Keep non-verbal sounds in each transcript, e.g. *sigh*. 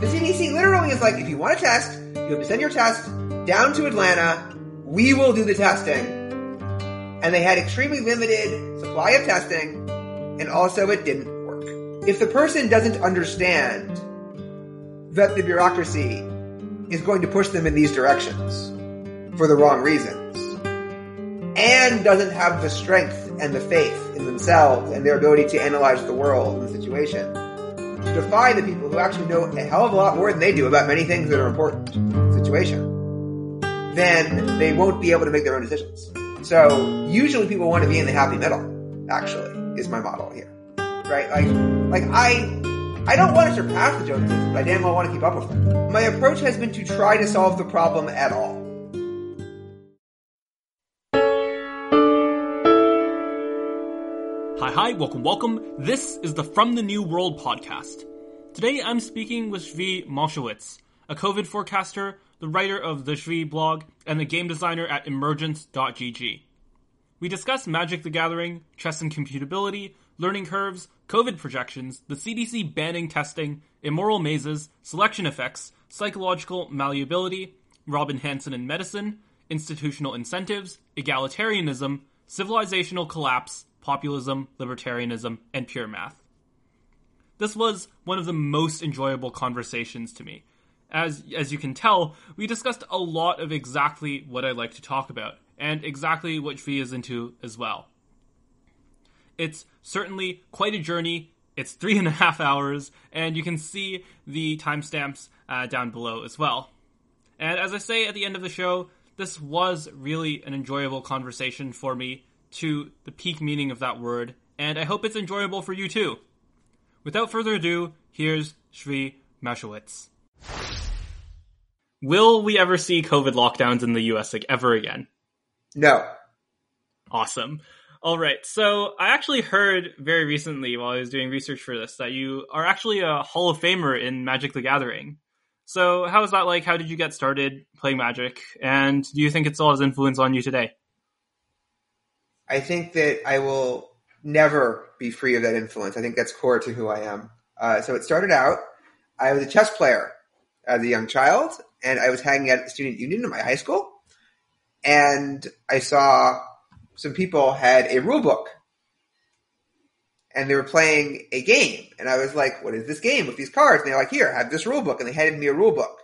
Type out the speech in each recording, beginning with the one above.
The CDC literally is like, if you want a test, you have to send your test down to Atlanta. We will do the testing. And they had extremely limited supply of testing, and also it didn't work. If the person doesn't understand that the bureaucracy is going to push them in these directions for the wrong reasons, and doesn't have the strength and the faith in themselves and their ability to analyze the world and the situation, defy the people who actually know a hell of a lot more than they do about many things that are important the situation, then they won't be able to make their own decisions. So usually people want to be in the happy middle, actually, is my model here. Right? Like, like I, I don't want to surpass the Joneses, but I damn well want to keep up with them. My approach has been to try to solve the problem at all. Hi, welcome, welcome. This is the From the New World podcast. Today I'm speaking with Zvi Mowshowitz, a COVID forecaster, the writer of the Zvi blog, and the game designer at emergence.gg. We discuss Magic the Gathering, chess and computability, learning curves, COVID projections, the CDC banning testing, immoral mazes, selection effects, psychological malleability, Robin Hanson in medicine, institutional incentives, egalitarianism, civilizational collapse, populism, libertarianism, and pure math. This was one of the most enjoyable conversations to me. As, as you can tell, we discussed a lot of exactly what I like to talk about, and exactly what Zvi is into as well. It's certainly quite a journey. It's three and a half hours, and you can see the timestamps uh, down below as well. And as I say at the end of the show, this was really an enjoyable conversation for me to the peak meaning of that word, and I hope it's enjoyable for you too. Without further ado, here's Zvi Mowshowitz. Will we ever see COVID lockdowns in the US like ever again? No. Awesome. All right. So I actually heard very recently while I was doing research for this that you are actually a Hall of Famer in Magic the Gathering. So how is that like? How did you get started playing Magic? And do you think it still has influence on you today? I think that I will never be free of that influence. I think that's core to who I am. Uh, so it started out, I was a chess player as a young child, and I was hanging out at the student union in my high school, and I saw some people had a rule book, and they were playing a game, and I was like, "What is this game with these cards?" And they're like, "Here, have this rule book," and they handed me a rule book,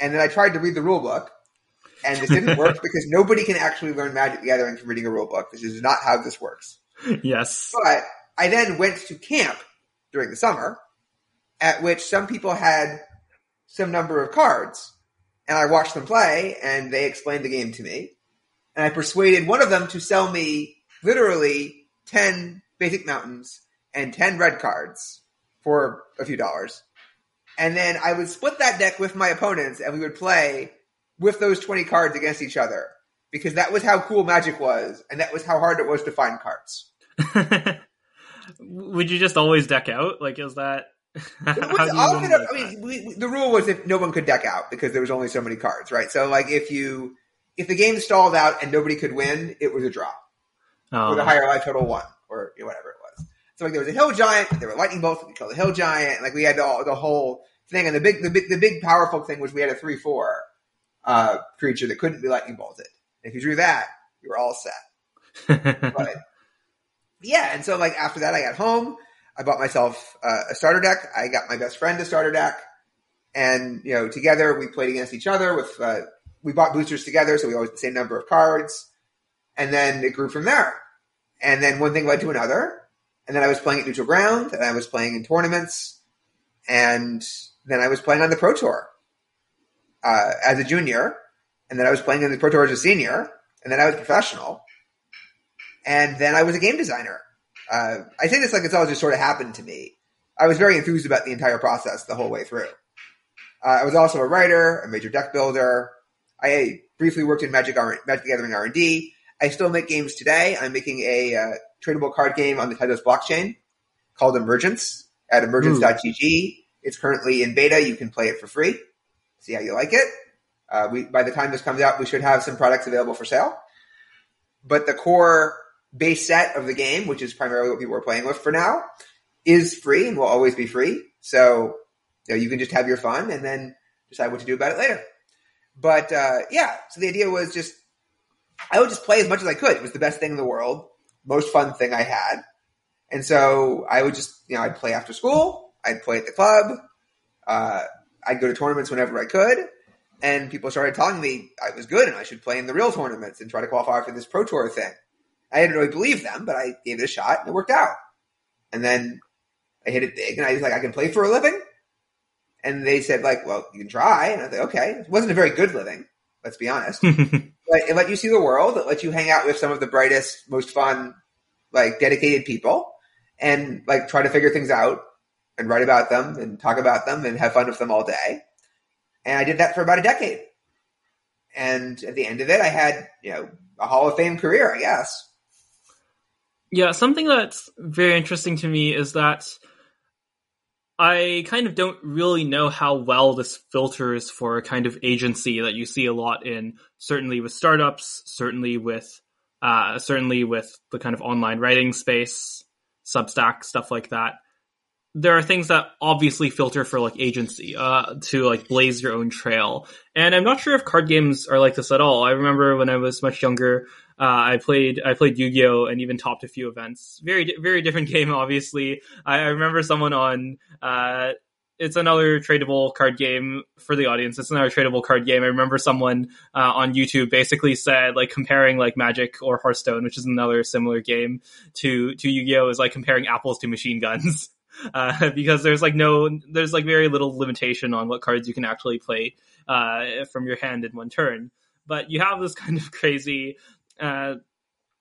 and then I tried to read the rule book, and this didn't work because nobody can actually learn Magic the Gathering from reading a rule book. This is not how this works. Yes. But I then went to camp during the summer, at which some people had some number of cards, and I watched them play, and they explained the game to me, and I persuaded one of them to sell me literally ten basic mountains and ten red cards for a few dollars. And then I would split that deck with my opponents, and we would play with those 20 cards against each other because that was how cool Magic was, and that was how hard it was to find cards. *laughs* Would you just always deck out? Like, is that? *laughs* It was often, I mean, we, we, the rule was if no one could deck out because there was only so many cards, right? So, like, if you if the game stalled out and nobody could win, it was a draw, Oh. or the higher life total won, or you know, whatever it was. So, like, there was a hill giant, there were lightning bolts, we killed the hill giant, like we had the, the whole thing, and the big, the big, the big powerful thing was we had a three four uh, creature that couldn't be lightning bolted. If you drew that, you were all set. *laughs* But yeah, and so like after that, I got home. I bought myself uh, a starter deck. I got my best friend a starter deck, and you know, together we played against each other. With uh, we bought boosters together, so we always had the same number of cards, and then it grew from there. And then one thing led to another, and then I was playing at neutral ground, and I was playing in tournaments, and then I was playing on the pro tour uh, as a junior, and then I was playing in the pro tour as a senior, and then I was professional, and then I was a game designer. Uh, I say this like it's all just sort of happened to me. I was very enthused about the entire process the whole way through. Uh, I was also a writer, a major deck builder. I briefly worked in Magic, R- Magic Gathering R and D. I still make games today. I'm making a uh, tradable card game on the Tezos blockchain called Emergents at emergence.gg. It's currently in beta. You can play it for free. See how you like it. Uh, we, by the time this comes out, we should have some products available for sale. But the core base set of the game, which is primarily what people are playing with for now, is free and will always be free. So you, know, you can just have your fun and then decide what to do about it later. But uh, yeah, so the idea was just I would just play as much as I could. It was the best thing in the world, most fun thing I had, and so I would just you know I'd play after school, I'd play at the club, uh, I'd go to tournaments whenever I could, and people started telling me I was good and I should play in the real tournaments and try to qualify for this pro tour thing. I didn't really believe them, but I gave it a shot and it worked out. And then I hit it big and I was like, I can play for a living. And they said like, well, you can try. And I was like, okay. It wasn't a very good living. Let's be honest. *laughs* but it let you see the world. It let you hang out with some of the brightest, most fun, like dedicated people and like try to figure things out and write about them and talk about them and have fun with them all day. And I did that for about a decade. And at the end of it, I had, you know, a Hall of Fame career, I guess. Yeah, something that's very interesting to me is that I kind of don't really know how well this filters for a kind of agency that you see a lot in certainly with startups, certainly with uh, certainly with the kind of online writing space, Substack stuff like that. There are things that obviously filter for like agency uh, to like blaze your own trail, and I'm not sure if card games are like this at all. I remember when I was much younger, uh, I played I played Yu Gi Oh and even topped a few events. Very very different *laughs* game, obviously. I, I remember someone on. Uh, it's another tradable card game for the audience. It's another tradable card game. I remember someone uh, on YouTube basically said like comparing like Magic or Hearthstone, which is another similar game to to Yu Gi Oh, is like comparing apples to machine guns. *laughs* Uh, *laughs* because there's like no, there's like very little limitation on what cards you can actually play uh, from your hand in one turn. But you have this *laughs* kind of crazy uh,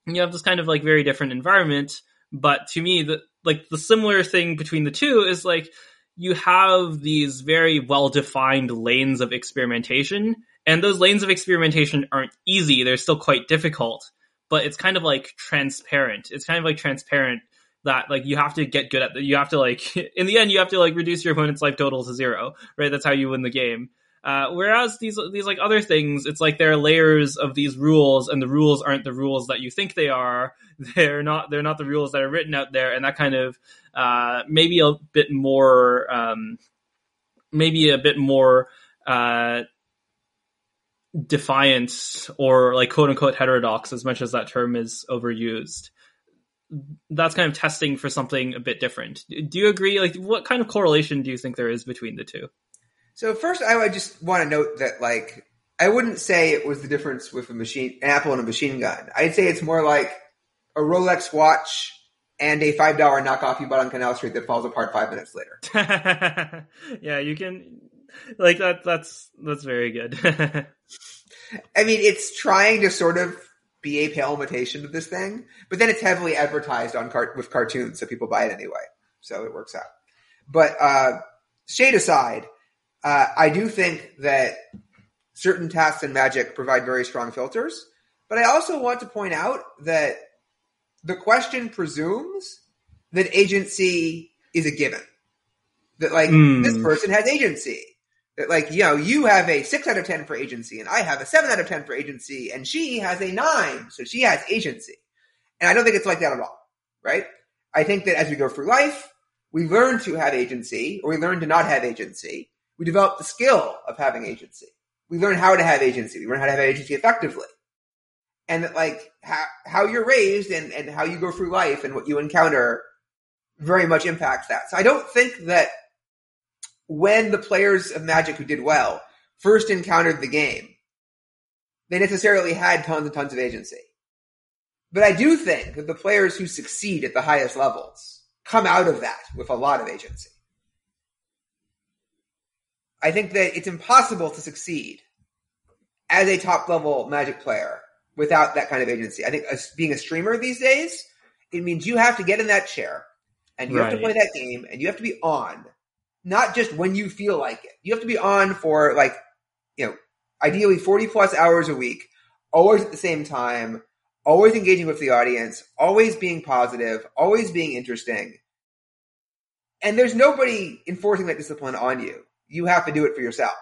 you have this kind of like very different environment. But to me, the like the similar thing between the two is like you have these very well defined lanes of experimentation, and those lanes of experimentation aren't easy. They're still quite difficult, but it's kind of like transparent. It's kind of like transparent that like you have to get good at that. You have to like *laughs* in the end you have to like reduce your opponent's life total to zero, right? That's how you win the game. Uh, whereas these these like other things, it's like there are layers of these rules, and the rules aren't the rules that you think they are. *laughs* They're not they're not the rules that are written out there, and that kind of uh, maybe a bit more um, maybe a bit more uh, defiant or like quote unquote heterodox, as much as that term is overused. That's kind of testing for something a bit different. Do you agree? Like, what kind of correlation do you think there is between the two? So first, I would just want to note that like I wouldn't say it was the difference with a machine, an Apple and a machine gun. I'd say it's more like a Rolex watch and a five dollar knockoff you bought on Canal Street that falls apart five minutes later. *laughs* yeah, you can like that. That's that's very good. *laughs* I mean, it's trying to sort of be a pale imitation of this thing, but then it's heavily advertised on cart with cartoons, so people buy it anyway. So it works out. But uh, shade aside, uh, I do think that certain tasks in Magic provide very strong filters, but I also want to point out that the question presumes that agency is a given. That like mm. this person has agency. Like, you know, you have a six out of ten for agency and I have a seven out of ten for agency and she has a nine, so she has agency. And I don't think it's like that at all, right? I think that as we go through life, we learn to have agency or we learn to not have agency we develop the skill of having agency. We learn how to have agency. We learn how to have agency effectively. And that like how, how you're raised and, and how you go through life and what you encounter very much impacts that. So I don't think that when the players of Magic who did well first encountered the game, they necessarily had tons and tons of agency. But I do think that the players who succeed at the highest levels come out of that with a lot of agency. I think that it's impossible to succeed as a top level Magic player without that kind of agency. I think as being a streamer these days, it means you have to get in that chair and you right. have to play that game and you have to be on, not just when you feel like it. You have to be on for like, you know, ideally 40 plus hours a week, always at the same time, always engaging with the audience, always being positive, always being interesting. And there's nobody enforcing that discipline on you you have to do it for yourself.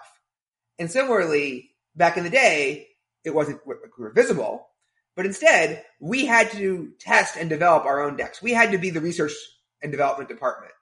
And similarly, back in the day, it wasn't we were visible, but instead we had to test and develop our own decks. We had to be the research and development department.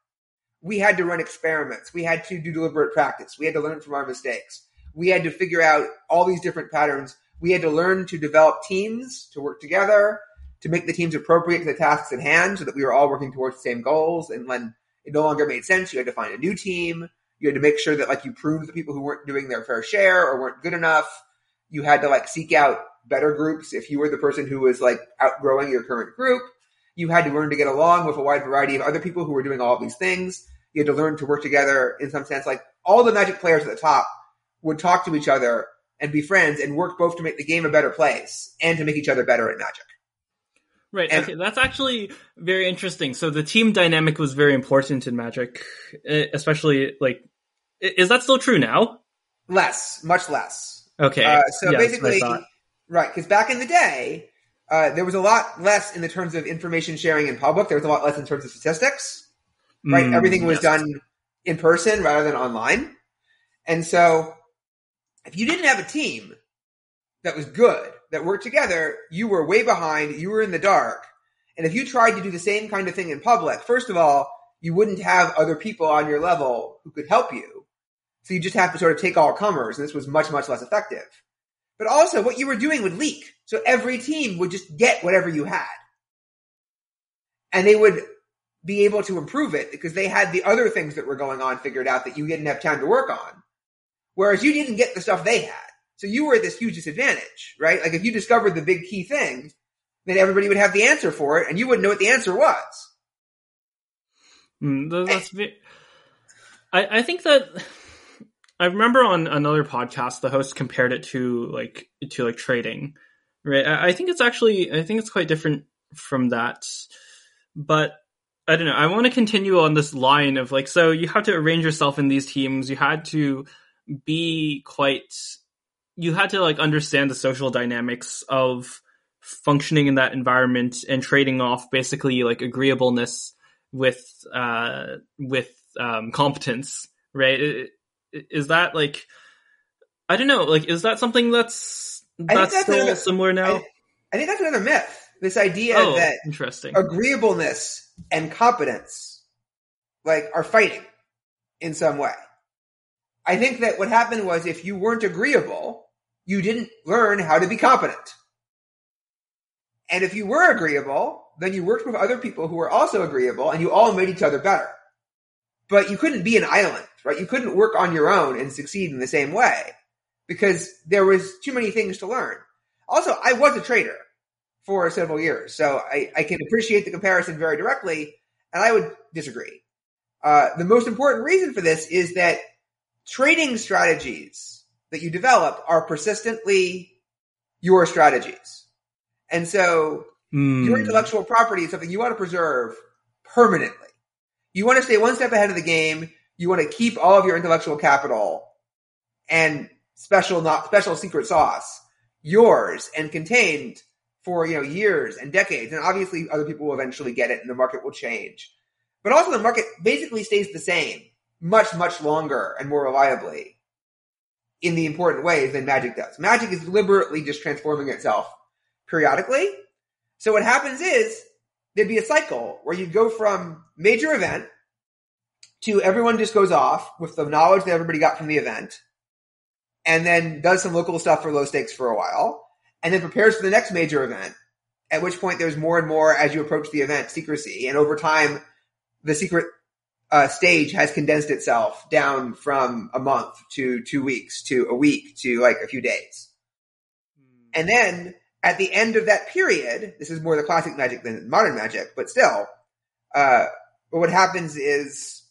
We had to run experiments. We had to do deliberate practice. We had to learn from our mistakes. We had to figure out all these different patterns. We had to learn to develop teams to work together, to make the teams appropriate to the tasks at hand so that we were all working towards the same goals. And when it no longer made sense, you had to find a new team. You had to make sure that like you proved the people who weren't doing their fair share or weren't good enough. You had to like seek out better groups if you were the person who was like outgrowing your current group. You had to learn to get along with a wide variety of other people who were doing all these things. You had to learn to work together in some sense. Like all the magic players at the top would talk to each other and be friends and work both to make the game a better place and to make each other better at magic. Right. And, okay. That's actually very interesting. So the team dynamic was very important in Magic, especially like, is that still true now? Less, much less. Okay. Uh, so yes, basically, right. Cause back in the day, uh, there was a lot less in the terms of information sharing in public. There was a lot less in terms of statistics, right? Mm, Everything was yes. done in person rather than online. And so if you didn't have a team that was good, that worked together, you were way behind, you were in the dark. And if you tried to do the same kind of thing in public, first of all, you wouldn't have other people on your level who could help you. So you just have to sort of take all comers, and this was much, much less effective. But also, what you were doing would leak. So every team would just get whatever you had. And they would be able to improve it because they had the other things that were going on figured out that you didn't have time to work on. Whereas you didn't get the stuff they had. So you were at this huge disadvantage, right? Like if you discovered the big key thing, then everybody would have the answer for it and you wouldn't know what the answer was. Mm, that's, I, I think that I remember on another podcast, the host compared it to like, to like trading, right? I, I think it's actually, I think it's quite different from that, but I don't know. I want to continue on this line of like, so you have to arrange yourself in these teams. You had to be quite you had to like understand the social dynamics of functioning in that environment and trading off basically like agreeableness with uh with um competence right is that like i don't know like is that something that's that's, that's still another, similar now I, I, think that's another myth this idea oh, that interesting agreeableness and competence like are fighting in some way i think that what happened was if you weren't agreeable you didn't learn how to be competent. And if you were agreeable, then you worked with other people who were also agreeable and you all made each other better. But you couldn't be an island, right? You couldn't work on your own and succeed in the same way because there was too many things to learn. Also, I was a trader for several years, so I, I can appreciate the comparison very directly, and I would disagree. Uh, the most important reason for this is that trading strategies that you develop are persistently your strategies. And so mm. your intellectual property is something you want to preserve permanently. You want to stay one step ahead of the game. You want to keep all of your intellectual capital and special not special secret sauce yours and contained for you know years and decades. And obviously other people will eventually get it and the market will change. But also the market basically stays the same much, much longer and more reliably in the important ways than Magic does. Magic is deliberately just transforming itself periodically. So what happens is there'd be a cycle where you'd go from major event to everyone just goes off with the knowledge that everybody got from the event and then does some local stuff for low stakes for a while and then prepares for the next major event at which point there's more and more as you approach the event secrecy and over time the secret uh, stage has condensed itself down from a month to two weeks to a week to like a few days. Hmm. And then at the end of that period, this is more the classic magic than modern magic, but still, uh, but what happens is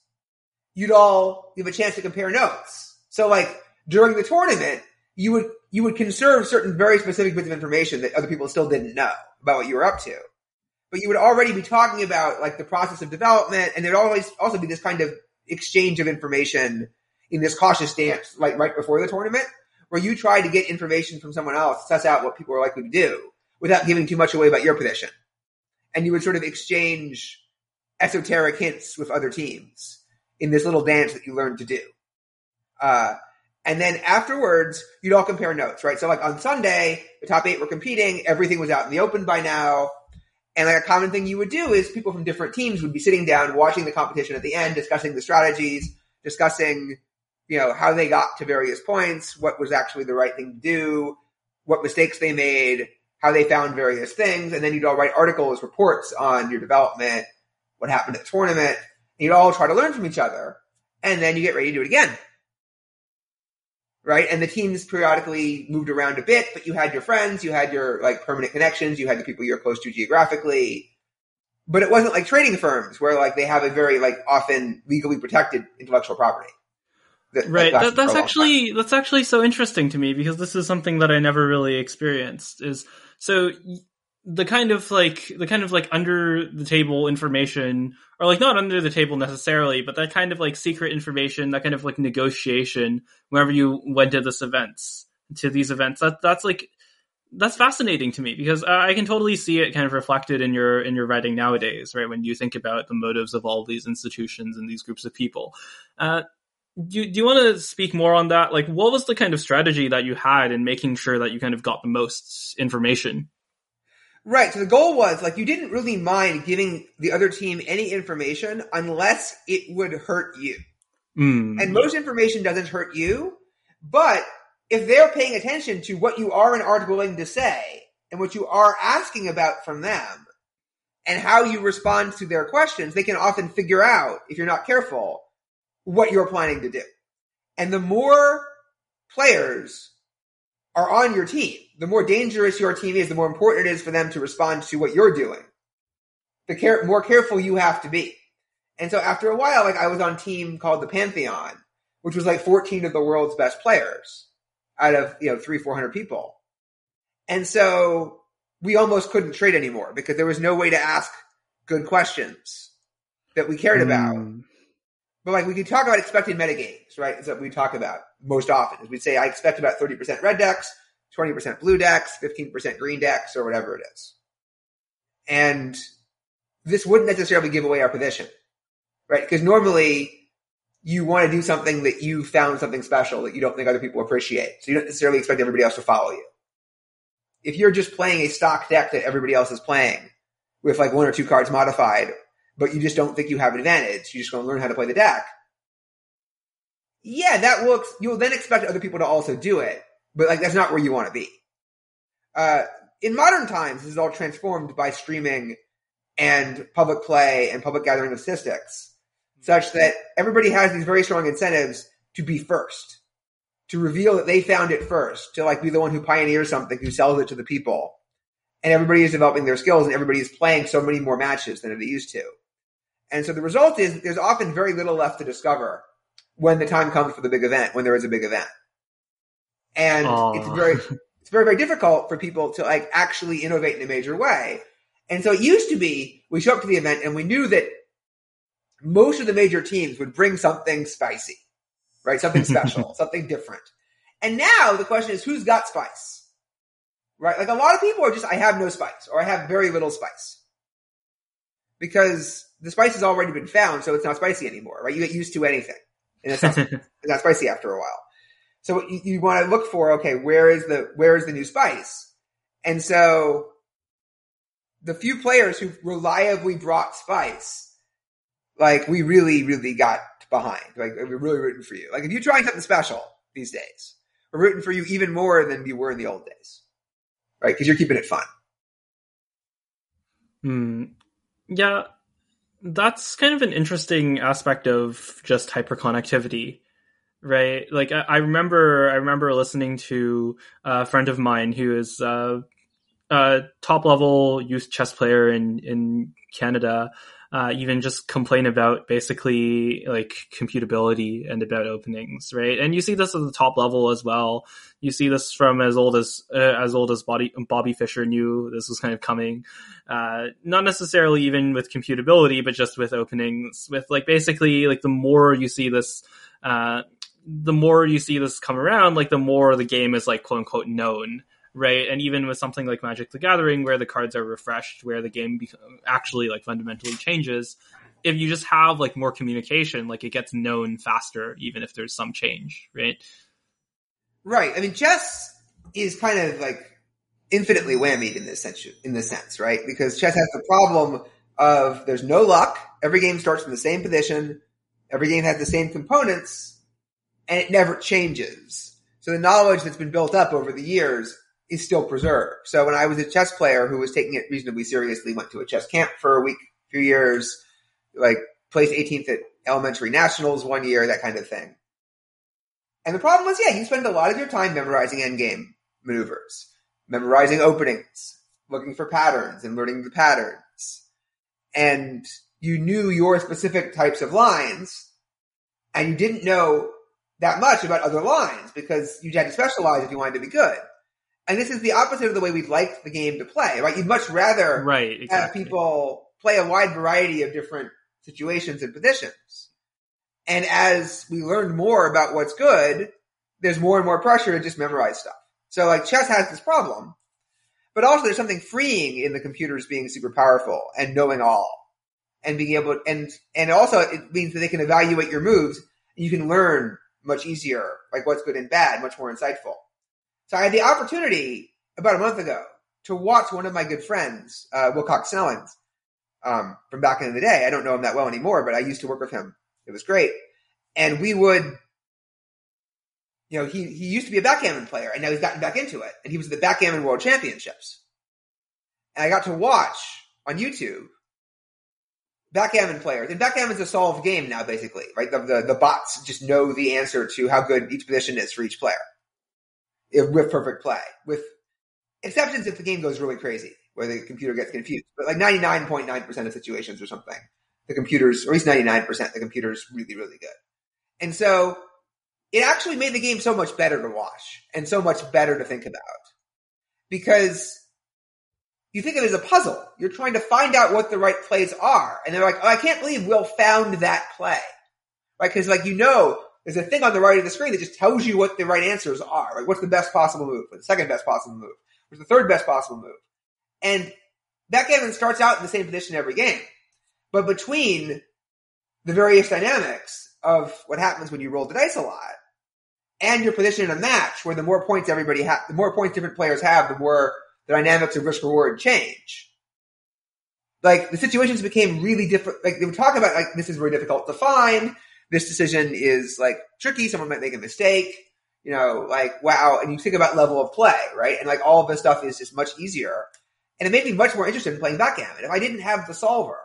you'd all you have a chance to compare notes. So like during the tournament, you would, you would conserve certain very specific bits of information that other people still didn't know about what you were up to but you would already be talking about like the process of development and there'd always also be this kind of exchange of information in this cautious stance, like right before the tournament, where you try to get information from someone else, suss out what people are likely to do without giving too much away about your position. And you would sort of exchange esoteric hints with other teams in this little dance that you learned to do. Uh, and then afterwards, you'd all compare notes, right? So like on Sunday, the top eight were competing. Everything was out in the open by now And like a common thing you would do is people from different teams would be sitting down, watching the competition at the end, discussing the strategies, discussing, you know, how they got to various points, what was actually the right thing to do, what mistakes they made, how they found various things. And then you'd all write articles, reports on your development, what happened at the tournament. You'd all try to learn from each other. And then you get ready to do it again right? And the teams periodically moved around a bit, but you had your friends, you had your like permanent connections, you had the people you're close to geographically. But it wasn't like trading firms where like they have a very like often legally protected intellectual property. That, right. That, that's actually time. that's actually so interesting to me because this is something that I never really experienced. Is so the kind of like the kind of like under the table information or like not under the table necessarily but that kind of like secret information that kind of like negotiation whenever you went to this events to these events that that's like that's fascinating to me because I can totally see it kind of reflected in your in your writing nowadays right when you think about the motives of all these institutions and these groups of people. Uh, do, do you want to speak more on that? Like what was the kind of strategy that you had in making sure that you kind of got the most information Right. So the goal was like you didn't really mind giving the other team any information unless it would hurt you. Mm. And most information doesn't hurt you, but if they're paying attention to what you are and aren't willing to say and what you are asking about from them and how you respond to their questions, they can often figure out, if you're not careful, what you're planning to do. And the more players are on your team, the more dangerous your team is, the more important it is for them to respond to what you're doing. The care, more careful you have to be. And so after a while, like I was on team called the Pantheon, which was like 14 of the world's best players out of, you know, three, 400 people. And so we almost couldn't trade anymore because there was no way to ask good questions that we cared mm. about. But like we could talk about expected metagames, right? Is that we talk about most often. Is we'd say I expect about 30% red decks, 20% blue decks, 15% green decks, or whatever it is. And this wouldn't necessarily give away our position, right? Because normally you want to do something that you found something special that you don't think other people appreciate. So you don't necessarily expect everybody else to follow you. If you're just playing a stock deck that everybody else is playing with like one or two cards modified, but you just don't think you have an advantage, you just going to learn how to play the deck. Yeah, that looks, you'll then expect other people to also do it but like that's not where you want to be. Uh, in modern times, this is all transformed by streaming and public play and public gathering of statistics, such that everybody has these very strong incentives to be first, to reveal that they found it first, to like be the one who pioneers something, who sells it to the people. And everybody is developing their skills and everybody is playing so many more matches than they used to. And so the result is there's often very little left to discover when the time comes for the big event, when there is a big event and Aww. it's very *laughs* it's very very difficult for people to like actually innovate in a major way. And so it used to be we show up to the event and we knew that most of the major teams would bring something spicy, right? Something *laughs* special, something different. And now the question is who's got spice? Right? Like a lot of people are just I have no spice or I have very little spice. Because the spice has already been found, so it's not spicy anymore, right? You get used to anything. And it's not, *laughs* it's not spicy after a while. So you, you want to look for, okay, where is the, where is the new spice? And so the few players who reliably brought spice, like we really, really got behind. Like we're really rooting for you. Like if you're trying something special these days, we're rooting for you even more than you were in the old days, right? Because you're keeping it fun. Hmm. Yeah, that's kind of an interesting aspect of just hyperconnectivity right? Like I, I, remember i remember listening to a friend of mine who is uh, a top level youth chess player in in canada uh, even just complain about basically like computability and about openings, right? And you see this at the top level as well. You see this from as old as uh, as old as Bobby, Bobby Fischer knew this was kind of coming. Uh, not necessarily even with computability, but just with openings. With like basically like the more you see this uh, the more you see this come around, like the more the game is like quote unquote known, right? And even with something like Magic the Gathering, where the cards are refreshed, where the game actually like fundamentally changes, if you just have like more communication, like it gets known faster, even if there's some change, right? Right. I mean, chess is kind of like infinitely whammied in this sense, in this sense, right? Because chess has the problem of there's no luck. Every game starts from the same position. Every game has the same components and it never changes. So the knowledge that's been built up over the years is still preserved. So when I was a chess player who was taking it reasonably seriously, went to a chess camp for a week, few years, like placed 18th at elementary nationals one year, that kind of thing. And the problem was, yeah, you spend a lot of your time memorizing endgame maneuvers, memorizing openings, looking for patterns and learning the patterns. And you knew your specific types of lines and you didn't know that much about other lines because you had to specialize if you wanted to be good. And this is the opposite of the way we'd like the game to play, right? You'd much rather right, exactly. have people play a wide variety of different situations and positions. And as we learned more about what's good, there's more and more pressure to just memorize stuff. So like chess has this problem, but also there's something freeing in the computers being super powerful and knowing all and being able and and also it means that they can evaluate your moves and you can learn much easier like what's good and bad, much more insightful. So I had the opportunity about a month ago to watch one of my good friends, uh, Wilcox Snellings, um, from back in the day. I don't know him that well anymore, but I used to work with him. It was great. And we would, you know, he, he used to be a backgammon player and now he's gotten back into it. And he was at the backgammon world championships. And I got to watch on YouTube backgammon players. And backgammon's a solved game now, basically, right? The, the, the bots just know the answer to how good each position is for each player with perfect play, with exceptions if the game goes really crazy where the computer gets confused. But like 99.9% of situations or something, the computers, or at least 99%, the computer's really, really good. And so it actually made the game so much better to watch and so much better to think about because you think of it as a puzzle. You're trying to find out what the right plays are. And they're like, oh, I can't believe Will found that play. Right? Cause like, you know, there's a thing on the right of the screen that just tells you what the right answers are. Like, what's the best possible move? What's the second best possible move? What's the third best possible move? And backgammon starts out in the same position every game. But between the various dynamics of what happens when you roll the dice a lot and your position in a match where the more points everybody has, the more points different players have, the more the dynamics of risk reward change. Like the situations became really different. Like they would talk about like this is very difficult to find. This decision is like tricky. Someone might make a mistake. You know, like wow. And you think about level of play, right? And like all of this stuff is just much easier and it made me much more interested in playing backgammon. If I didn't have the solver,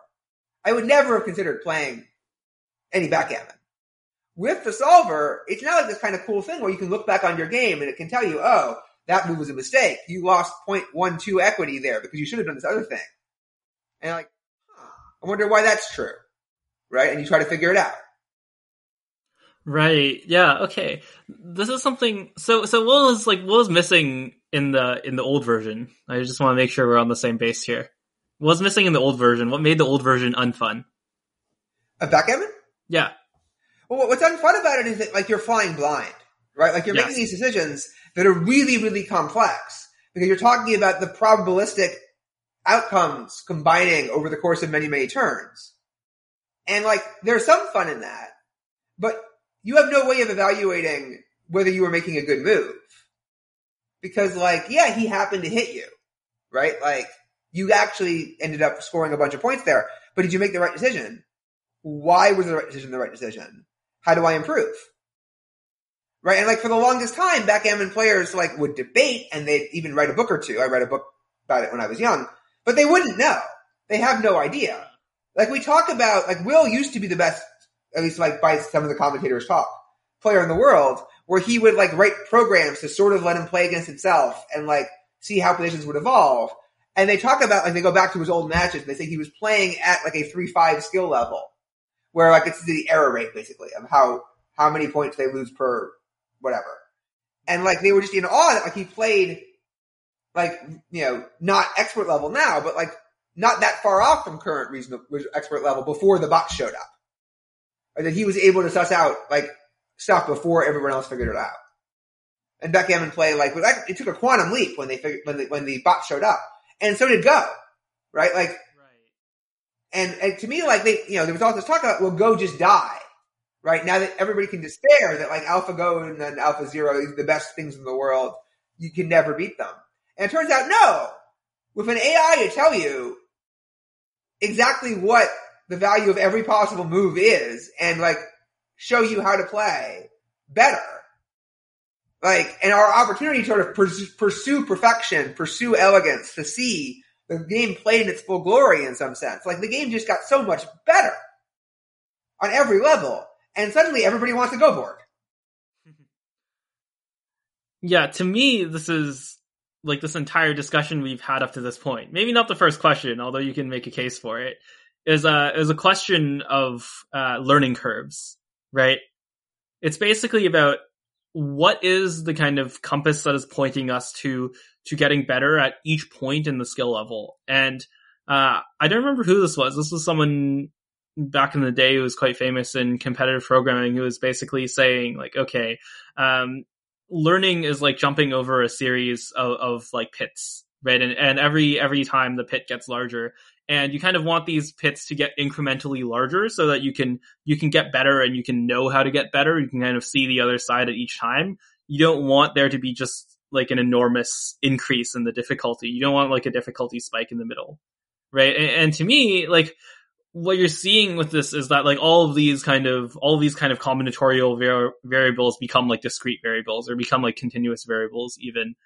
I would never have considered playing any backgammon. With the solver, it's now like this kind of cool thing where you can look back on your game and it can tell you, oh, that move was a mistake. You lost 0.12 equity there because you should have done this other thing. And like, huh, I wonder why that's true. Right? And you try to figure it out. Right. Yeah. Okay. This is something. So so what was like what was missing in the in the old version? I just want to make sure we're on the same base here. What was missing in the old version? What made the old version unfun? A backgammon? Yeah. Well, what's unfun about it is that like you're flying blind, right? Like you're yes. making these decisions that are really really complex because you're talking about the probabilistic outcomes combining over the course of many many turns, and like there's some fun in that, but you have no way of evaluating whether you were making a good move. Because like, yeah, he happened to hit you, right? Like, you actually ended up scoring a bunch of points there, but did you make the right decision? Why was the right decision the right decision? How do I improve? Right? And like for the longest time, backgammon players like would debate and they'd even write a book or two. I read a book about it when I was young, but they wouldn't know. They have no idea. Like we talk about, like Will used to be the best at least like by some of the commentators talk, player in the world, where he would like write programs to sort of let him play against himself and like see how positions would evolve. And they talk about like they go back to his old matches. They say he was playing at like a three five skill level, where like it's the error rate basically of how how many points they lose per whatever. And like they were just in awe that like he played like you know not expert level now, but like not that far off from current reasonable expert level before the box showed up or that he was able to suss out like stuff before everyone else figured it out. And backgammon play like it took a quantum leap when they figured, when the, when the bot showed up, and so did Go, right? Like, right. And and to me, like they, you know, there was all this talk about, well, Go just die, right? Now that everybody can despair that like AlphaGo and then AlphaZero, is the best things in the world, you can never beat them. And it turns out, no. With an AI to tell you exactly what the value of every possible move is and like show you how to play better. Like, and our opportunity to sort of pursue perfection, pursue elegance, to see the game played in its full glory in some sense. Like the game just got so much better on every level. And suddenly everybody wants to go for it. *laughs* Yeah, to me, this is like this entire discussion we've had up to this point. Maybe not the first question, although you can make a case for it. Is a is a question of uh, learning curves, right? It's basically about what is the kind of compass that is pointing us to to getting better at each point in the skill level. And uh, I don't remember who this was. This was someone back in the day who was quite famous in competitive programming who was basically saying like, okay, um, learning is like jumping over a series of, of like pits, right? And, and every, every time the pit gets larger and you kind of want these pits to get incrementally larger so that you can, you can get better and you can know how to get better. You can kind of see the other side at each time. You don't want there to be just like an enormous increase in the difficulty. You don't want like a difficulty spike in the middle, right? And, and to me, like, what you're seeing with this is that like all of these kind of all of these kind of combinatorial var- variables become like discrete variables or become like continuous variables even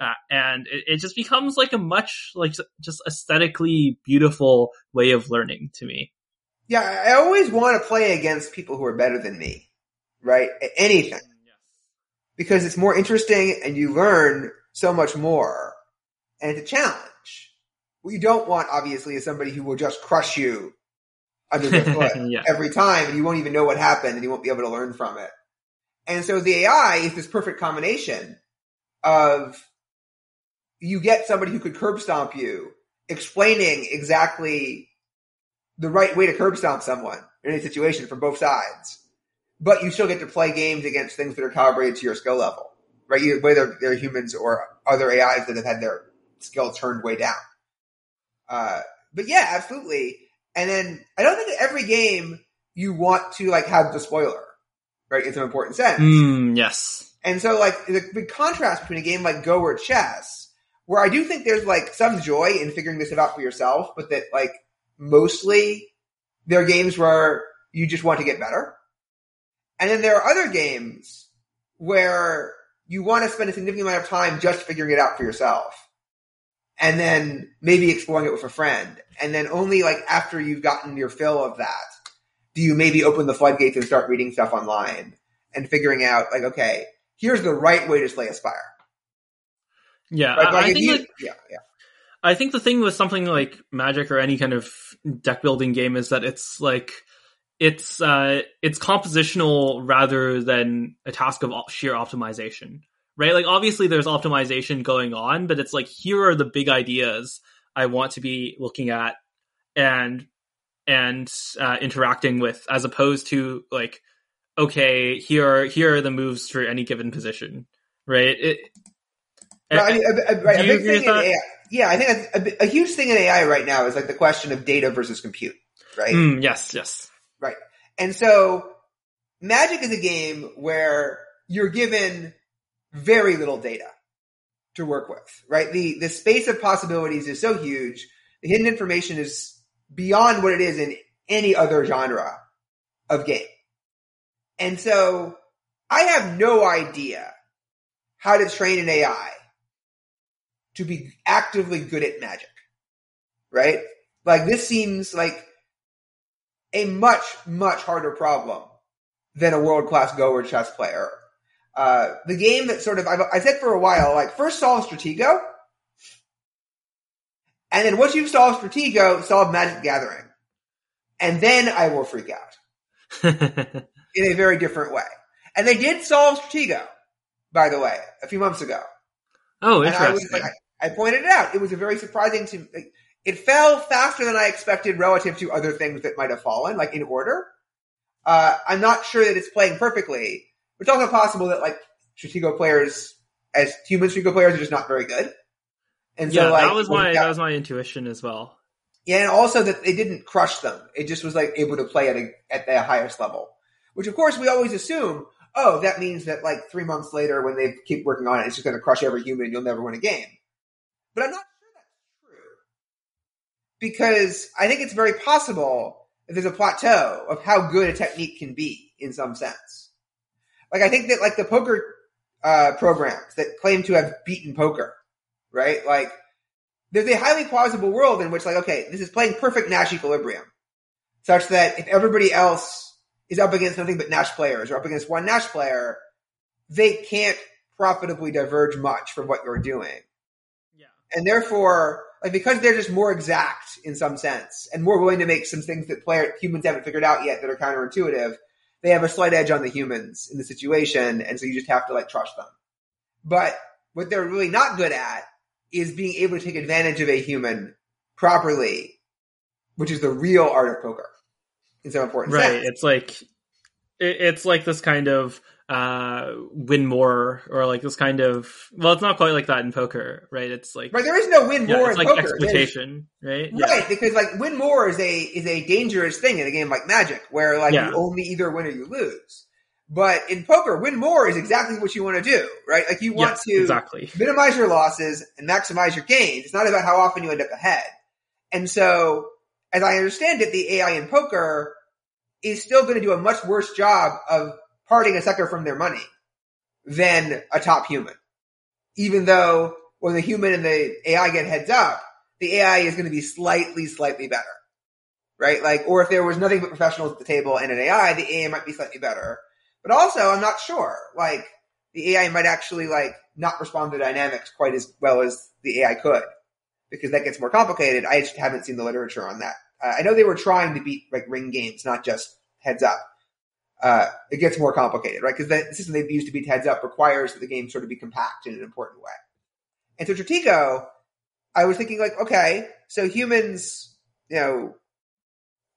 uh, and it, it, just becomes like a much like just aesthetically beautiful way of learning to me yeah i always want to play against people who are better than me right anything yes. because it's more interesting and you learn so much more and it's a challenge what you don't want obviously is somebody who will just crush you under their *laughs* foot yeah. every time, and you won't even know what happened, and you won't be able to learn from it. And so the AI is this perfect combination of you get somebody who could curb stomp you, explaining exactly the right way to curb stomp someone in any situation from both sides. But you still get to play games against things that are calibrated to your skill level, right? You, whether they're humans or other AIs that have had their skill turned way down. Uh, but yeah, absolutely. And then I don't think that every game you want to like have the spoiler, right? It's an important sense. Mm, yes. And so like the big contrast between a game like Go or chess, where I do think there's like some joy in figuring this out for yourself, but that like mostly there are games where you just want to get better. And then there are other games where you want to spend a significant amount of time just figuring it out for yourself and then maybe exploring it with a friend. And then only like after you've gotten your fill of that, do you maybe open the floodgates and start reading stuff online and figuring out like, okay, here's the right way to slay a spire. Yeah, right? like I, think you, like, yeah, yeah. I think the thing with something like Magic or any kind of deck building game is that it's like it's uh it's compositional rather than a task of sheer optimization right? Like obviously there's optimization going on, but it's like here are the big ideas I want to be looking at and and uh, interacting with, as opposed to like, okay, here are here are the moves for any given position, right? It, Mean, a, a, right, a big thing in AI, yeah, I think a, a, huge thing in AI right now is like the question of data versus compute, right? Mm, yes, yes, right. And so, Magic is a game where you're given very little data to work with, right? The, the space of possibilities is so huge. The hidden information is beyond what it is in any other genre of game. And so I have no idea how to train an AI to be actively good at magic, right? Like this seems like a much, much harder problem than a world class Go or chess player uh, the game that sort of I've, I said for a while, like first solve Stratego, and then once you've solved Stratego, solve Magic Gathering, and then I will freak out *laughs* in a very different way. And they did solve Stratego, by the way, a few months ago. Oh, interesting. I, was, like, I, pointed it out. It was a very surprising to. Like, it fell faster than I expected relative to other things that might have fallen, like in order. Uh, I'm not sure that it's playing perfectly, it's also possible that like Stratego players, as human Stratego players, are just not very good. And so, yeah, like, that was my got, that was my intuition as well. Yeah, and also that it didn't crush them. It just was like able to play at a, at the highest level, which of course we always assume. Oh, that means that like three months later, when they keep working on it, it's just going to crush every human. You'll never win a game. But I'm not sure that's true because I think it's very possible that there's a plateau of how good a technique can be in some sense. Like I think that like the poker uh, programs that claim to have beaten poker, right? Like there's a highly plausible world in which like okay, this is playing perfect Nash equilibrium, such that if everybody else is up against nothing but Nash players or up against one Nash player, they can't profitably diverge much from what you're doing. And therefore, like because they're just more exact in some sense and more willing to make some things that player humans haven't figured out yet that are counterintuitive, they have a slight edge on the humans in the situation, and so you just have to like trust them. But what they're really not good at is being able to take advantage of a human properly, which is the real art of poker in some important Right. sense. It's like it's like this kind of uh win more or like this kind of well it's not quite like that in poker right it's like Right, there is no win yeah, more it's in like poker. There's- exploitation right yeah Right, because like win more is a is a dangerous thing in a game like Magic, where like Yeah. you only either win or you lose. But in poker, win more is exactly what you want to do, right? Like you want to exactly minimize your losses and maximize your gains. It's not about how often you end up ahead. And so, as I understand it, the AI in poker is still going to do a much worse job of parting a sucker from their money than a top human. Even though when the human and the AI get heads up, the AI is going to be slightly, slightly better. Right? Like, or if there was nothing but professionals at the table and an AI, the AI might be slightly better. But also, I'm not sure. Like, the AI might actually like not respond to dynamics quite as well as the AI could because that gets more complicated. I just haven't seen the literature on that. Uh, I know they were trying to beat like ring games, not just heads up. Uh, it gets more complicated, right? Because the system they've used to beat heads up requires that the game sort of be compact in an important way. And so Stratego, I was thinking like, okay, so humans, you know,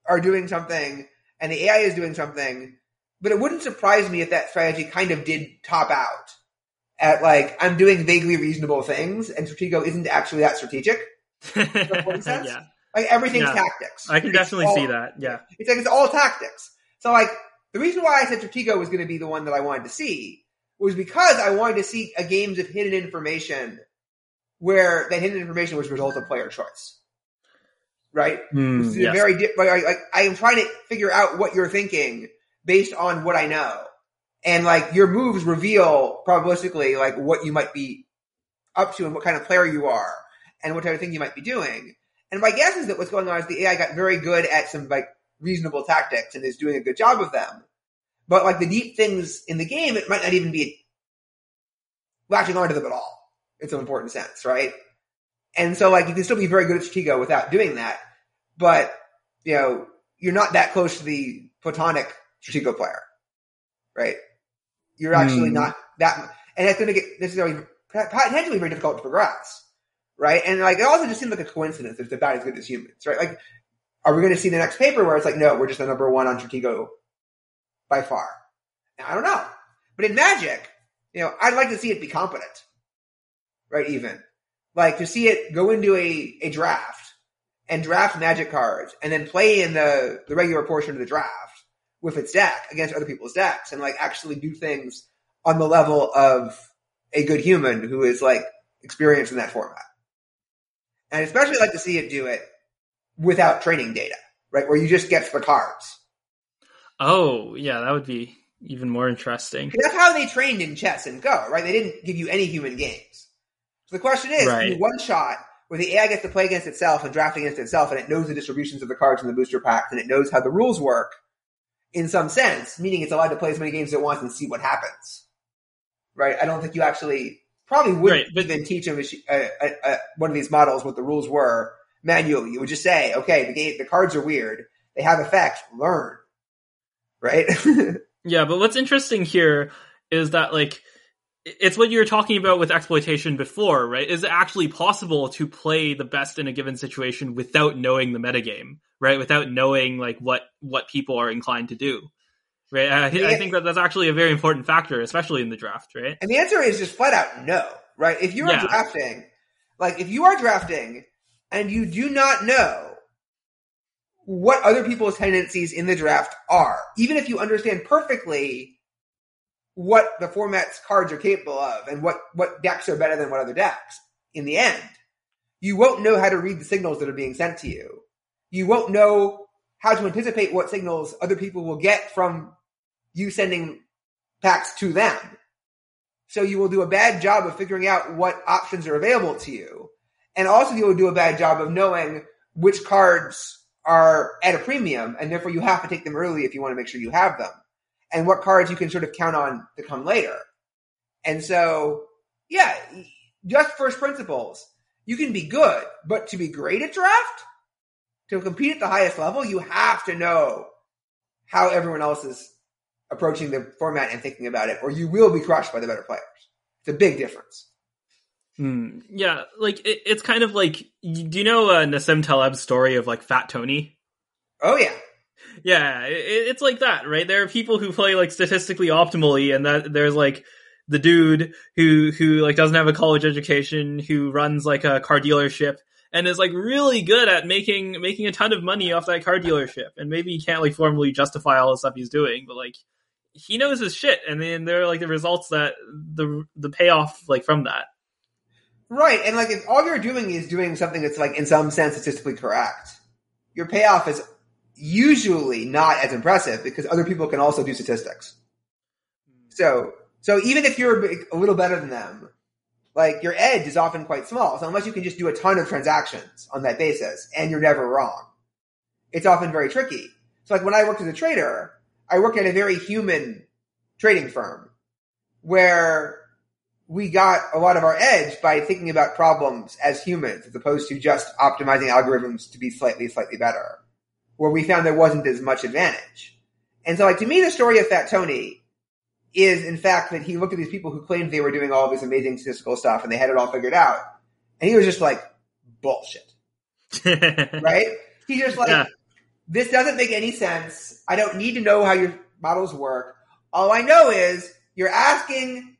are doing something and the AI is doing something, but it wouldn't surprise me if that strategy kind of did top out at like, I'm doing vaguely reasonable things and Stratego isn't actually that strategic. *laughs* yeah Like everything's Yeah. tactics. I can It's definitely all- see that yeah It's like it's all tactics. So like the reason why I said Stratego was going to be the one that I wanted to see was because I wanted to see a games of hidden information where that hidden information was result of player choice. Right? Hmm, This is yes. very di- like, like I am trying to figure out what you're thinking based on what I know, and like your moves reveal probabilistically like what you might be up to and what kind of player you are and what type of thing you might be doing. And my guess is that what's going on is the AI got very good at some like reasonable tactics and is doing a good job of them. But like the deep things in the game, it might not even be latching onto them at all in some important sense, right? And so like you can still be very good at Stratego without doing that, but you know, you're not that close to the platonic Stratego player, right? You're actually Hmm. not that, and that's going to get necessarily potentially very difficult to progress, right? And like it also just seems like a coincidence that it's about as good as humans, right? Like, are we going to see the next paper where it's like, no, we're just the number one on Stratego by far? I don't know, but in Magic, you know, I'd like to see it be competent, right? Even like to see it go into a, a draft and draft magic cards and then play in the, the regular portion of the draft with its deck against other people's decks and like actually do things on the level of a good human who is like experienced in that format. And especially like to see it do it without training data, right? Where you just get the cards. oh yeah that would be even more interesting That's how they trained in chess and Go, right? They didn't give you any human games. So the question is, Right. one shot where the AI gets to play against itself and draft against itself, and it knows the distributions of the cards in the booster packs, and it knows how the rules work in some sense, meaning it's allowed to play as many games as it wants and see what happens. Right? I don't think you actually probably wouldn't Right, but- even teach a, a, a, one of these models what the rules were manually. You would just say, okay, the game, the cards are weird. They have effects. Learn. Right? *laughs* Yeah, but what's interesting here is that like it's what you were talking about with exploitation before, right? Is it actually possible to play the best in a given situation without knowing the metagame, right? Without knowing like what what people are inclined to do, right? I, I think that that's actually a very important factor, especially in the draft, right? And the answer is just flat out no, right? If you are Yeah. drafting, like if you are drafting and you do not know what other people's tendencies in the draft are, even if you understand perfectly what the format's cards are capable of and what, what decks are better than what other decks in the end, you won't know how to read the signals that are being sent to you. You won't know how to anticipate what signals other people will get from you sending packs to them. So you will do a bad job of figuring out what options are available to you. And also you will do a bad job of knowing which cards are at a premium and therefore you have to take them early if you want to make sure you have them. And what cards you can sort of count on to come later. And so, yeah, just first principles. You can be good, but to be great at draft, to compete at the highest level, you have to know how everyone else is approaching the format and thinking about it, or you will be crushed by the better players. It's a big difference. Hmm. Yeah, like it, it's kind of like do you know uh, Nassim Taleb's story of like Fat Tony? Oh yeah, yeah. It, it's like that, right? There are people who play like statistically optimally, and that there's like the dude who who like doesn't have a college education, who runs like a car dealership, and is like really good at making making a ton of money off that car dealership. And maybe he can't like formally justify all the stuff he's doing, but like he knows his shit, and then there are like the results that the the payoff like from that. Right, and like if all you're doing is doing something that's like in some sense statistically correct, your payoff is usually not as impressive because other people can also do statistics. So, so even if you're a little better than them, like your edge is often quite small. So unless you can just do a ton of transactions on that basis and you're never wrong, it's often very tricky. So like when I worked as a trader, I worked at a very human trading firm where we got a lot of our edge by thinking about problems as humans as opposed to just optimizing algorithms to be slightly, slightly better, where we found there wasn't as much advantage. And so like to me, the story of Fat Tony is in fact that he looked at these people who claimed they were doing all this amazing statistical stuff and they had it all figured out. And he was just like, bullshit. *laughs* right? He's just like, yeah. this doesn't make any sense. I don't need to know how your models work. All I know is you're asking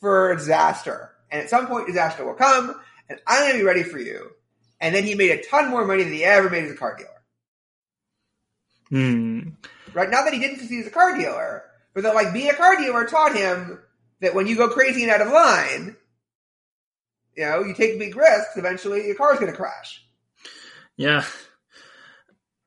for disaster. And at some point, disaster will come, and I'm going to be ready for you. And then he made a ton more money than he ever made as a car dealer. Hmm. Right? Not that he didn't succeed as a car dealer, but that like being a car dealer taught him that when you go crazy and out of line, you know, you take big risks, eventually your car's going to crash. Yeah.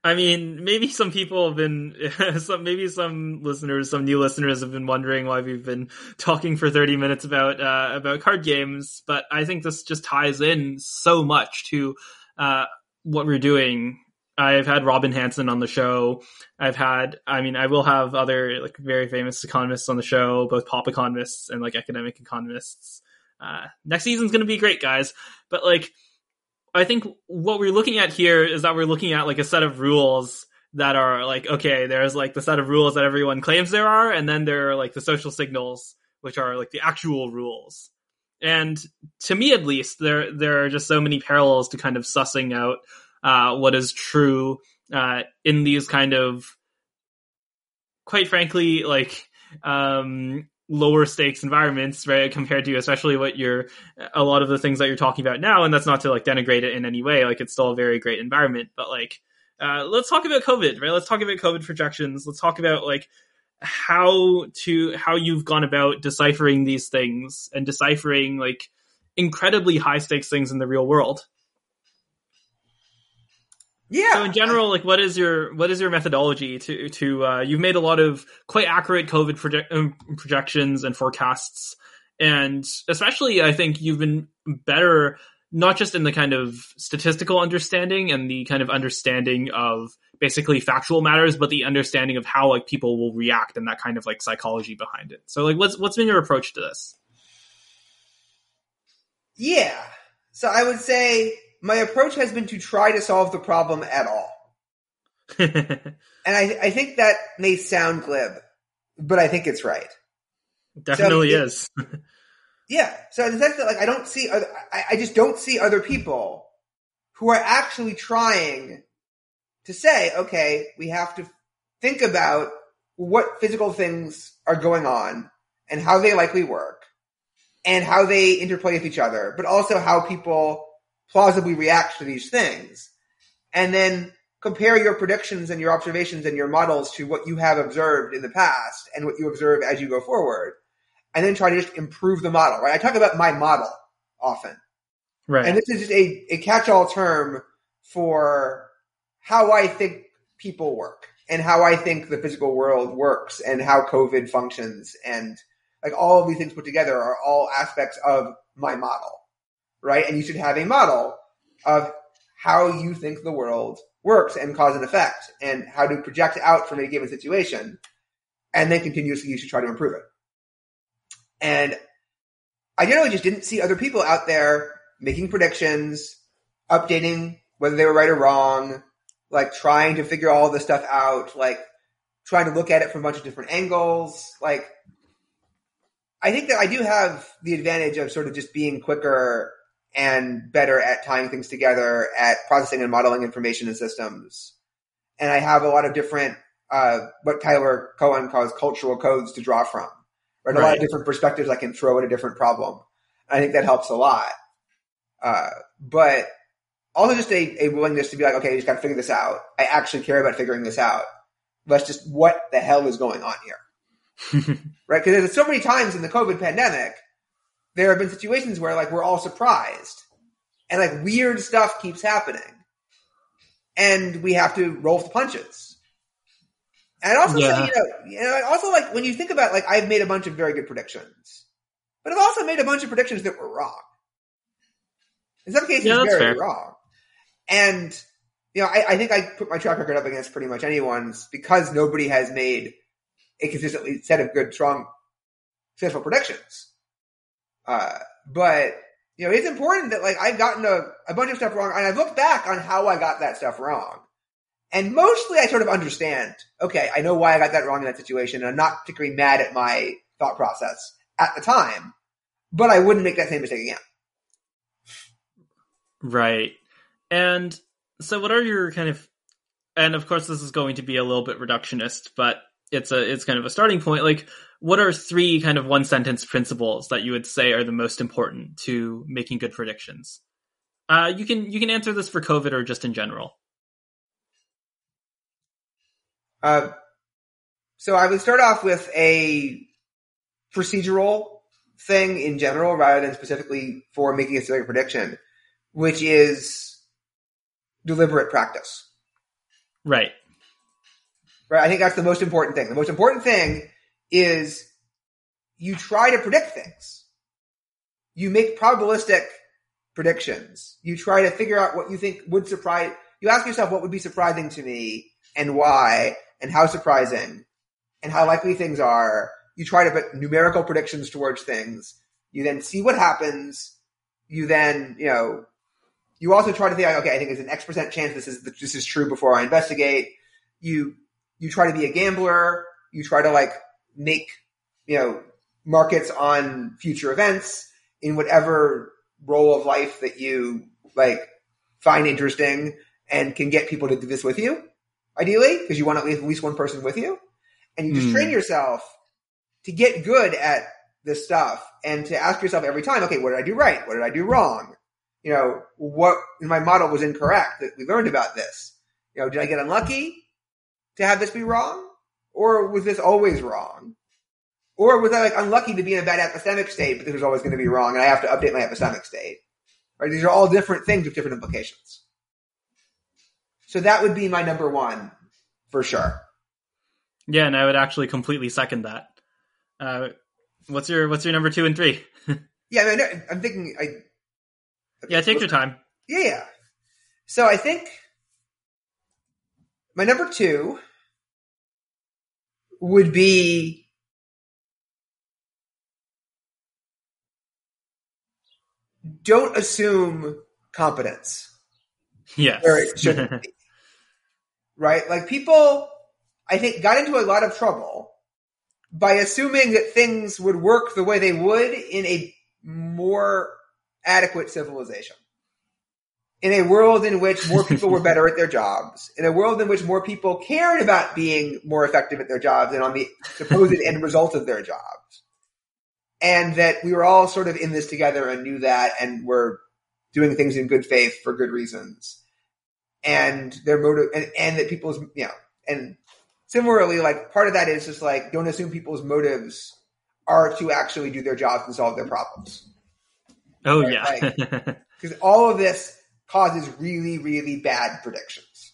I mean, maybe some people have been, *laughs* some maybe some listeners, some new listeners have been wondering why we've been talking for thirty minutes about uh, about card games. But I think this just ties in so much to uh, what we're doing. I've had Robin Hanson on the show. I've had, I mean, I will have other like very famous economists on the show, both pop economists and like academic economists. Uh, next season's going to be great, guys. But like I think what we're looking at here is that we're looking at like a set of rules that are like okay, there's like the set of rules that everyone claims there are, and then there are like the social signals, which are like the actual rules. And to me, at least, there there are just so many parallels to kind of sussing out uh, what is true uh, in these kind of, quite frankly, like um, lower stakes environments, right? Compared to especially what you're a lot of the things that you're talking about now, and that's not to like denigrate it in any way. Like it's still a very great environment, but like uh, let's talk about COVID, right? Let's talk about COVID projections. Let's talk about like how to how you've gone about deciphering these things and deciphering like incredibly high stakes things in the real world. Yeah. So in general, like, what is your what is your methodology to to uh, you've made a lot of quite accurate COVID project, um, projections and forecasts, and especially I think you've been better not just in the kind of statistical understanding and the kind of understanding of basically factual matters, but the understanding of how like people will react and that kind of like psychology behind it. So like, what's what's been your approach to this? Yeah. So I would say my approach has been to try to solve the problem at all. *laughs* and I, I think that may sound glib, but I think it's right. Definitely so is. *laughs* yeah. So in the sense that like I don't see, other, I, I just don't see other people who are actually trying to say, okay, we have to think about what physical things are going on and how they likely work and how they interplay with each other, but also how people plausibly react to these things. And then compare your predictions and your observations and your models to what you have observed in the past and what you observe as you go forward. And then try to just improve the model, right? I talk about my model often. Right. And this is just a, a catch-all term for how I think people work and how I think the physical world works and how COVID functions and like all of these things put together are all aspects of my model, right? And you should have a model of how you think the world works and cause and effect and how to project out from a given situation. And then continuously you should try to improve it. And I generally just didn't see other people out there making predictions, updating whether they were right or wrong, like trying to figure all this stuff out, like trying to look at it from a bunch of different angles. Like, I think that I do have the advantage of sort of just being quicker and better at tying things together, at processing and modeling information in systems. And I have a lot of different, uh, what Tyler Cowen calls cultural codes to draw from, right? A lot of different perspectives I can throw at a different problem. I think that helps a lot. Uh, but also just a, a willingness to be like, okay, I just got to figure this out. I actually care about figuring this out. Let's just, what the hell is going on here? *laughs* right? Because there's so many times in the COVID pandemic, there have been situations where like we're all surprised and like weird stuff keeps happening and we have to roll with the punches. And also, yeah. you know, you know, also like when you think about like I've made a bunch of very good predictions, but I've also made a bunch of predictions that were wrong. In some cases, yeah, very fair. wrong. And you know, I, I, think I put my track record up against pretty much anyone's because nobody has made a consistently set of good, strong, successful predictions. Uh, but you know, it's important that like I've gotten a, a bunch of stuff wrong, and I've looked back on how I got that stuff wrong. And mostly I sort of understand, okay, I know why I got that wrong in that situation, and I'm not particularly mad at my thought process at the time, but I wouldn't make that same mistake again. Right. And so what are your kind of and of course this is going to be a little bit reductionist, but it's a it's kind of a starting point. Like what are three kind of one sentence principles that you would say are the most important to making good predictions? Uh, you can you can answer this for COVID or just in general. Uh, so I would start off with a procedural thing in general rather than specifically for making a specific prediction, which is deliberate practice. Right. Right. I think that's the most important thing. The most important thing is you try to predict things. You make probabilistic predictions. You try to figure out what you think would surprise. You ask yourself what would be surprising to me and why and how surprising and how likely things are. You try to put numerical predictions towards things. You then see what happens. You then, you know, you also try to think, okay, I think there's an X percent chance this is this is true before I investigate. You you try to be a gambler. You try to like make you know markets on future events in whatever role of life that you like find interesting and can get people to do this with you, ideally, because you want at least, at least one person with you. And you just mm. train yourself to get good at this stuff and to ask yourself every time, okay, what did I do right? What did I do wrong? you know, what my model was incorrect that we learned about this. You know, did I get unlucky to have this be wrong? Or was this always wrong? Or was I like unlucky to be in a bad epistemic state, but this was always going to be wrong and I have to update my epistemic state? Right? These are all different things with different implications. So that would be my number one for sure. Yeah, and I would actually completely second that. Uh, what's your what's your number two and three? *laughs* yeah, I mean, I'm thinking I yeah, take your time. Yeah, yeah. So I think my number two would be don't assume competence. Yes. Where it shouldn't be. *laughs* Right? Like people, I think, got into a lot of trouble by assuming that things would work the way they would in a more adequate civilization. In a world in which more people were better at their jobs, in a world in which more people cared about being more effective at their jobs and on the supposed end result of their jobs. And that we were all sort of in this together and knew that and were doing things in good faith for good reasons. And their motive, and, and that people's, you know, and similarly, like part of that is just like, don't assume people's motives are to actually do their jobs and solve their problems Oh Right, yeah. because *laughs* all of this causes really, really bad predictions.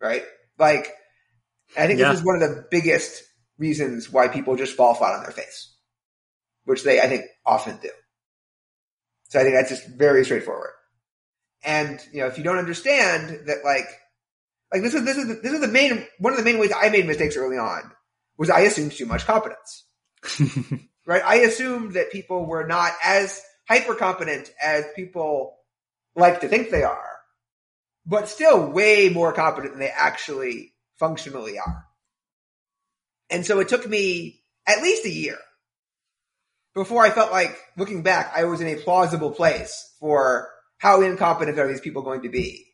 Right? Like, I think Yeah. this is one of the biggest reasons why people just fall flat on their face, which they, I think, often do. So I think that's just very straightforward. And, you know, if you don't understand that, like, like this is, this is, the, this is the main, one of the main ways I made mistakes early on was I assumed too much competence *laughs* right? I assumed that people were not as hyper competent as people like to think they are, but still way more competent than they actually functionally are. And so it took me at least a year before I felt like looking back, I was in a plausible place for how incompetent are these people going to be.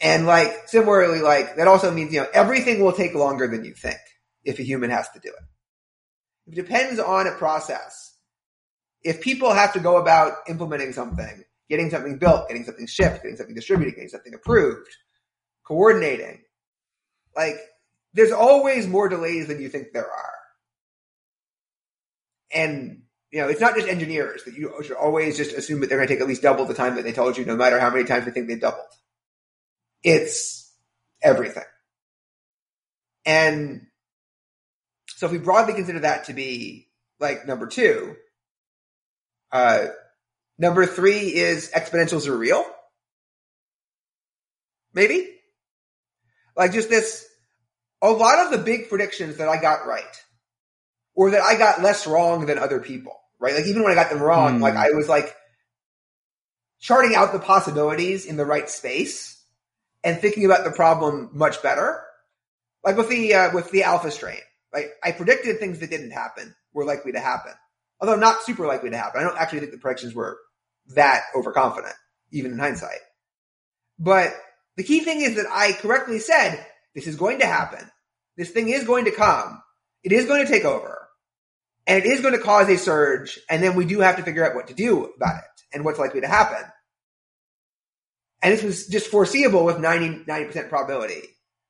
And like similarly, like that also means, you know, everything will take longer than you think if a human has to do it. It depends on a process. If people have to go about implementing something, getting something built, getting something shipped, getting something distributed, getting something approved, coordinating, like there's always more delays than you think there are. And you know, it's not just engineers that you should always just assume that they're going to take at least double the time that they told you, no matter how many times they think they doubled. It's everything. And so if we broadly consider that to be like number two, uh, number three is exponentials are real. Maybe? Like just this, a lot of the big predictions that I got right, or that I got less wrong than other people, right? Like even when I got them wrong, Hmm. like I was like charting out the possibilities in the right space and thinking about the problem much better. Like with the, uh, with the alpha strain, like I predicted things that didn't happen were likely to happen, although not super likely to happen. I don't actually think the predictions were that overconfident, even in hindsight. But the key thing is that I correctly said, this is going to happen. This thing is going to come. It is going to take over. And it is going to cause a surge. And then we do have to figure out what to do about it and what's likely to happen. And this was just foreseeable with 90, 90% probability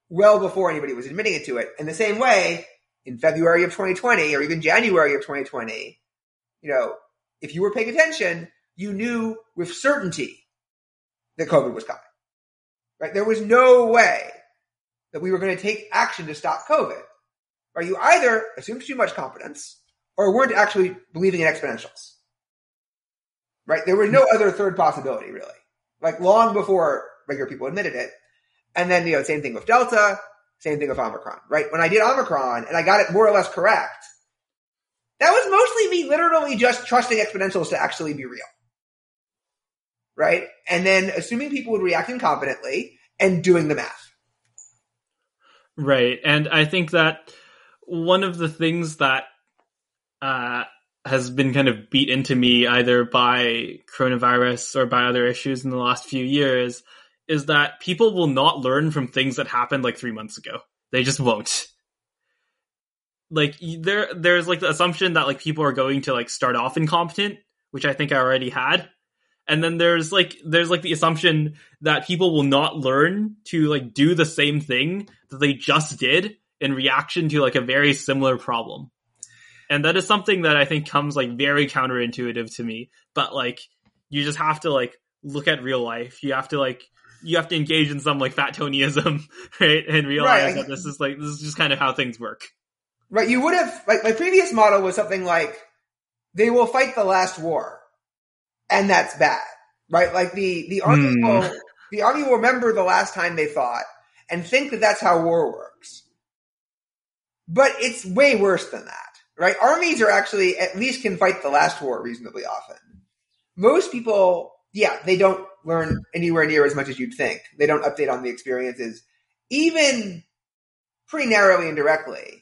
well before anybody was admitting it to it. In the same way, in February of 2020 or even January of 2020, you know, if you were paying attention, you knew with certainty that COVID was coming. Right? There was no way that we were going to take action to stop COVID. Right? You either assumed too much competence or weren't actually believing in exponentials. Right? There was no other third possibility really. Like long before regular people admitted it. And then, you know, same thing with Delta, same thing with Omicron, right? When I did Omicron and I got it more or less correct, that was mostly me literally just trusting exponentials to actually be real. Right? And then assuming people would react incompetently and doing the math. Right. And I think that one of the things that uh, has been kind of beat into me either by coronavirus or by other issues in the last few years is that people will not learn from things that happened like three months ago. They just won't. Like there, there's like the assumption that like people are going to like start off incompetent, which I think I already had, and then there's like there's like the assumption that people will not learn to like do the same thing that they just did in reaction to like a very similar problem. And that is something that I think comes like very counterintuitive to me. But like you just have to like look at real life. You have to like you have to engage in some like fat Tonyism, *laughs* right? And realize Right. that this is like this is just kind of how things work. Right? You would have, like, my previous model was something like, they will fight the last war. And that's bad. Right? Like the, the army Hmm. will, the army will remember the last time they fought and think that that's how war works. But it's way worse than that. Right? Armies are actually, at least can fight the last war reasonably often. Most people, yeah, they don't learn anywhere near as much as you'd think. They don't update on the experiences, even pretty narrowly and directly.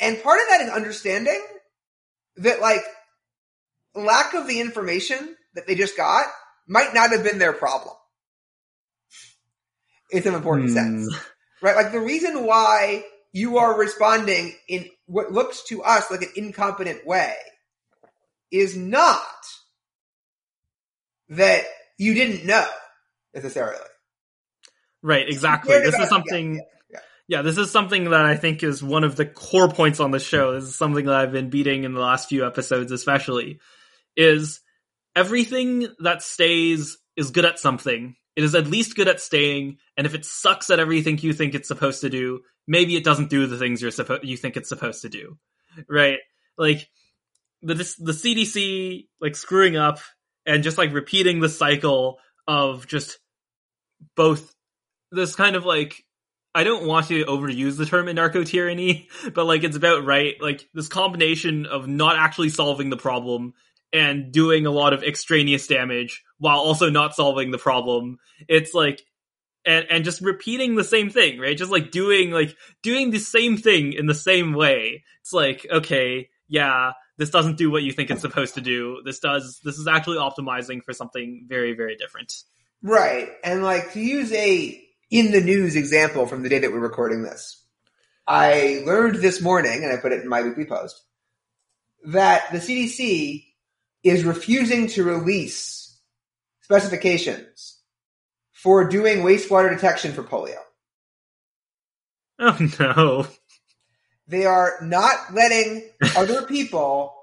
And part of that is understanding that like lack of the information that they just got might not have been their problem. It's an important Hmm. sense. Right? Like the reason why you are responding in what looks to us like an incompetent way is not that you didn't know necessarily. Right, exactly. This is something yeah, yeah. Yeah, this is something that I think is one of the core points on the show. This is something that I've been beating in the last few episodes, especially, is everything that stays is good at something. It is at least good at staying, and if it sucks at everything you think it's supposed to do, maybe it doesn't do the things you're supposed you think it's supposed to do. Right? Like the the CDC like screwing up and just like repeating the cycle of just both this kind of like I don't want to overuse the term anarcho tyranny, but like it's about right. Like this combination of not actually solving the problem and doing a lot of extraneous damage while also not solving the problem. It's like and and just repeating the same thing, right? Just like doing like doing the same thing in the same way. It's like, okay, yeah, this doesn't do what you think it's supposed to do. This does this is actually optimizing for something very, very different. Right. And like to use a in the news example from the day that we're recording this. I learned this morning, and I put it in my weekly post, that the CDC is refusing to release specifications for doing wastewater detection for polio. Oh no. They are not letting *laughs* other people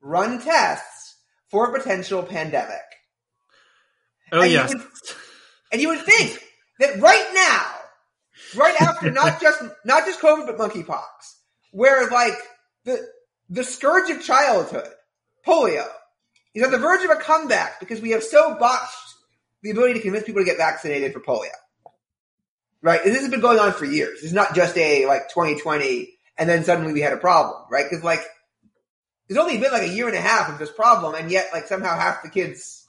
run tests for a potential pandemic. Oh and yes. You would, and you would think that right now, right after *laughs* not just not just COVID but monkeypox, where like the the scourge of childhood, polio, is on the verge of a comeback because we have so botched the ability to convince people to get vaccinated for polio. Right? And this has been going on for years. It's not just a like 2020 and then suddenly we had a problem, right? Because like it's only been like a year and a half of this problem, and yet like somehow half the kids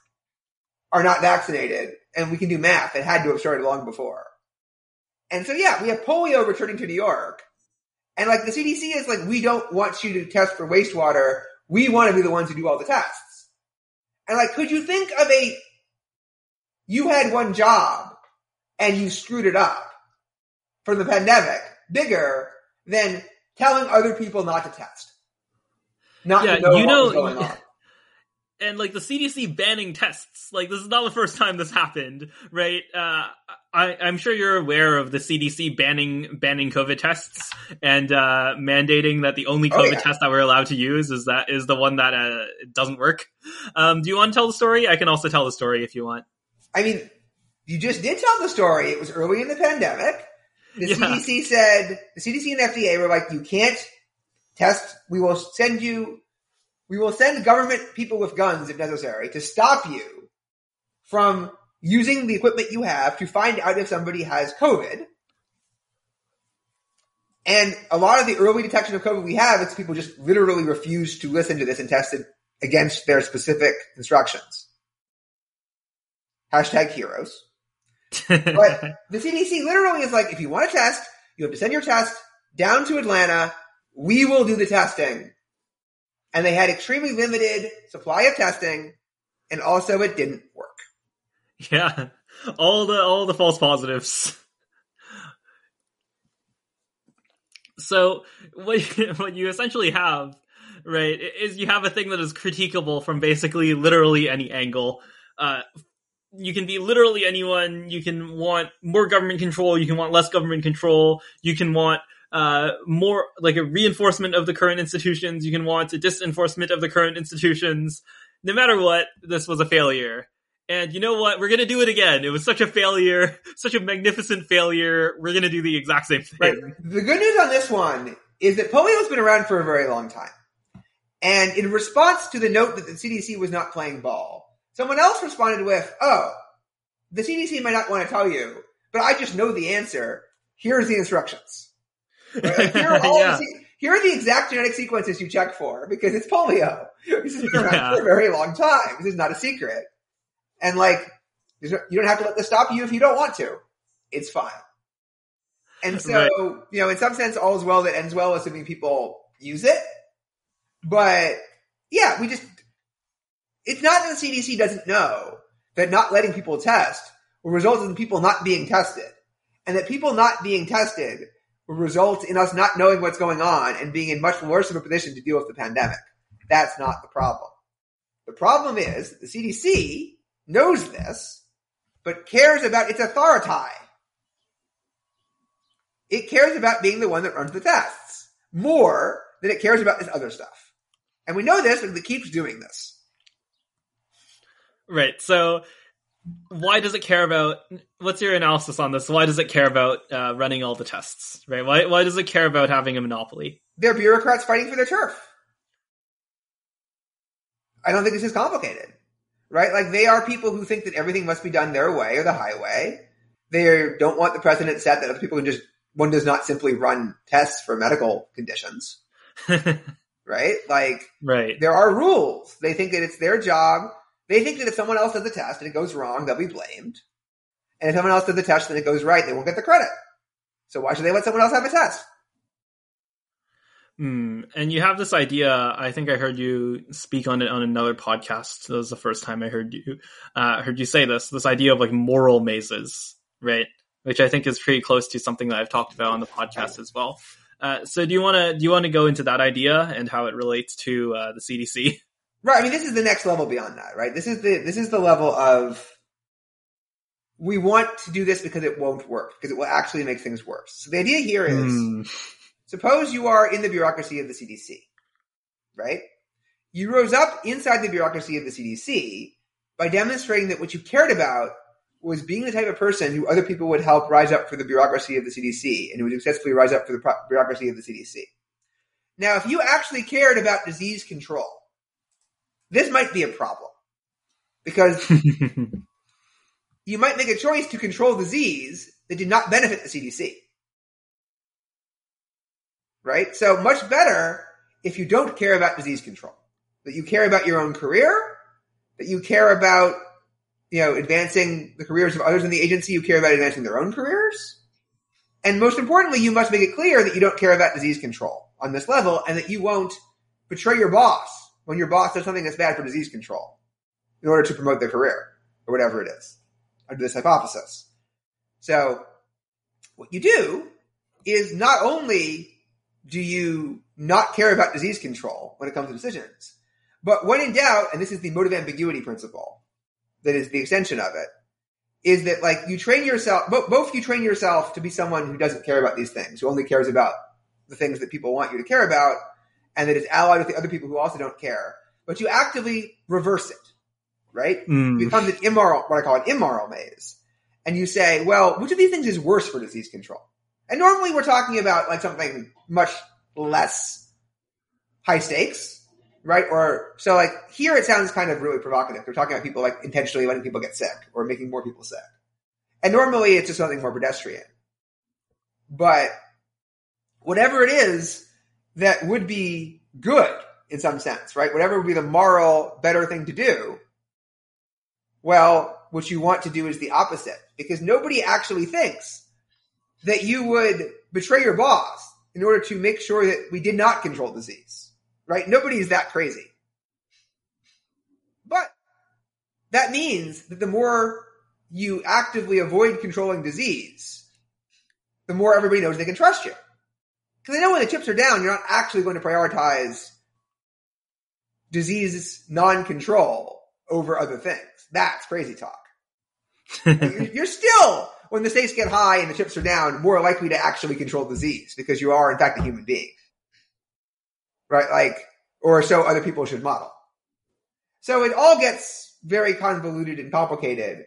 are not vaccinated, and we can do math. It had to have started long before. And so yeah, we have polio returning to New York, and like the CDC is like, we don't want you to test for wastewater. We want to be the ones who do all the tests. And like, could you think of a you had one job and you screwed it up for the pandemic bigger than telling other people not to test. Not yeah, to know you know, was going on. And like the CDC banning tests, like this is not the first time this happened, right? Uh, I, I'm sure you're aware of the CDC banning banning COVID tests and uh, mandating that the only Oh, COVID yeah. test that we're allowed to use is that is the one that uh, doesn't work. Um, do you want to tell the story? I can also tell the story if you want. I mean, you just did tell the story. It was early in the pandemic. The Yeah. CDC said, the CDC and FDA were like, you can't test. We will send you, we will send government people with guns if necessary to stop you from using the equipment you have to find out if somebody has COVID. And a lot of the early detection of COVID we have, it's people just literally refuse to listen to this and test it against their specific instructions. Hashtag heroes. *laughs* But the CDC literally is like, if you want to test, you have to send your test down to Atlanta. We will do the testing. And they had extremely limited supply of testing, and also it didn't work. yeah, all the all the false positives. So what *laughs* what you essentially have, right, is you have a thing that is critiquable from basically literally any angle. Uh, you can be literally anyone. You can want more government control. You can want less government control. You can want uh, more like a reinforcement of the current institutions. You can want a disenforcement of the current institutions. No matter what, this was a failure. And you know what? We're gonna do it again. It was such a failure, *laughs* such a magnificent failure. We're gonna do the exact same thing. Right. The good news on this one is that polio's been around for a very long time. And in response to the note that the CDC was not playing ball, someone else responded with, oh, the CDC might not want to tell you, but I just know the answer. Here's the instructions. Right? Like, here, are *laughs* all Yeah. the, here are the exact genetic sequences you check for because it's polio. *laughs* This has been around Yeah. for a very long time. This is not a secret. And like, you don't have to let this stop you if you don't want to. It's fine. And so, Right. you know, in some sense, all is well that ends well, assuming people use it. But yeah, we just, it's not that the CDC doesn't know that not letting people test will result in people not being tested. And that people not being tested result in us not knowing what's going on and being in much worse of a position to deal with the pandemic. That's not the problem. The problem is the CDC knows this, but cares about its authority. It cares about being the one that runs the tests more than it cares about this other stuff. And we know this because it keeps doing this. Right. So why does it care about what's your analysis on this? Why does it care about uh, running all the tests right? Why, why does it care about having a monopoly? They're bureaucrats fighting for their turf. I don't think this is complicated right? Like they are people who think that everything must be done their way or the highway. They don't want the precedent set that other people can just one does not simply run tests for medical conditions. *laughs* Right? Like right. there are rules. They think that it's their job they think that if someone else does the test and it goes wrong, they'll be blamed. And if someone else does the test and it goes right, they won't get the credit. So why should they let someone else have a test? Hmm. And you have this idea. I think I heard you speak on it on another podcast. That was the first time I heard you uh, heard you say this. This idea of like moral mazes, right? Which I think is pretty close to something that I've talked about on the podcast as well. Uh, so do you want to do you want to go into that idea and how it relates to uh, the CDC? *laughs* Right. I mean, this is the next level beyond that, right? This is the this is the level of we want to do this because it won't work because it will actually make things worse. So the idea here is mm. suppose you are in the bureaucracy of the CDC, right? You rose up inside the bureaucracy of the CDC by demonstrating that what you cared about was being the type of person who other people would help rise up for the bureaucracy of the CDC and who would successfully rise up for the bureaucracy of the CDC. Now, if you actually cared about disease control, this might be a problem because *laughs* you might make a choice to control disease that did not benefit the CDC. Right? So much better if you don't care about disease control, that you care about your own career, that you care about, you know, advancing the careers of others in the agency, you care about advancing their own careers. And most importantly, you must make it clear that you don't care about disease control on this level and that you won't betray your boss when your boss does something that's bad for disease control in order to promote their career or whatever it is under this hypothesis. So what you do is not only do you not care about disease control when it comes to decisions, but when in doubt, and this is the motive ambiguity principle that is the extension of it, is that like you train yourself, both you train yourself to be someone who doesn't care about these things, who only cares about the things that people want you to care about, and that is allied with the other people who also don't care, but you actively reverse it, right? Mm. It becomes an immoral, what I call an immoral maze. And you say, well, which of these things is worse for disease control? And normally we're talking about like something much less high stakes, right? Or so like here it sounds kind of really provocative. We're talking about people like intentionally letting people get sick or making more people sick. And normally it's just something more pedestrian. But whatever it is, that would be good in some sense, right? Whatever would be the moral, better thing to do. Well, what you want to do is the opposite because nobody actually thinks that you would betray your boss in order to make sure that we did not control disease, right? Nobody is that crazy. But that means that the more you actively avoid controlling disease, the more everybody knows they can trust you. Because they know when the chips are down, you're not actually going to prioritize disease non-control over other things. That's crazy talk. *laughs* you're still, when the stakes get high and the chips are down, more likely to actually control disease because you are, in fact, a human being. Right? Like, or so other people should model. So it all gets very convoluted and complicated.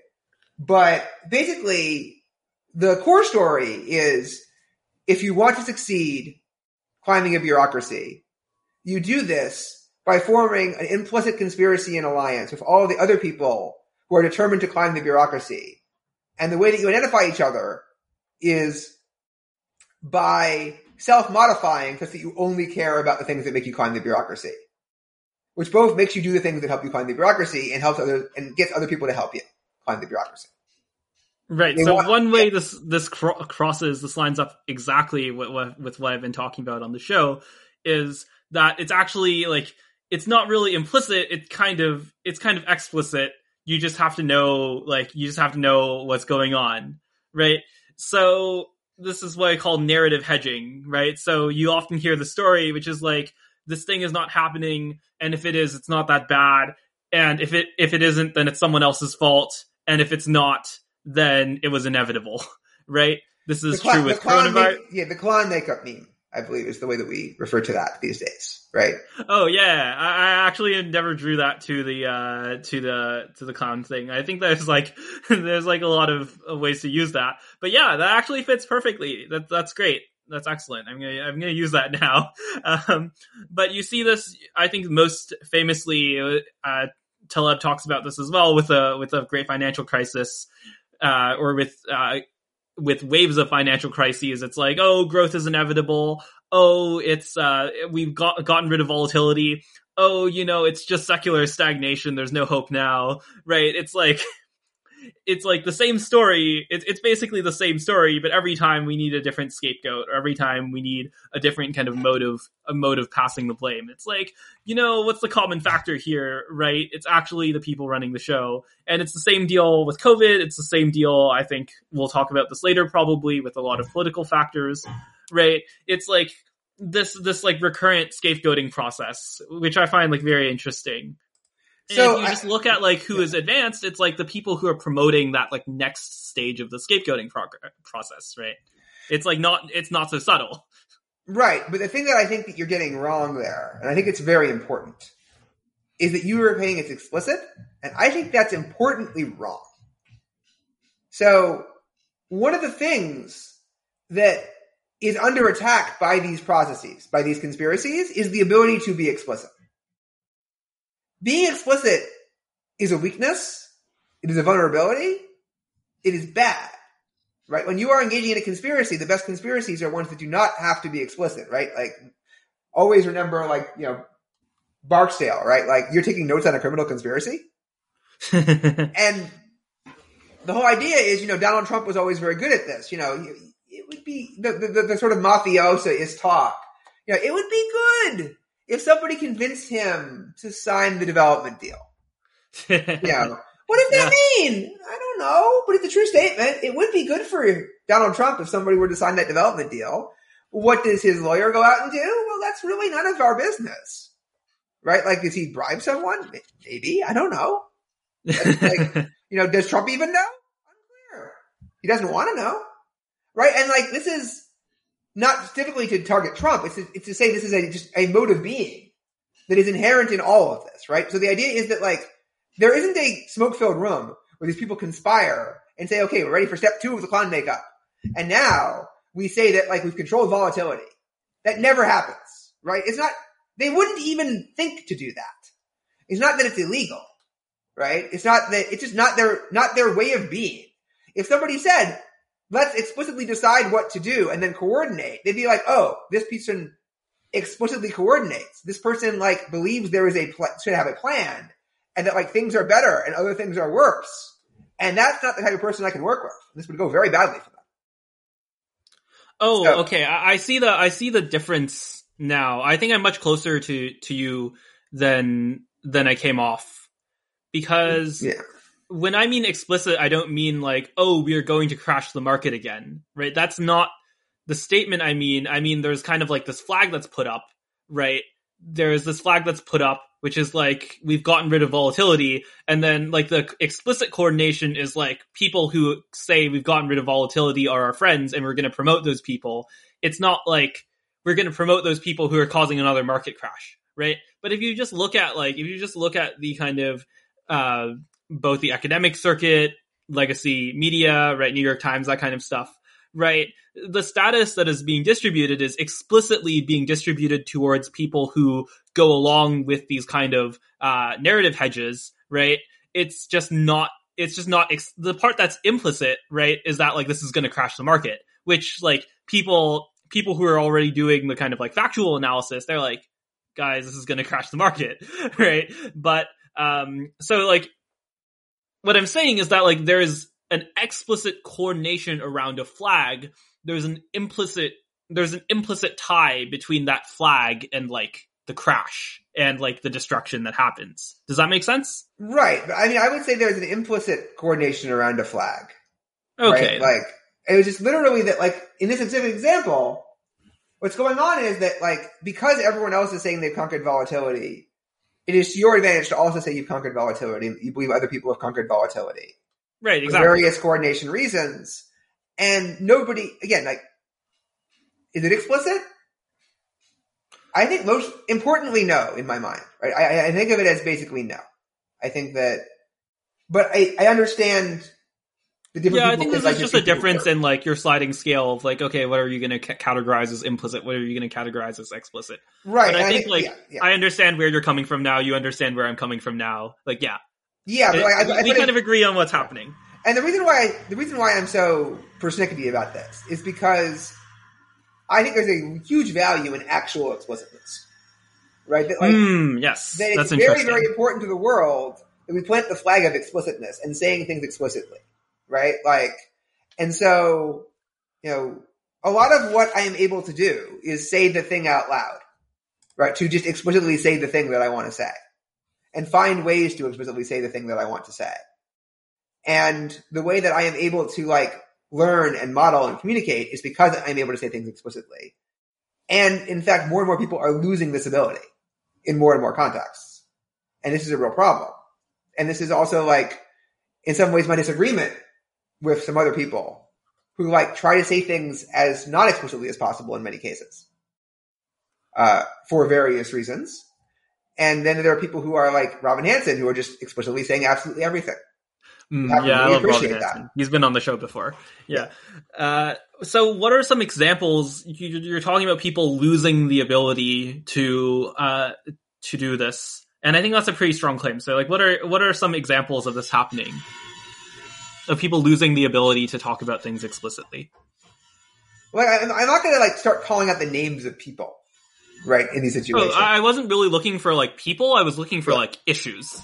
But basically, the core story is if you want to succeed climbing a bureaucracy, you do this by forming an implicit conspiracy and alliance with all the other people who are determined to climb the bureaucracy. And the way that you identify each other is by self-modifying such that you only care about the things that make you climb the bureaucracy. Which both makes you do the things that help you climb the bureaucracy and helps other and gets other people to help you climb the bureaucracy. Right. They so want, one way this this cro- crosses this lines up exactly with, with, with what I've been talking about on the show is that it's actually like it's not really implicit. It's kind of it's kind of explicit. You just have to know like you just have to know what's going on, right? So this is what I call narrative hedging, right? So you often hear the story, which is like this thing is not happening, and if it is, it's not that bad, and if it if it isn't, then it's someone else's fault, and if it's not, then it was inevitable, *laughs* right? This is true with coronavirus. Make, yeah, the clown makeup meme. I believe is the way that we refer to that these days, right? Oh yeah, I, I actually never drew that to the uh, to the to the clown thing. I think there's like *laughs* there's like a lot of ways to use that, but yeah, that actually fits perfectly. That that's great. That's excellent. I'm gonna I'm gonna use that *laughs* now. Um, but you see this, I think most famously, uh, Taleb talks about this as well with a with a great financial crisis, uh, or with uh, with waves of financial crises, it's like, oh, growth is inevitable. Oh, it's uh, we've got gotten rid of volatility. Oh, you know, it's just secular stagnation. There's no hope now, right? It's like *laughs* it's like the same story. It's it's basically the same story, but every time we need a different scapegoat, or every time we need a different kind of motive, a mode of passing the blame. It's like, you know, what's the common factor here, right? It's actually the people running the show, and it's the same deal with COVID. It's the same deal. I think we'll talk about this later, probably with a lot of political factors, right? It's like this this like recurrent scapegoating process, which I find like very interesting. So you I, just look at like who yeah. is advanced, it's like the people who are promoting that like next stage of the scapegoating prog- process, right? It's like not it's not so subtle. Right, but the thing that I think that you're getting wrong there, and I think it's very important, is that you are paying it's explicit, and I think that's importantly wrong. So, one of the things that is under attack by these processes, by these conspiracies, is the ability to be explicit being explicit is a weakness. It is a vulnerability. It is bad, right? When you are engaging in a conspiracy, the best conspiracies are ones that do not have to be explicit, right? Like always remember, like, you know, Barksdale, right? Like you're taking notes on a criminal conspiracy. *laughs* and the whole idea is, you know, Donald Trump was always very good at this. You know, it would be the, the, the sort of mafiosa is talk. You know, it would be good if somebody convinced him to sign the development deal, *laughs* you know, what does that yeah. mean? I don't know, but it's a true statement. It would be good for Donald Trump if somebody were to sign that development deal. What does his lawyer go out and do? Well, that's really none of our business, right? Like, does he bribe someone? Maybe I don't know. like, *laughs* you know, does Trump even know? Unclear. He doesn't want to know, right? And like, this is not specifically to target Trump. It's to, it's to say this is a, just a mode of being that is inherent in all of this, right? So the idea is that like there isn't a smoke filled room where these people conspire and say, okay, we're ready for step two of the clown makeup. And now we say that like we've controlled volatility. That never happens, right? It's not, they wouldn't even think to do that. It's not that it's illegal, right? It's not that, it's just not their, not their way of being. If somebody said, let's explicitly decide what to do and then coordinate. They'd be like, oh, this person explicitly coordinates. This person like believes there is a pl- should have a plan and that like things are better and other things are worse. And that's not the type of person I can work with. This would go very badly for them. Oh, so, okay. I, I see the I see the difference now. I think I'm much closer to to you than than I came off because yeah when I mean explicit, I don't mean like, oh, we are going to crash the market again, right? That's not the statement I mean. I mean, there's kind of like this flag that's put up, right? There's this flag that's put up, which is like, we've gotten rid of volatility. And then like the explicit coordination is like people who say we've gotten rid of volatility are our friends and we're going to promote those people. It's not like we're going to promote those people who are causing another market crash, right? But if you just look at like, if you just look at the kind of, uh, both the academic circuit, legacy media, right, New York Times, that kind of stuff, right? The status that is being distributed is explicitly being distributed towards people who go along with these kind of uh, narrative hedges, right? It's just not. It's just not ex- the part that's implicit, right? Is that like this is going to crash the market, which like people people who are already doing the kind of like factual analysis, they're like, guys, this is going to crash the market, *laughs* right? But um, so like what I'm saying is that like there's an explicit coordination around a flag. There's an implicit there's an implicit tie between that flag and like the crash and like the destruction that happens. Does that make sense? Right. I mean, I would say there's an implicit coordination around a flag. Okay. Right? Like it was just literally that like in this specific example, what's going on is that like because everyone else is saying they've conquered volatility, it is to your advantage to also say you've conquered volatility. You believe other people have conquered volatility. Right, exactly. For various coordination reasons. And nobody, again, like, is it explicit? I think most importantly, no, in my mind, right? I, I think of it as basically no. I think that, but I, I understand. Yeah, I think think there's like just a difference in like your sliding scale of like, okay, what are you going to ca- categorize as implicit? What are you going to categorize as explicit? right? But I and think, like, yeah, yeah, I understand where you're coming from now. You understand where I'm coming from now. Like, yeah, yeah, It- I, I we, we put it- kind of agree on what's happening. And the reason why the reason why I'm so persnickety about this is because I think there's a huge value in actual explicitness, right? That like Hmm. yes, that it's that's very very important to the world that we plant the flag of explicitness and saying things explicitly, right? Like, and so you know, a lot of what I am able to do is say the thing out loud, right? To just explicitly say the thing that I want to say, and find ways to explicitly say the thing that I want to say. And the way that I am able to like learn and model and communicate is because I'm able to say things explicitly. And in fact, more and more people are losing this ability in more and more contexts. And this is a real problem. And this is also like, in some ways, my disagreement with some other people who like try to say things as not explicitly as possible in many cases, uh, for various reasons. And then there are people who are like Robin Hanson who are just explicitly saying absolutely everything. Mm, I yeah, I really Robin appreciate that. Hanson. He's been on the show before. Yeah. Uh, so, what are some examples? You, you're talking about people losing the ability to uh, to do this, and I think that's a pretty strong claim. So, like, what are what are some examples of this happening? Of people losing the ability to talk about things explicitly. Like, I'm, I'm not going to like start calling out the names of people, right? In these oh, situations. I I wasn't really looking for like people. I was looking for Yeah. like issues.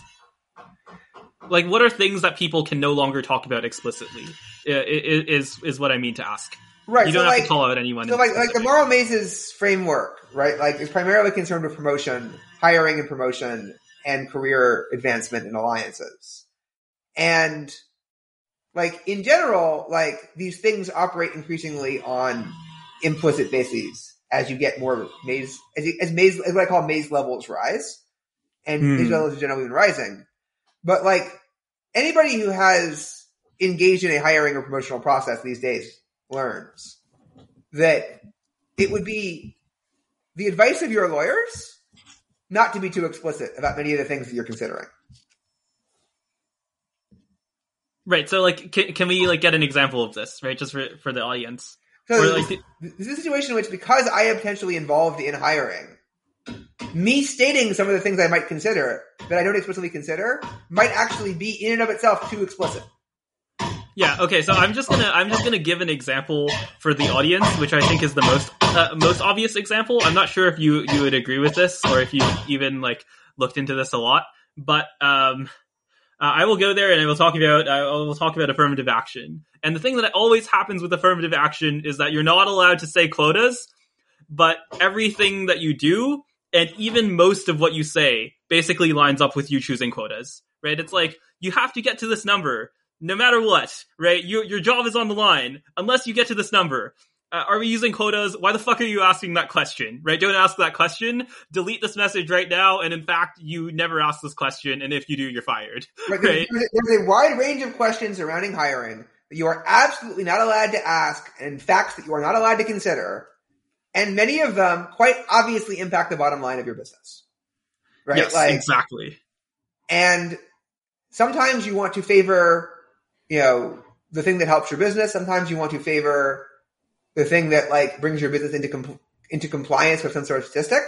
Like, what are things that people can no longer talk about explicitly? Is is what I mean to ask. right. You don't have like, to call out anyone. so like, like the moral mazes framework, right? Like is primarily concerned with promotion, hiring and promotion, and career advancement and alliances. And like in general, like these things operate increasingly on implicit bases as you get more maze, as, you, as maze, as what I call maze levels rise, and Hmm. maze levels are generally been rising. But like anybody who has engaged in a hiring or promotional process these days learns that it would be the advice of your lawyers not to be too explicit about many of the things that you're considering. Right. So, like, can, can we like get an example of this, right? Just for for the audience. So Or, like, this, this is a situation in which, because I am potentially involved in hiring, me stating some of the things I might consider that I don't explicitly consider might actually be in and of itself too explicit. Yeah. Okay. So I'm just gonna I'm just gonna give an example for the audience, which I think is the most uh, most obvious example. I'm not sure if you you would agree with this or if you even like looked into this a lot, but um. Uh, I will go there and I will talk about I will talk about affirmative action. And the thing that always happens with affirmative action is that you're not allowed to say quotas, but everything that you do and even most of what you say basically lines up with you choosing quotas. Right? It's like you have to get to this number no matter what, right? Your your job is on the line unless you get to this number. Uh, are we using quotas? Why the fuck are you asking that question? Right? Don't ask that question. Delete this message right now. And in fact, you never ask this question. And if you do, you're fired. *laughs* Right? Right. There's, there's a wide range of questions surrounding hiring that you are absolutely not allowed to ask, and facts that you are not allowed to consider, and many of them quite obviously impact the bottom line of your business. Right? Yes, like, exactly. and sometimes you want to favor, you know, the thing that helps your business. Sometimes you want to favor the thing that like brings your business into into compliance with some sort of statistic,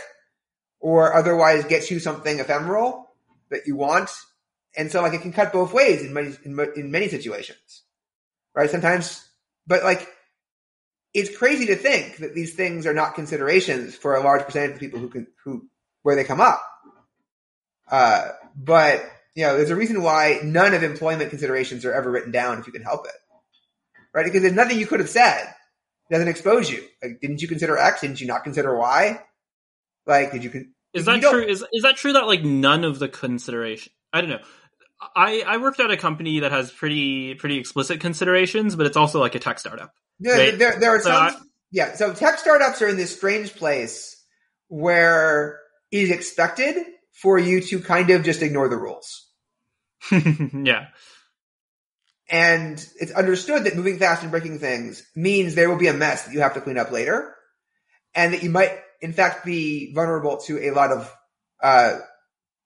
or otherwise gets you something ephemeral that you want. And so like it can cut both ways in many in, in many situations, right? Sometimes, but like it's crazy to think that these things are not considerations for a large percentage of the people who can who where they come up. Uh, but you know, there's a reason why none of employment considerations are ever written down if you can help it, right? Because there's nothing you could have said doesn't expose you. Like, didn't you consider X? Didn't you not consider Y? Like, did you? Con- Is that don't- true? Is is that true that like none of the consideration? I don't know. I I worked at a company that has pretty pretty explicit considerations, but it's also like a tech startup. There, Right. there, there are So some. I- yeah, so tech startups are in this strange place where it is expected for you to kind of just ignore the rules. *laughs* yeah. And it's understood that moving fast and breaking things means there will be a mess that you have to clean up later. And that you might in fact be vulnerable to a lot of uh,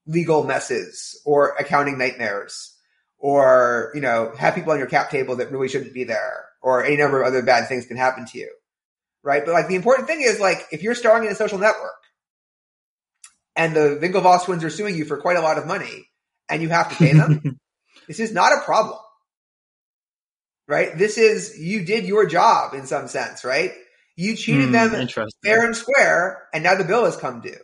legal messes or accounting nightmares or you know have people on your cap table that really shouldn't be there or any number of other bad things can happen to you right but like the important thing is like if you're starring in a social network and the Winklevoss twins are suing you for quite a lot of money and you have to pay them *laughs* this is not a problem right this is you did your job in some sense right you cheated Hmm, them fair and square, and now the bill has come due.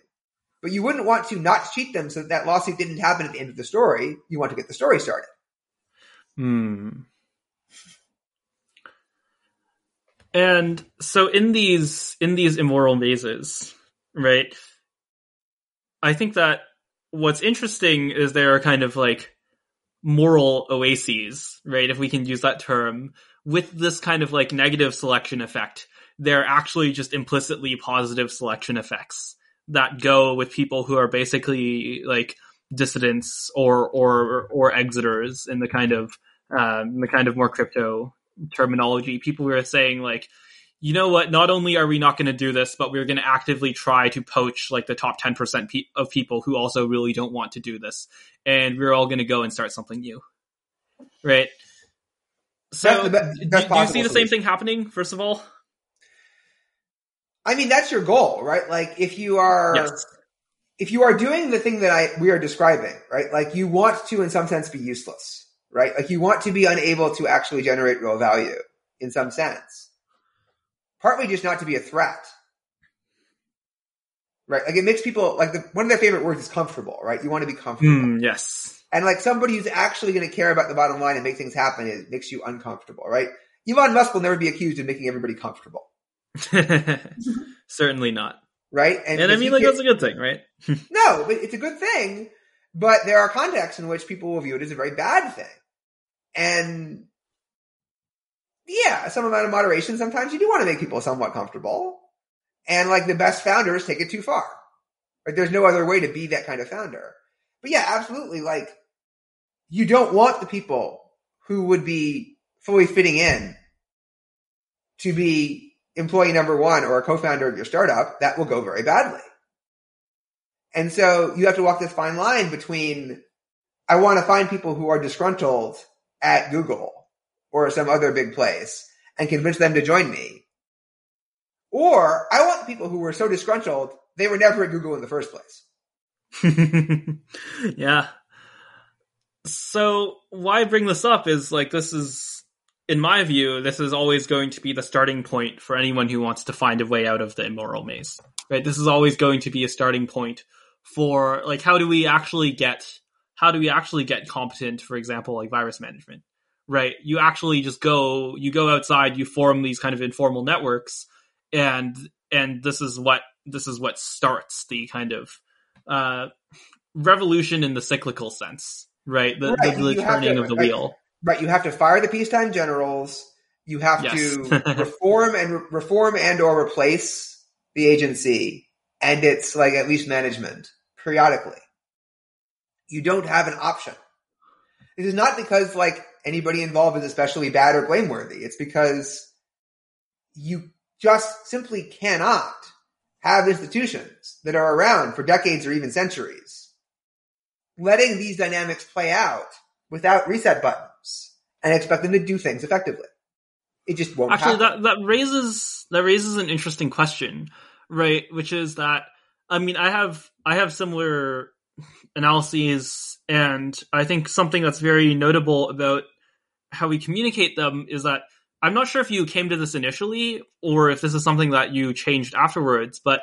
But you wouldn't want to not cheat them so that, that lawsuit didn't happen at the end of the story. You want to get the story started. Hmm. And so in these in these immoral mazes, right? I think that what's interesting is there are kind of like moral oases, right? If we can use that term, with this kind of like negative selection effect, they're actually just implicitly positive selection effects that go with people who are basically like dissidents or or or exiters in the kind of um, the kind of more crypto terminology. People who are saying like, you know what? Not only are we not going to do this, but we're going to actively try to poach like the top ten percent pe- of people who also really don't want to do this, and we're all going to go and start something new, right? So, That's the be- do, do you see the same thing happening? First of all, I mean, that's your goal, right? Like if you are yes, if you are doing the thing that I we are describing, right? Like you want to, in some sense, be useless, right? Like you want to be unable to actually generate real value in some sense. Partly just not to be a threat, right? Like it makes people like the, one of their favorite words is comfortable, right? You want to be comfortable. Hmm, yes. And like somebody who's actually going to care about the bottom line and make things happen, it makes you uncomfortable, right? Elon Musk will never be accused of making everybody comfortable, *laughs* Certainly not. right? And I mean, like that's a good thing, right? *laughs* no, but it's a good thing. But there are contexts in which people will view it as a very bad thing, and yeah, some amount of moderation. Sometimes you do want to make people somewhat comfortable, and like the best founders take it too far. Right? There's no other way to be that kind of founder. But yeah, absolutely. Like you don't want the people who would be fully fitting in to be employee number one or a co-founder of your startup. That will go very badly. And so you have to walk this fine line between I want to find people who are disgruntled at Google or some other big place and convince them to join me. Or I want people who were so disgruntled they were never at Google in the first place. *laughs* yeah. So why I bring this up is like this is in my view, this is always going to be the starting point for anyone who wants to find a way out of the immoral maze. Right? This is always going to be a starting point for like how do we actually get how do we actually get competent, for example, like virus management. Right? You actually just go you go outside, you form these kind of informal networks and and this is what this is what starts the kind of uh revolution in the cyclical sense, right? The, Right, the, the turning to- of the right. wheel. Right. You have to fire the peacetime generals. You have Yes. to *laughs* reform and reform and or replace the agency and its like at least management periodically. You don't have an option. This is not because like anybody involved is especially bad or blameworthy. It's because you just simply cannot have institutions that are around for decades or even centuries letting these dynamics play out without reset buttons and expect them to do things effectively. It just won't Actually, happen. that that raises that raises an interesting question, right? Which is that I mean, I have I have similar analyses, and I think something that's very notable about how we communicate them is that I'm not sure if you came to this initially or if this is something that you changed afterwards, but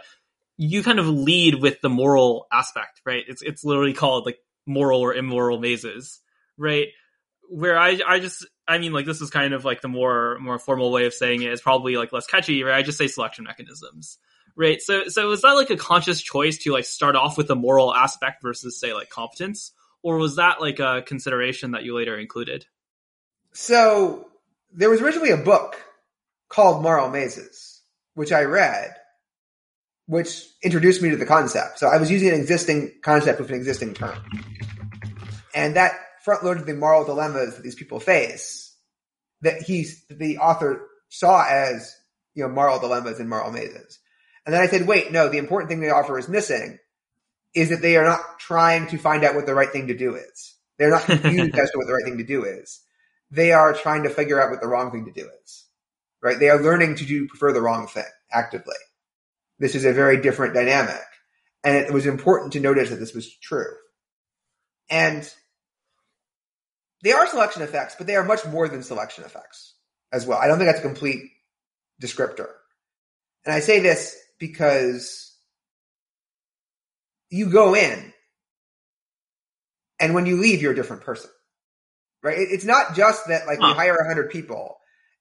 you kind of lead with the moral aspect, right? It's it's literally called like moral or immoral mazes, right? Where I I just I mean like this is kind of like the more more formal way of saying it is probably like less catchy, right? I just say selection mechanisms. Right. So so was that like a conscious choice to like start off with the moral aspect versus say like competence? Or was that like a consideration that you later included? So there was originally a book called Moral Mazes, which I read, which introduced me to the concept. So I was using an existing concept with an existing term. And that front loaded the moral dilemmas that these people face that he, the author saw as, you know, moral dilemmas and moral mazes. And then I said, wait, no, the important thing they offer is missing is that they are not trying to find out what the right thing to do is. They're not confused *laughs* as to what the right thing to do is. They are trying to figure out what the wrong thing to do is. Right? They are learning to do prefer the wrong thing actively. This is a very different dynamic. And it was important to notice that this was true. And they are selection effects, but they are much more than selection effects as well. I don't think that's a complete descriptor. And I say this because you go in and when you leave, you're a different person, right? It's not just that like huh. we hire hundred people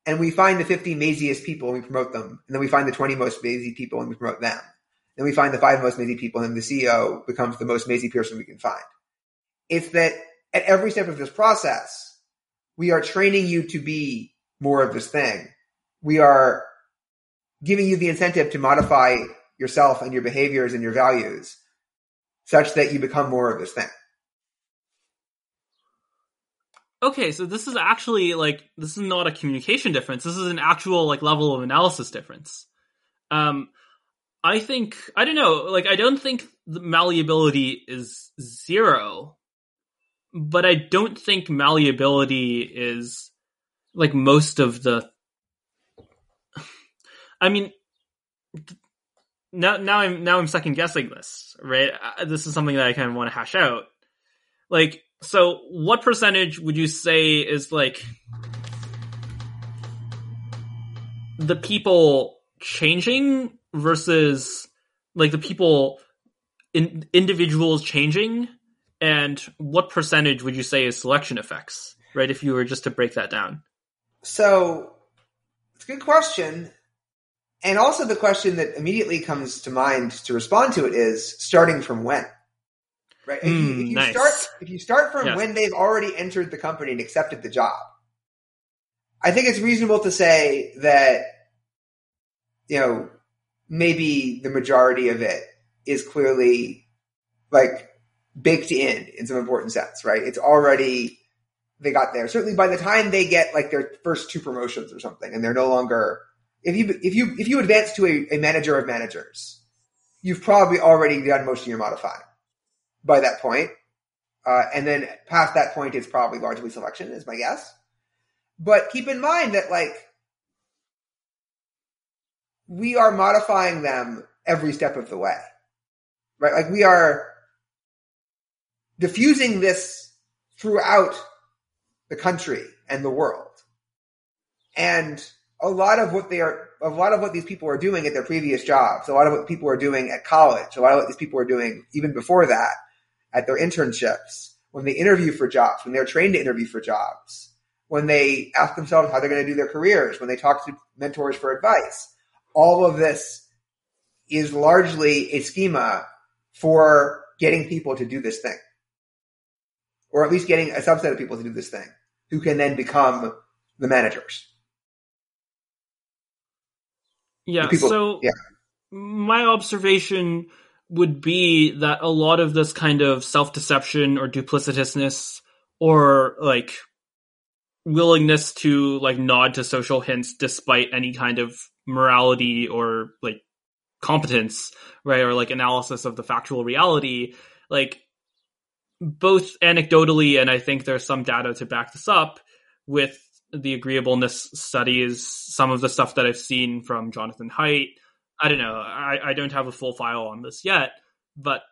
and we find the 50 maziest people and we promote them. And then we find the 20 most mazy people and we promote them. Then we find the five most mazy people and the CEO becomes the most mazy person we can find. It's that at every step of this process, we are training you to be more of this thing. We are giving you the incentive to modify yourself and your behaviors and your values such that you become more of this thing. Okay, so this is actually like this is not a communication difference. This is an actual like level of analysis difference. Um I think I don't know, like I don't think the malleability is zero, but I don't think malleability is like most of the I mean now now I'm now I'm second guessing this, right? Uh, this is something that I kind of want to hash out. Like so what percentage would you say is like the people changing versus like the people in individuals changing and what percentage would you say is selection effects right if you were just to break that down so it's a good question and also the question that immediately comes to mind to respond to it is starting from when right? If, mm, you, if you nice. start if you start from yes. when they've already entered the company and accepted the job, I think it's reasonable to say that you know maybe the majority of it is clearly like baked in in some important sense, right? It's already they got there. Certainly by the time they get like their first two promotions or something, and they're no longer if you if you if you advance to a, a manager of managers, you've probably already done most of your modifying by that point. Uh, and then past that point, it's probably largely selection, is my guess. But keep in mind that, like, we are modifying them every step of the way, right? Like, we are diffusing this throughout the country and the world. And a lot of what they are, a lot of what these people are doing at their previous jobs, a lot of what people are doing at college, a lot of what these people are doing even before that at their internships, when they interview for jobs, when they're trained to interview for jobs, when they ask themselves how they're going to do their careers, when they talk to mentors for advice. All of this is largely a schema for getting people to do this thing. Or at least getting a subset of people to do this thing who can then become the managers. Yeah. People, so yeah. my observation would be that a lot of this kind of self deception or duplicitousness or like willingness to like nod to social hints despite any kind of morality or like competence, right? Or like analysis of the factual reality, like both anecdotally and I think there's some data to back this up with the agreeableness studies, some of the stuff that I've seen from Jonathan Haidt, I don't know. I, I don't have a full file on this yet, but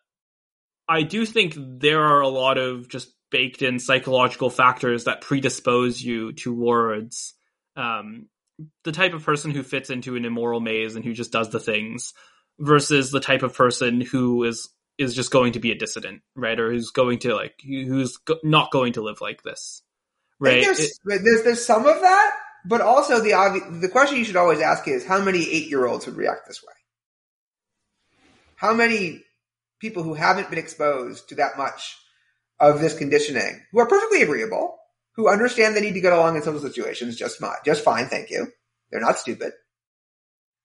I do think there are a lot of just baked in psychological factors that predispose you towards um, the type of person who fits into an immoral maze and who just does the things versus the type of person who is is just going to be a dissident, right? Or who's going to like who's go- not going to live like this, right? There's, it, there's there's some of that, but also the obvi- the question you should always ask is how many eight year olds would react this way? How many people who haven't been exposed to that much of this conditioning, who are perfectly agreeable, who understand they need to get along in social situations just fine, just fine, thank you. They're not stupid.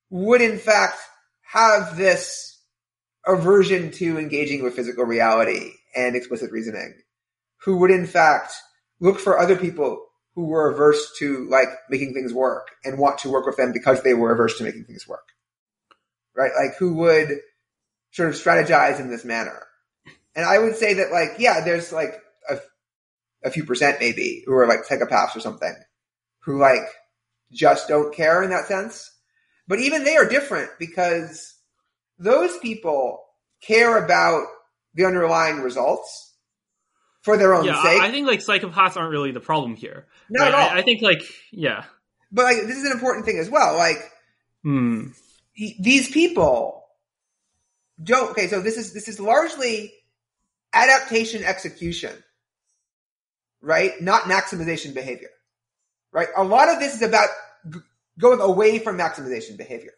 Would in fact have this aversion to engaging with physical reality and explicit reasoning, who would in fact look for other people who were averse to like making things work and want to work with them because they were averse to making things work. right? Like who would sort of strategize in this manner. And I would say that like, yeah, there's like a, a few percent maybe who are like psychopaths or something who like just don't care in that sense. But even they are different because those people care about the underlying results for their own yeah, sake. I think like psychopaths aren't really the problem here. At Right? all. I, I think like yeah. but like, this is an important thing as well. Like, Hmm. these people don't okay so this is this is largely adaptation execution right not maximization behavior right a lot of this is about g- going away from maximization behavior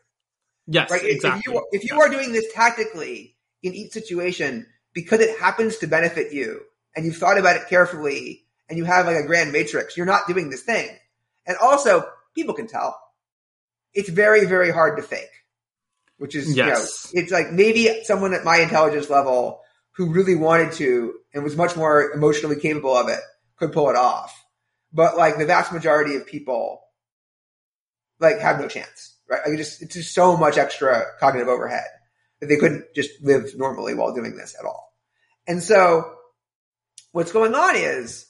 Yes, right exactly. if you if you are doing this tactically in each situation because it happens to benefit you and you've thought about it carefully and you have like a grand matrix you're not doing this thing. And also people can tell. It's very very hard to fake which is Yes. you know, it's like maybe someone at my intelligence level who really wanted to and was much more emotionally capable of it could pull it off. But like the vast majority of people like have no chance right? Like it just it's just so much extra cognitive overhead that they couldn't just live normally while doing this at all. And so what's going on is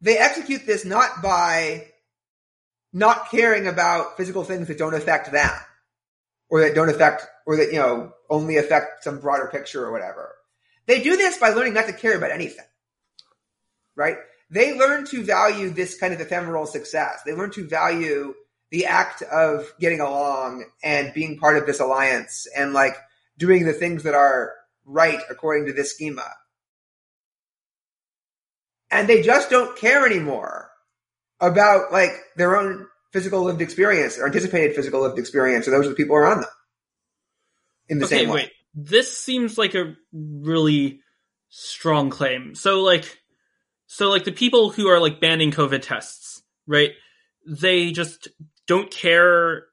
they execute this not by not caring about physical things that don't affect them or that don't affect or that you know only affect some broader picture or whatever. They do this by learning not to care about anything right? They learn to value this kind of ephemeral success. They learn to value the act of getting along and being part of this alliance and like doing the things that are right according to this schema and they just don't care anymore about like their own physical lived experience or anticipated physical lived experience or those of the people around them in the okay, same way. wait. This seems like a really strong claim. So like so like the people who are like banning COVID tests, right? They just don't care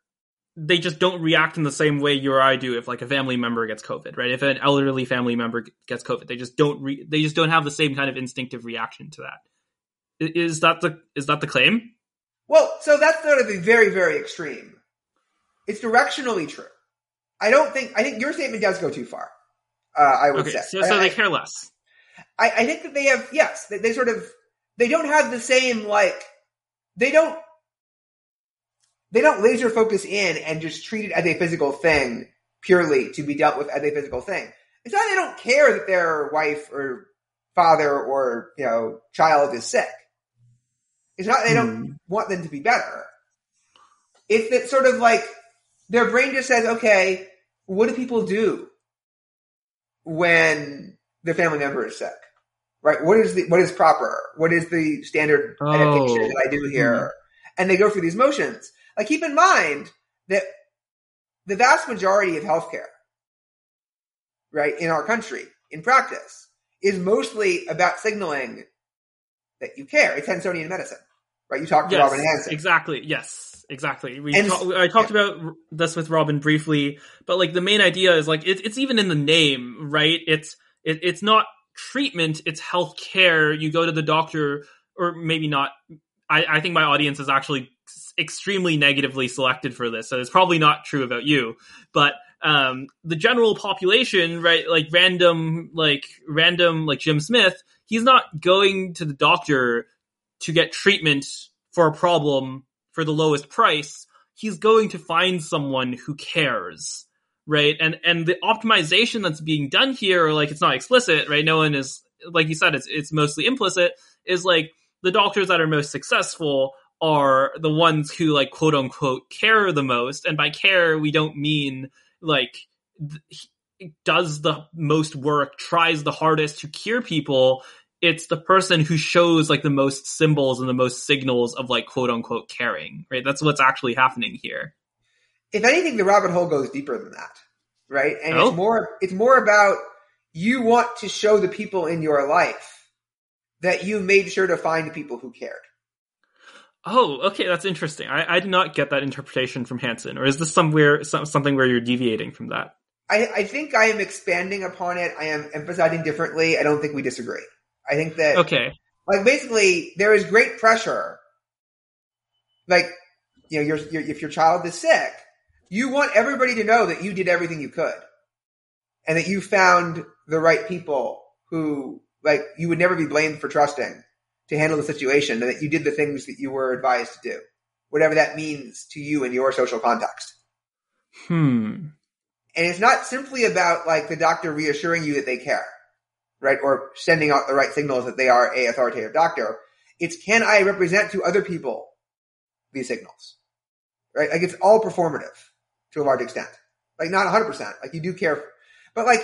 they just don't react in the same way you or I do if like a family member gets COVID, right? If an elderly family member gets COVID, they just don't re- they just don't have the same kind of instinctive reaction to that. Is that the is that the claim? Well, so that's sort of a very, very extreme. It's directionally true. I don't think I think your statement does go too far. Uh, I would Okay, say. so, so I, they care less. I, I think that they have yes, they, they sort of they don't have the same like they don't they don't laser focus in and just treat it as a physical thing purely to be dealt with as a physical thing. It's not they don't care that their wife or father or you know child is sick. It's not they don't hmm. want them to be better. It's that sort of like their brain just says, okay, what do people do when their family member is sick? Right? What is the what is proper? What is the standard Oh. adaptation that I do here? Hmm. And they go through these motions. Like keep in mind that the vast majority of healthcare, right, in our country, in practice, is mostly about signaling that you care. It's Hansonian medicine, right? You talk to Yes, Robin Hanson. exactly. Yes, exactly. We And- ta- I talked about this with Robin briefly, but like the main idea is like it, it's even in the name, right? It's it, it's not treatment; it's health care. You go to the doctor, or maybe not. I, I think my audience is actually extremely negatively selected for this, so it's probably not true about you. But um, the general population, right? Like random, like random, like Jim Smith, he's not going to the doctor to get treatment for a problem for the lowest price. He's going to find someone who cares, right? And and the optimization that's being done here, like it's not explicit, right? No one is like you said, it's it's mostly implicit. Is like the doctors that are most successful are the ones who like quote unquote care the most, and by care we don't mean like th- does the most work, tries the hardest to cure people. It's the person who shows like the most symbols and the most signals of like quote unquote caring, right? That's what's actually happening here. if anything, the rabbit hole goes deeper than that, right? And Oh? it's more it's more about you want to show the people in your life that you made sure to find people who cared. Oh, okay, that's interesting. I, I did not get that interpretation from Hanson, or is this somewhere some, something where you're deviating from that? I, I think I am expanding upon it. I am emphasizing differently. I don't think we disagree. I think that Okay, like basically there is great pressure. Like you know, your, your if your child is sick, you want everybody to know that you did everything you could and that you found the right people who like you would never be blamed for trusting to handle the situation and that you did the things that you were advised to do, whatever that means to you in your social context. Hmm. And it's not simply about like the doctor reassuring you that they care, right? Or sending out the right signals that they are a authoritative doctor. It's can I represent to other people these signals, right? Like it's all performative to a large extent. Like not 100%. Like you do care, but like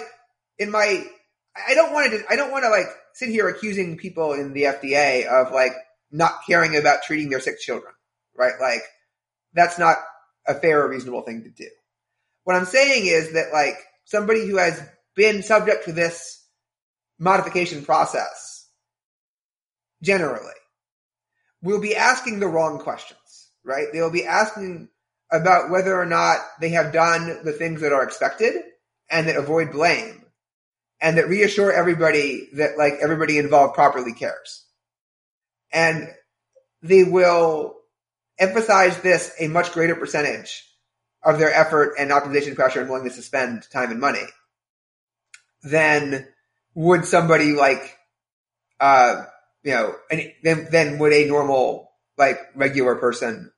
in my, I don't want to, I don't want to like sit here accusing people in the FDA of like not caring about treating their sick children, right? Like that's not a fair or reasonable thing to do. What I'm saying is that like somebody who has been subject to this modification process generally will be asking the wrong questions, right? They will be asking about whether or not they have done the things that are expected and that avoid blame and that reassure everybody that like everybody involved properly cares. And they will emphasize this a much greater percentage of their effort and optimization pressure and willingness to spend time and money than would somebody like, uh, you know, than, than would a normal, like, regular person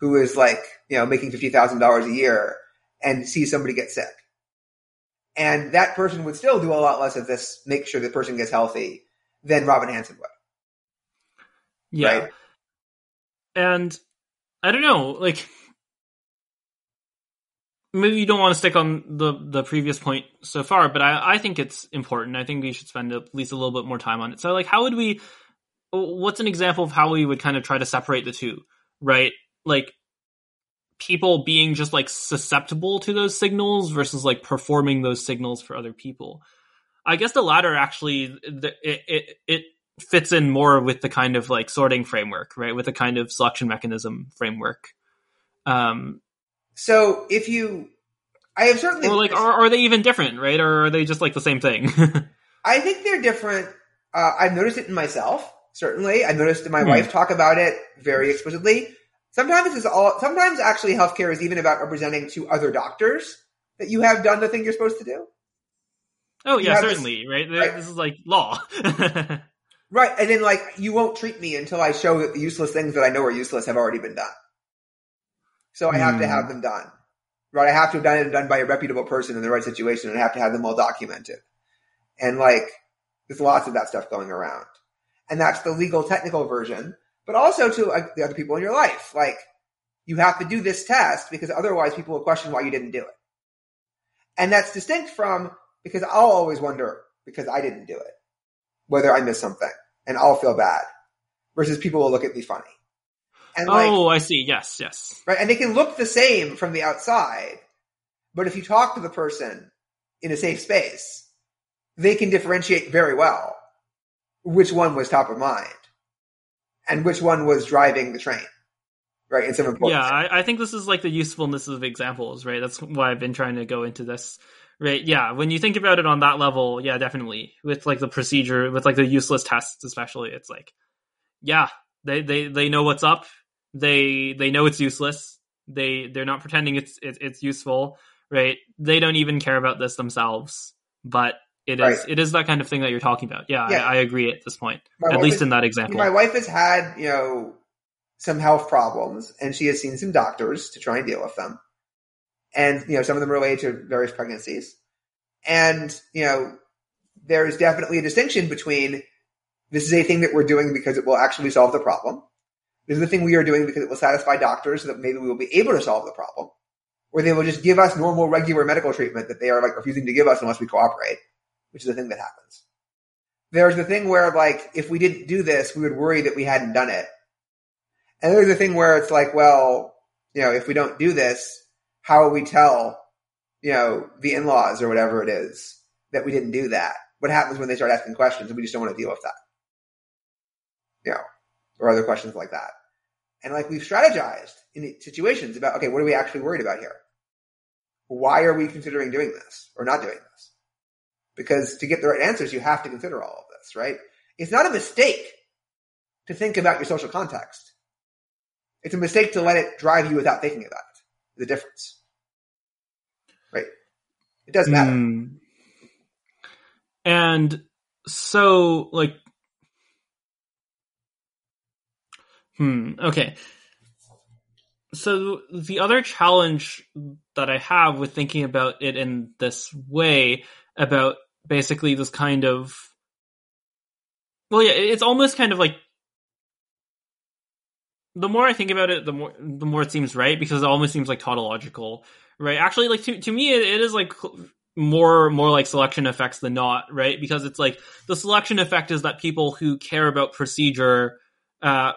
who is like, you know, making $50,000 a year and see somebody get sick. And that person would still do a lot less of this, make sure the person gets healthy than Robin Hanson would. Yeah. Right? And I don't know, like maybe you don't want to stick on the the previous point so far, but I I think it's important. I think we should spend at least a little bit more time on it. So like how would we what's an example of how we would kind of try to separate the two, right? Like people being just like susceptible to those signals versus like performing those signals for other people. I guess the latter actually it it it fits in more with the kind of like sorting framework, right? With the kind of selection mechanism framework. Um, so if you, I have certainly, or like, are, are they even different, right? Or are they just like the same thing? *laughs* I think they're different. Uh, I've noticed it in myself. Certainly, I've noticed my hmm. wife talk about it very explicitly. Sometimes it's all. Sometimes actually, healthcare is even about representing to other doctors that you have done the thing you're supposed to do. Oh yeah, certainly, this, right? right? This is like law. *laughs* right, and then like you won't treat me until I show that the useless things that I know are useless have already been done. So I have mm. to have hmm. them done. Right? I have to have done it done by a reputable person in the right situation and I have to have them all documented. And like, there's lots of that stuff going around. And that's the legal technical version, but also to uh, the other people in your life. Like, you have to do this test because otherwise people will question why you didn't do it. And that's distinct from because I'll always wonder because I didn't do it, whether I missed something and I'll feel bad versus people will look at me funny. And like, oh, I see. Yes, yes. Right. And they can look the same from the outside. But if you talk to the person in a safe space, they can differentiate very well which one was top of mind and which one was driving the train. Right. it's important. Yeah. I, I think this is like the usefulness of examples, right? That's why I've been trying to go into this. Right. Yeah. When you think about it on that level, yeah, definitely. With like the procedure, with like the useless tests, especially, it's like, yeah, they, they, they know what's up they they know it's useless. They they're not pretending it's it's, it's useful, right? They don't even care about this themselves, but it is right. it is that kind of thing that you're talking about. Yeah, yeah. I, I, agree at this point. My at least in that example. My wife has had you know some health problems, and she has seen some doctors to try and deal with them, and you know some of them relate to various pregnancies, and you know there is definitely a distinction between this is a thing that we're doing because it will actually solve the problem this is the thing we are doing because it will satisfy doctors so that maybe we will be able to solve the problem. Or they will just give us normal, regular medical treatment that they are like refusing to give us unless we cooperate, which is the thing that happens. There's the thing where like, if we didn't do this, we would worry that we hadn't done it. And there's the thing where it's like, well, you know, if we don't do this, how will we tell, you know, the in-laws or whatever it is that we didn't do that? What happens when they start asking questions and we just don't want to deal with that? You know, or other questions like that. And like we've strategized in situations about, okay, what are we actually worried about here? Why are we considering doing this or not doing this? Because to get the right answers, you have to consider all of this, right? It's not a mistake to think about your social context. It's a mistake to let it drive you without thinking about it. the difference. Right? It does matter. Hmm. And so, like, hmm, okay. So the other challenge that I have with thinking about it in this way, about basically this kind of, well, yeah, it's almost kind of like the more I think about it, the more the more it seems right because it almost seems like tautological, right? Actually, like to to me, it, it is like more more like selection effects than not, right? Because it's like the selection effect is that people who care about procedure, uh,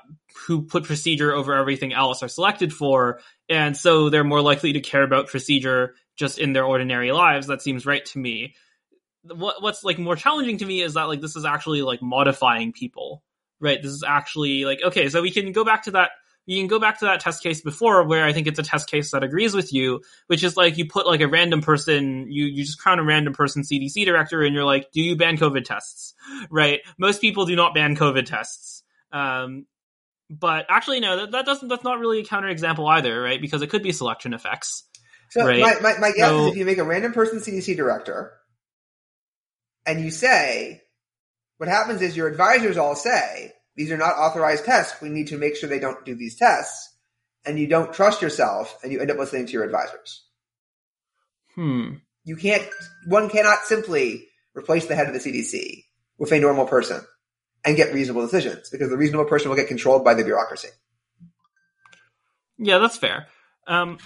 who put procedure over everything else, are selected for, and so they're more likely to care about procedure just in their ordinary lives. That seems right to me. What what's like more challenging to me is that like this is actually like modifying people, right? This is actually like, okay, so we can go back to that. You can go back to that test case before where I think it's a test case that agrees with you, which is like you put like a random person, you, you just crown a random person CDC director and you're like, do you ban COVID tests? Right? Most people do not ban COVID tests. Um, but actually, no, that, that doesn't, that's not really a counterexample either, right? Because it could be selection effects. So Right. my, my, my guess So- is if you make a random person CDC director and you say, what happens is your advisors all say, these are not authorized tests. We need to make sure they don't do these tests. And you don't trust yourself and you end up listening to your advisors. Hmm. You can't, one cannot simply replace the head of the CDC with a normal person and get reasonable decisions because the reasonable person will get controlled by the bureaucracy. Yeah, that's fair. Um,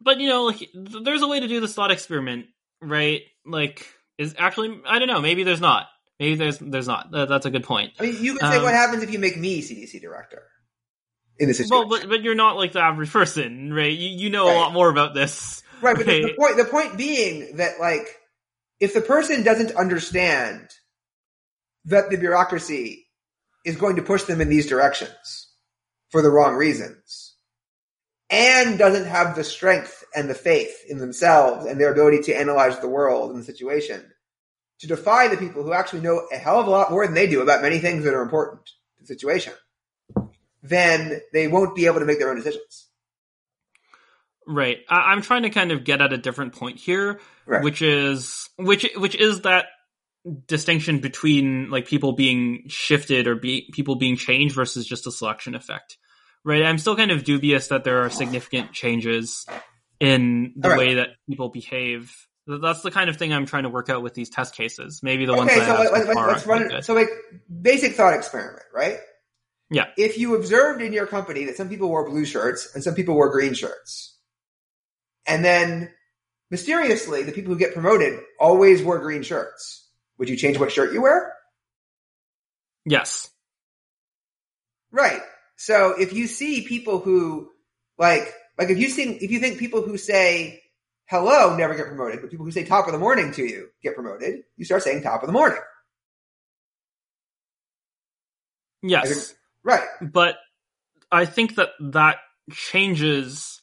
but you know, like, th- there's a way to do this thought experiment, right? Like, is actually, I don't know. Maybe there's not. Maybe there's there's not. That, that's a good point. I mean, you can say Um, what happens if you make me CDC director in this situation. Well, but but you're not like the average person, right? You you know Right. a lot more about this, Right, but the, the point the point being that like if the person doesn't understand that the bureaucracy is going to push them in these directions for the wrong reasons and doesn't have the strength and the faith in themselves and their ability to analyze the world and the situation to defy the people who actually know a hell of a lot more than they do about many things that are important to the situation then they won't be able to make their own decisions right? I, I'm trying to kind of get at a different point here, Right. which is which which is that distinction between like people being shifted or be, people being changed versus just a selection effect, right? I'm still kind of dubious that there are significant changes in the right. way that people behave. That's the kind of thing I'm trying to work out with these test cases. Maybe the ones okay, that so I let, so let, far let's aren't run good. So, like, basic thought experiment, right? Yeah. If you observed in your company that some people wore blue shirts and some people wore green shirts, and then mysteriously the people who get promoted always wore green shirts, would you change what shirt you wear? Yes. Right. So if you see people who like like if you see if you think people who say hello never get promoted, but people who say top of the morning to you get promoted, you start saying top of the morning. Yes. Right. but I think that that changes.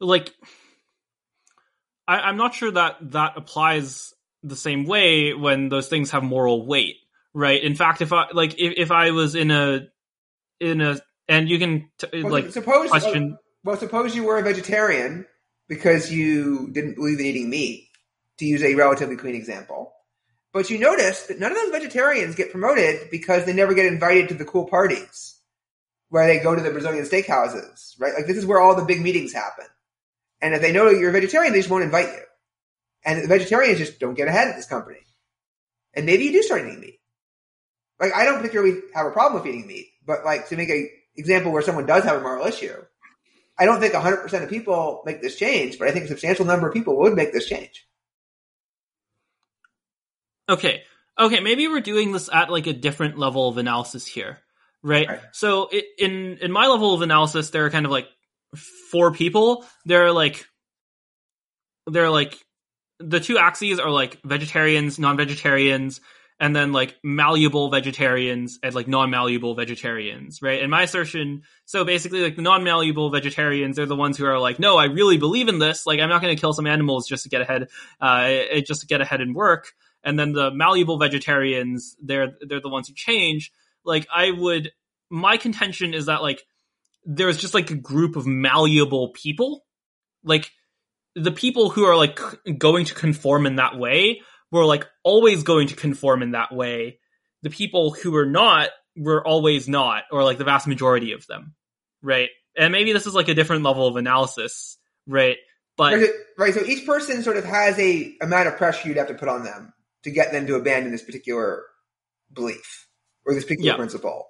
Like, I, I'm not sure that that applies the same way when those things have moral weight, right? In fact, if I like, if, if I was in a in a and you can t- Well, like suppose uh, question. Well, suppose you were a vegetarian because you didn't believe in eating meat, to use a relatively clean example. But you notice that none of those vegetarians get promoted because they never get invited to the cool parties where they go to the Brazilian steakhouses, right? Like this is where all the big meetings happen. And if they know you're a vegetarian, they just won't invite you. And the vegetarians just don't get ahead at this company. And maybe you do start eating meat. Like I don't particularly have a problem with eating meat, but like to make a example where someone does have a moral issue, I don't think 100% of people make this change, but I think a substantial number of people would make this change. Okay, okay, maybe we're doing this at like a different level of analysis here, right? Right. So i in in my level of analysis, there are kind of like four people. There are like there are like the two axes are like vegetarians, non-vegetarians, and then like malleable vegetarians and like non-malleable vegetarians, right? And my assertion, so basically like the non-malleable vegetarians, they're the ones who are like, no, I really believe in this. Like I'm not going to kill some animals just to get ahead, uh, just to get ahead and work. And then the malleable vegetarians, they're they're the ones who change. Like I would, my contention is that like there's just like a group of malleable people like the people who are like going to conform in that way were like always going to conform in that way. The people who were not were always not, or like the vast majority of them, right? And maybe this is like a different level of analysis, right? But right, right, so each person sort of has a amount of pressure you'd have to put on them to get them to abandon this particular belief or this particular Yeah. principle.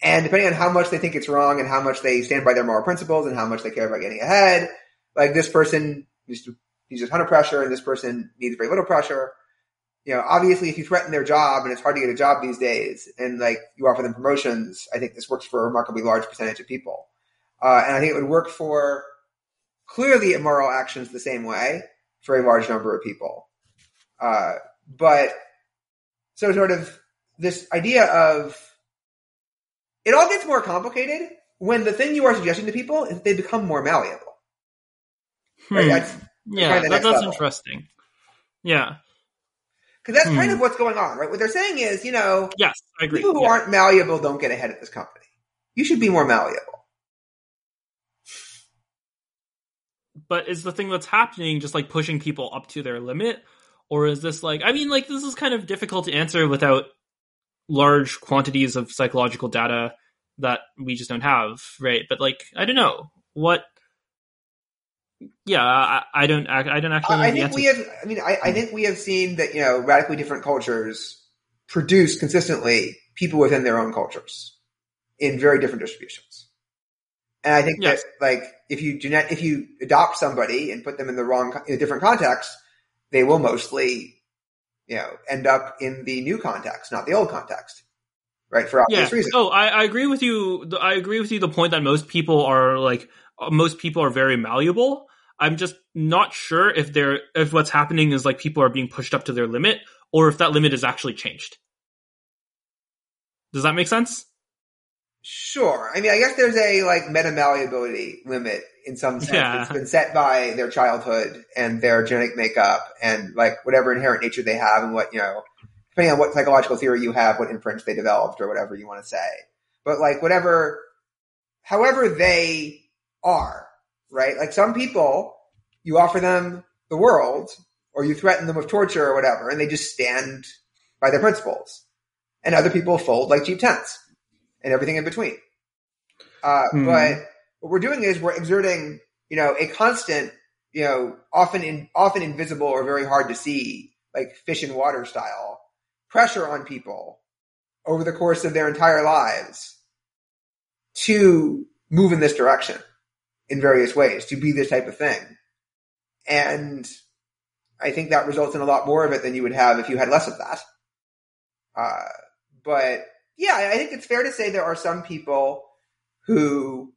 And depending on how much they think it's wrong and how much they stand by their moral principles and how much they care about getting ahead, like this person needs to needs a ton of pressure and this person needs very little pressure. You know, obviously if you threaten their job and it's hard to get a job these days and like you offer them promotions, I think this works for a remarkably large percentage of people. Uh, and I think it would work for clearly immoral actions the same way for a large number of people. Uh, but so sort of this idea of it all gets more complicated when the thing you are suggesting to people is they become more malleable. Right? hmm, That's yeah, kind of that, that's level. interesting. Yeah. Because that's kind Hmm. of what's going on, right? What they're saying is, you know, Yes, I agree. people who Yeah. aren't malleable don't get ahead at this company. You should be more malleable. but is the thing that's happening just like pushing people up to their limit or is this like i mean like this is kind of difficult to answer without large quantities of psychological data that we just don't have right but like i don't know what yeah i, I don't i don't actually know I, I think we have. I mean, I, I think we have seen that you know radically different cultures produce consistently people within their own cultures in very different distributions. And I think Yes. that like if you genet- if you adopt somebody and put them in the wrong in a different context, they will mostly you know end up in the new context, not the old context, right? For yeah obvious reasons. oh I, I agree with you i agree with you the point that most people are like uh, most people are very malleable i'm just not sure if they're if what's happening is like people are being pushed up to their limit or if that limit is actually changed does that make sense Sure. I mean, I guess there's a like meta malleability limit in some sense. Yeah. It's been set by their childhood and their genetic makeup and like whatever inherent nature they have and what, you know, depending on what psychological theory you have, what imprints they developed or whatever you want to say. But like whatever, however they are, right? Like some people, you offer them the world or you threaten them with torture or whatever and they just stand by their principles. And other people fold like cheap tents and everything in between. Uh, Hmm. But what we're doing is we're exerting, you know, a constant, you know, often in, often invisible or very hard to see, like fish in water style pressure on people over the course of their entire lives to move in this direction in various ways, to be this type of thing. And I think that results in a lot more of it than you would have if you had less of that. Uh, but yeah, I think it's fair to say there are some people who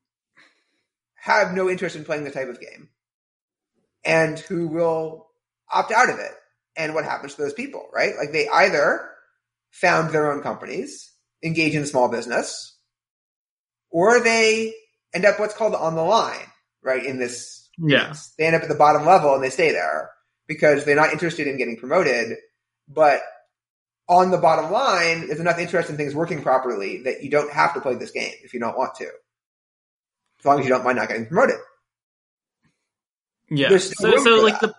have no interest in playing this type of game and who will opt out of it. And what happens to those people, right? Like they either found their own companies, engage in small business, or they end up what's called on the line, right? In this, yeah they end up at the bottom level and they stay there because they're not interested in getting promoted, but on the bottom line, there's enough interest in things working properly that you don't have to play this game if you don't want to. As long as you don't mind not getting promoted. Yeah. So, so like that. the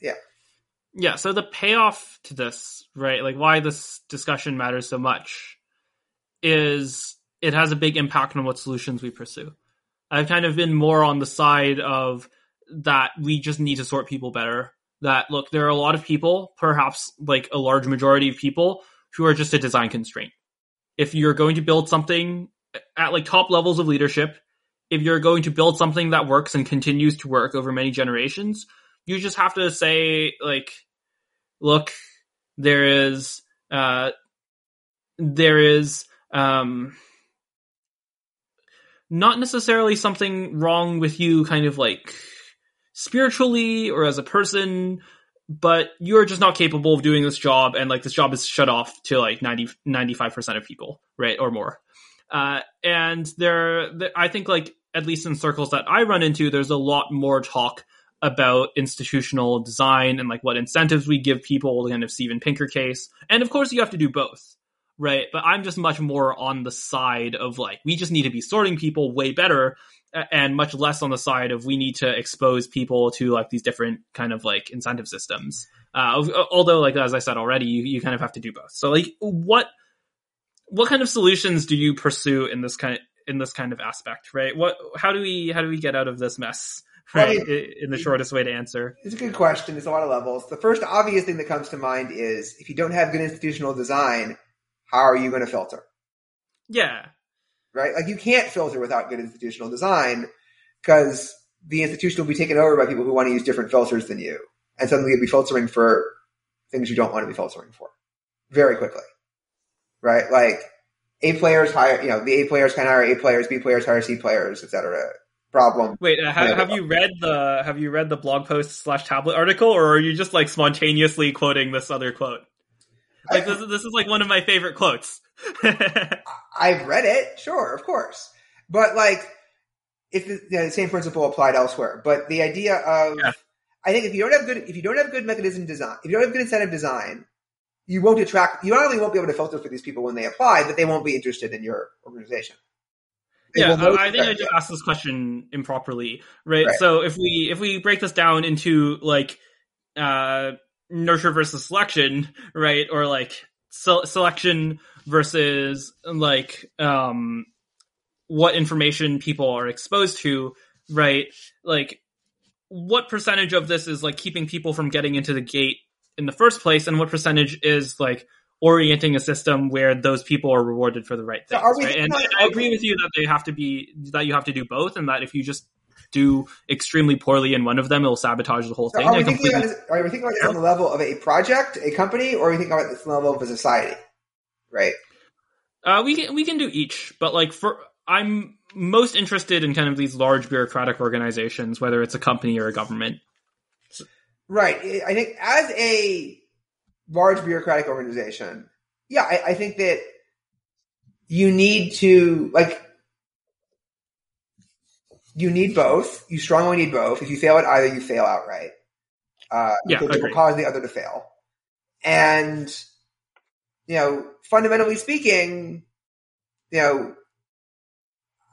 Yeah. yeah. So the payoff to this, right? Like why this discussion matters so much is it has a big impact on what solutions we pursue. I've kind of been more on the side of that we just need to sort people better. That look, there are a lot of people, perhaps like a large majority of people, who are just a design constraint. If you're going to build something at like top levels of leadership, if you're going to build something that works and continues to work over many generations, you just have to say like, look, there is, uh, there is, um, not necessarily something wrong with you kind of like spiritually or as a person, but you're just not capable of doing this job and like this job is shut off to like 90, 95% of people, right? Or more. Uh, and there, I think like, at least in circles that I run into, there's a lot more talk about institutional design and like what incentives we give people, kind of Steven Pinker case. And of course you have to do both. Right? But I'm just much more on the side of like we just need to be sorting people way better and much less on the side of we need to expose people to like these different kind of like incentive systems. Uh, although, like as I said already, you, you kind of have to do both. So, like, what what kind of solutions do you pursue in this kind of, in this kind of aspect, right? What how do we how do we get out of this mess? Right, well, I mean, in the shortest way to answer. It's a good question. There's a lot of levels. The first obvious thing that comes to mind is if you don't have good institutional design, how are you going to filter? Yeah, right? Like you can't filter without good institutional design because the institution will be taken over by people who want to use different filters than you. And suddenly you'll be filtering for things you don't want to be filtering for very quickly, right? Like A players hire, you know, the A players can hire A players, B players hire C players, etc. Problem. Wait, uh, have, have you read the have you read the blog post slash tablet article, or are you just like spontaneously quoting this other quote? Like this, this is like one of my favorite quotes. *laughs* I've read it, sure, of course, but like, if the, you know, the same principle applied elsewhere. But the idea of, yeah. I think if you don't have good, if you don't have good mechanism design, if you don't have good incentive design, you won't attract. You not only won't be able to filter for these people when they apply, but they won't be interested in your organization. They yeah, I think I just asked this question improperly, right? right? So if we if we break this down into like uh nurture versus selection, right? Or like se- selection versus like um what information people are exposed to, right? Like what percentage of this is like keeping people from getting into the gate in the first place and what percentage is like orienting a system where those people are rewarded for the right things. So right? And I agree with you that they have to be that you have to do both and that if you just do extremely poorly in one of them, it'll sabotage the whole so thing. Are we, thinking completely... about, are we thinking about this on the level of a project, a company, or are we thinking about this on the level of a society? Right. Uh, we can we can do each, but like for I'm most interested in kind of these large bureaucratic organizations, whether it's a company or a government. Right. I think as a large bureaucratic organization, yeah, I, I think that you need to like you need both. You strongly need both. If you fail at either, you fail outright. Uh, yeah, because it will cause the other to fail. And, you know, fundamentally speaking, you know,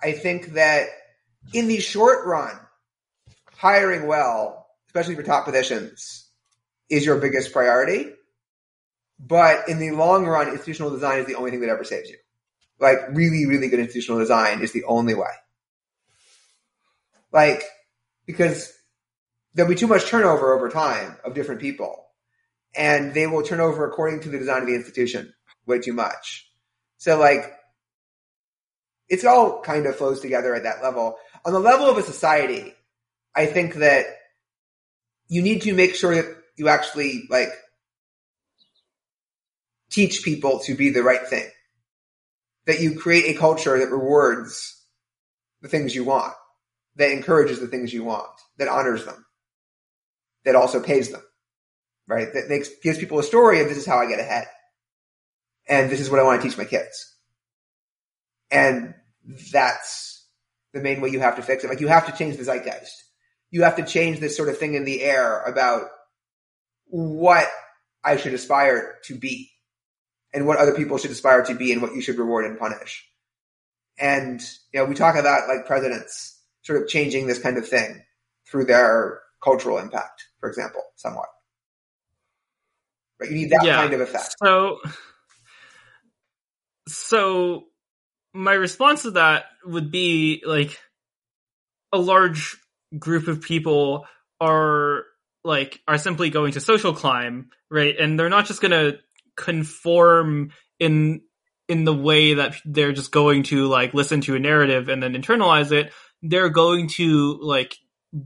I think that in the short run, hiring well, especially for top positions, is your biggest priority. But in the long run, institutional design is the only thing that ever saves you. Like really, really good institutional design is the only way. Like, because there'll be too much turnover over time of different people. And they will turn over according to the design of the institution way too much. So like, it's all kind of flows together at that level. On the level of a society, I think that you need to make sure that you actually like teach people to be the right thing. That you create a culture that rewards the things you want that encourages the things you want, that honors them, that also pays them, right? That makes, gives people a story of this is how I get ahead. And this is what I want to teach my kids. And that's the main way you have to fix it. Like you have to change the zeitgeist. You have to change this sort of thing in the air about what I should aspire to be and what other people should aspire to be and what you should reward and punish. And, you know, we talk about like presidents sort of changing this kind of thing through their cultural impact, for example, somewhat. But you need that yeah. kind of effect. So, so my response to that would be like a large group of people are like are simply going to social climb, right? And they're not just going to conform in in the way that they're just going to like listen to a narrative and then internalize it they're going to like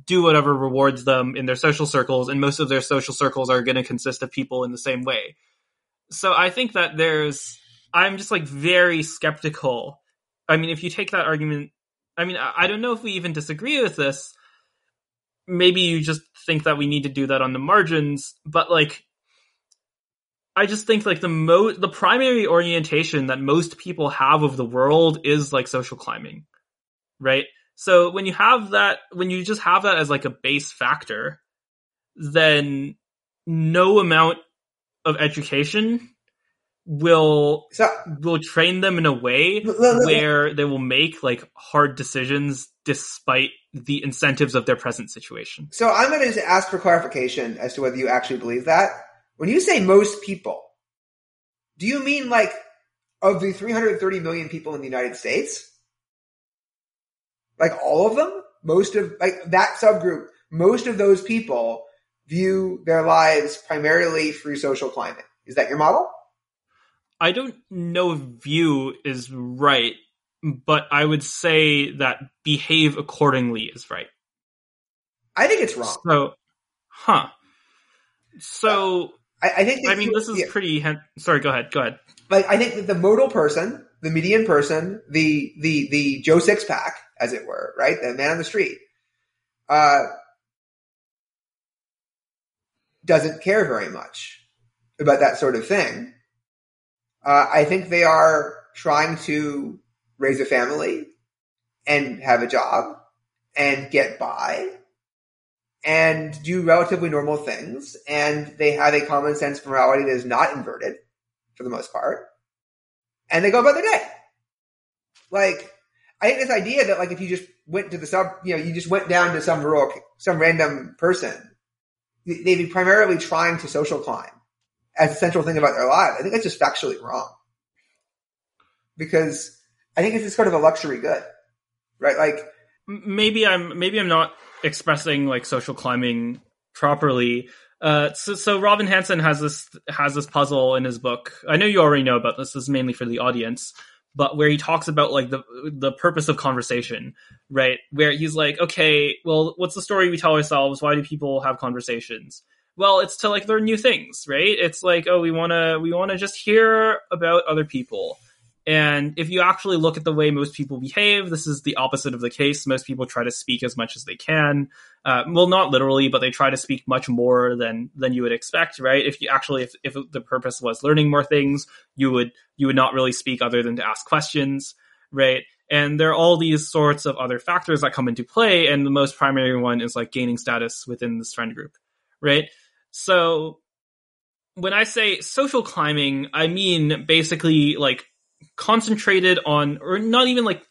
do whatever rewards them in their social circles, and most of their social circles are going to consist of people in the same way. So I think that there's, I'm just like very skeptical. I mean, if you take that argument, I mean, I don't know if we even disagree with this. Maybe you just think that we need to do that on the margins, but like, I just think like the mo the primary orientation that most people have of the world is like social climbing, right? So when you have that, when you just have that as like a base factor, then no amount of education will So will train them in a way Look, look, look. where they will make like hard decisions despite the incentives of their present situation. So I'm going to ask for clarification as to whether you actually believe that. When you say most people, do you mean like of the 330 million people in the United States? Like all of them? Most of, like that subgroup, most of those people view their lives primarily through social climate. Is that your model? I don't know if view is right, but I would say that behave accordingly is right. I think it's wrong. So, huh. So, I, I think. I mean, this is yeah. pretty. hen- Sorry, go ahead. Go ahead. like I think that the modal person, the median person, the the the Joe Sixpack, as it were, right, the man on the street, uh, doesn't care very much about that sort of thing. Uh, I think they are trying to raise a family and have a job and get by and do relatively normal things, and they have a common sense morality that is not inverted for the most part, and they go about their day. Like, I think this idea that like if you just went to the sub, you know, you just went down to some rural, some random person, they'd be primarily trying to social climb as a central thing about their life. I think that's just factually wrong. Because I think it's just sort of a luxury good, right? Like, Maybe I'm maybe I'm not expressing like social climbing properly. Uh, so, so Robin Hanson has this has this puzzle in his book. I know you already know about this. This is mainly for the audience, but where he talks about like the the purpose of conversation, right? Where he's like, okay, well, what's the story we tell ourselves? Why do people have conversations? Well, it's to like learn new things, right? It's like, oh, we want to we want to just hear about other people. And if you actually look at the way most people behave, this is the opposite of the case. Most people try to speak as much as they can. Uh, well, not literally, but they try to speak much more than than you would expect, right? If you actually, if, if the purpose was learning more things, you would you would not really speak other than to ask questions, right? And there are all these sorts of other factors that come into play, and the most primary one is like gaining status within this friend group, right? So when I say social climbing, I mean basically like concentrated on, or not even like.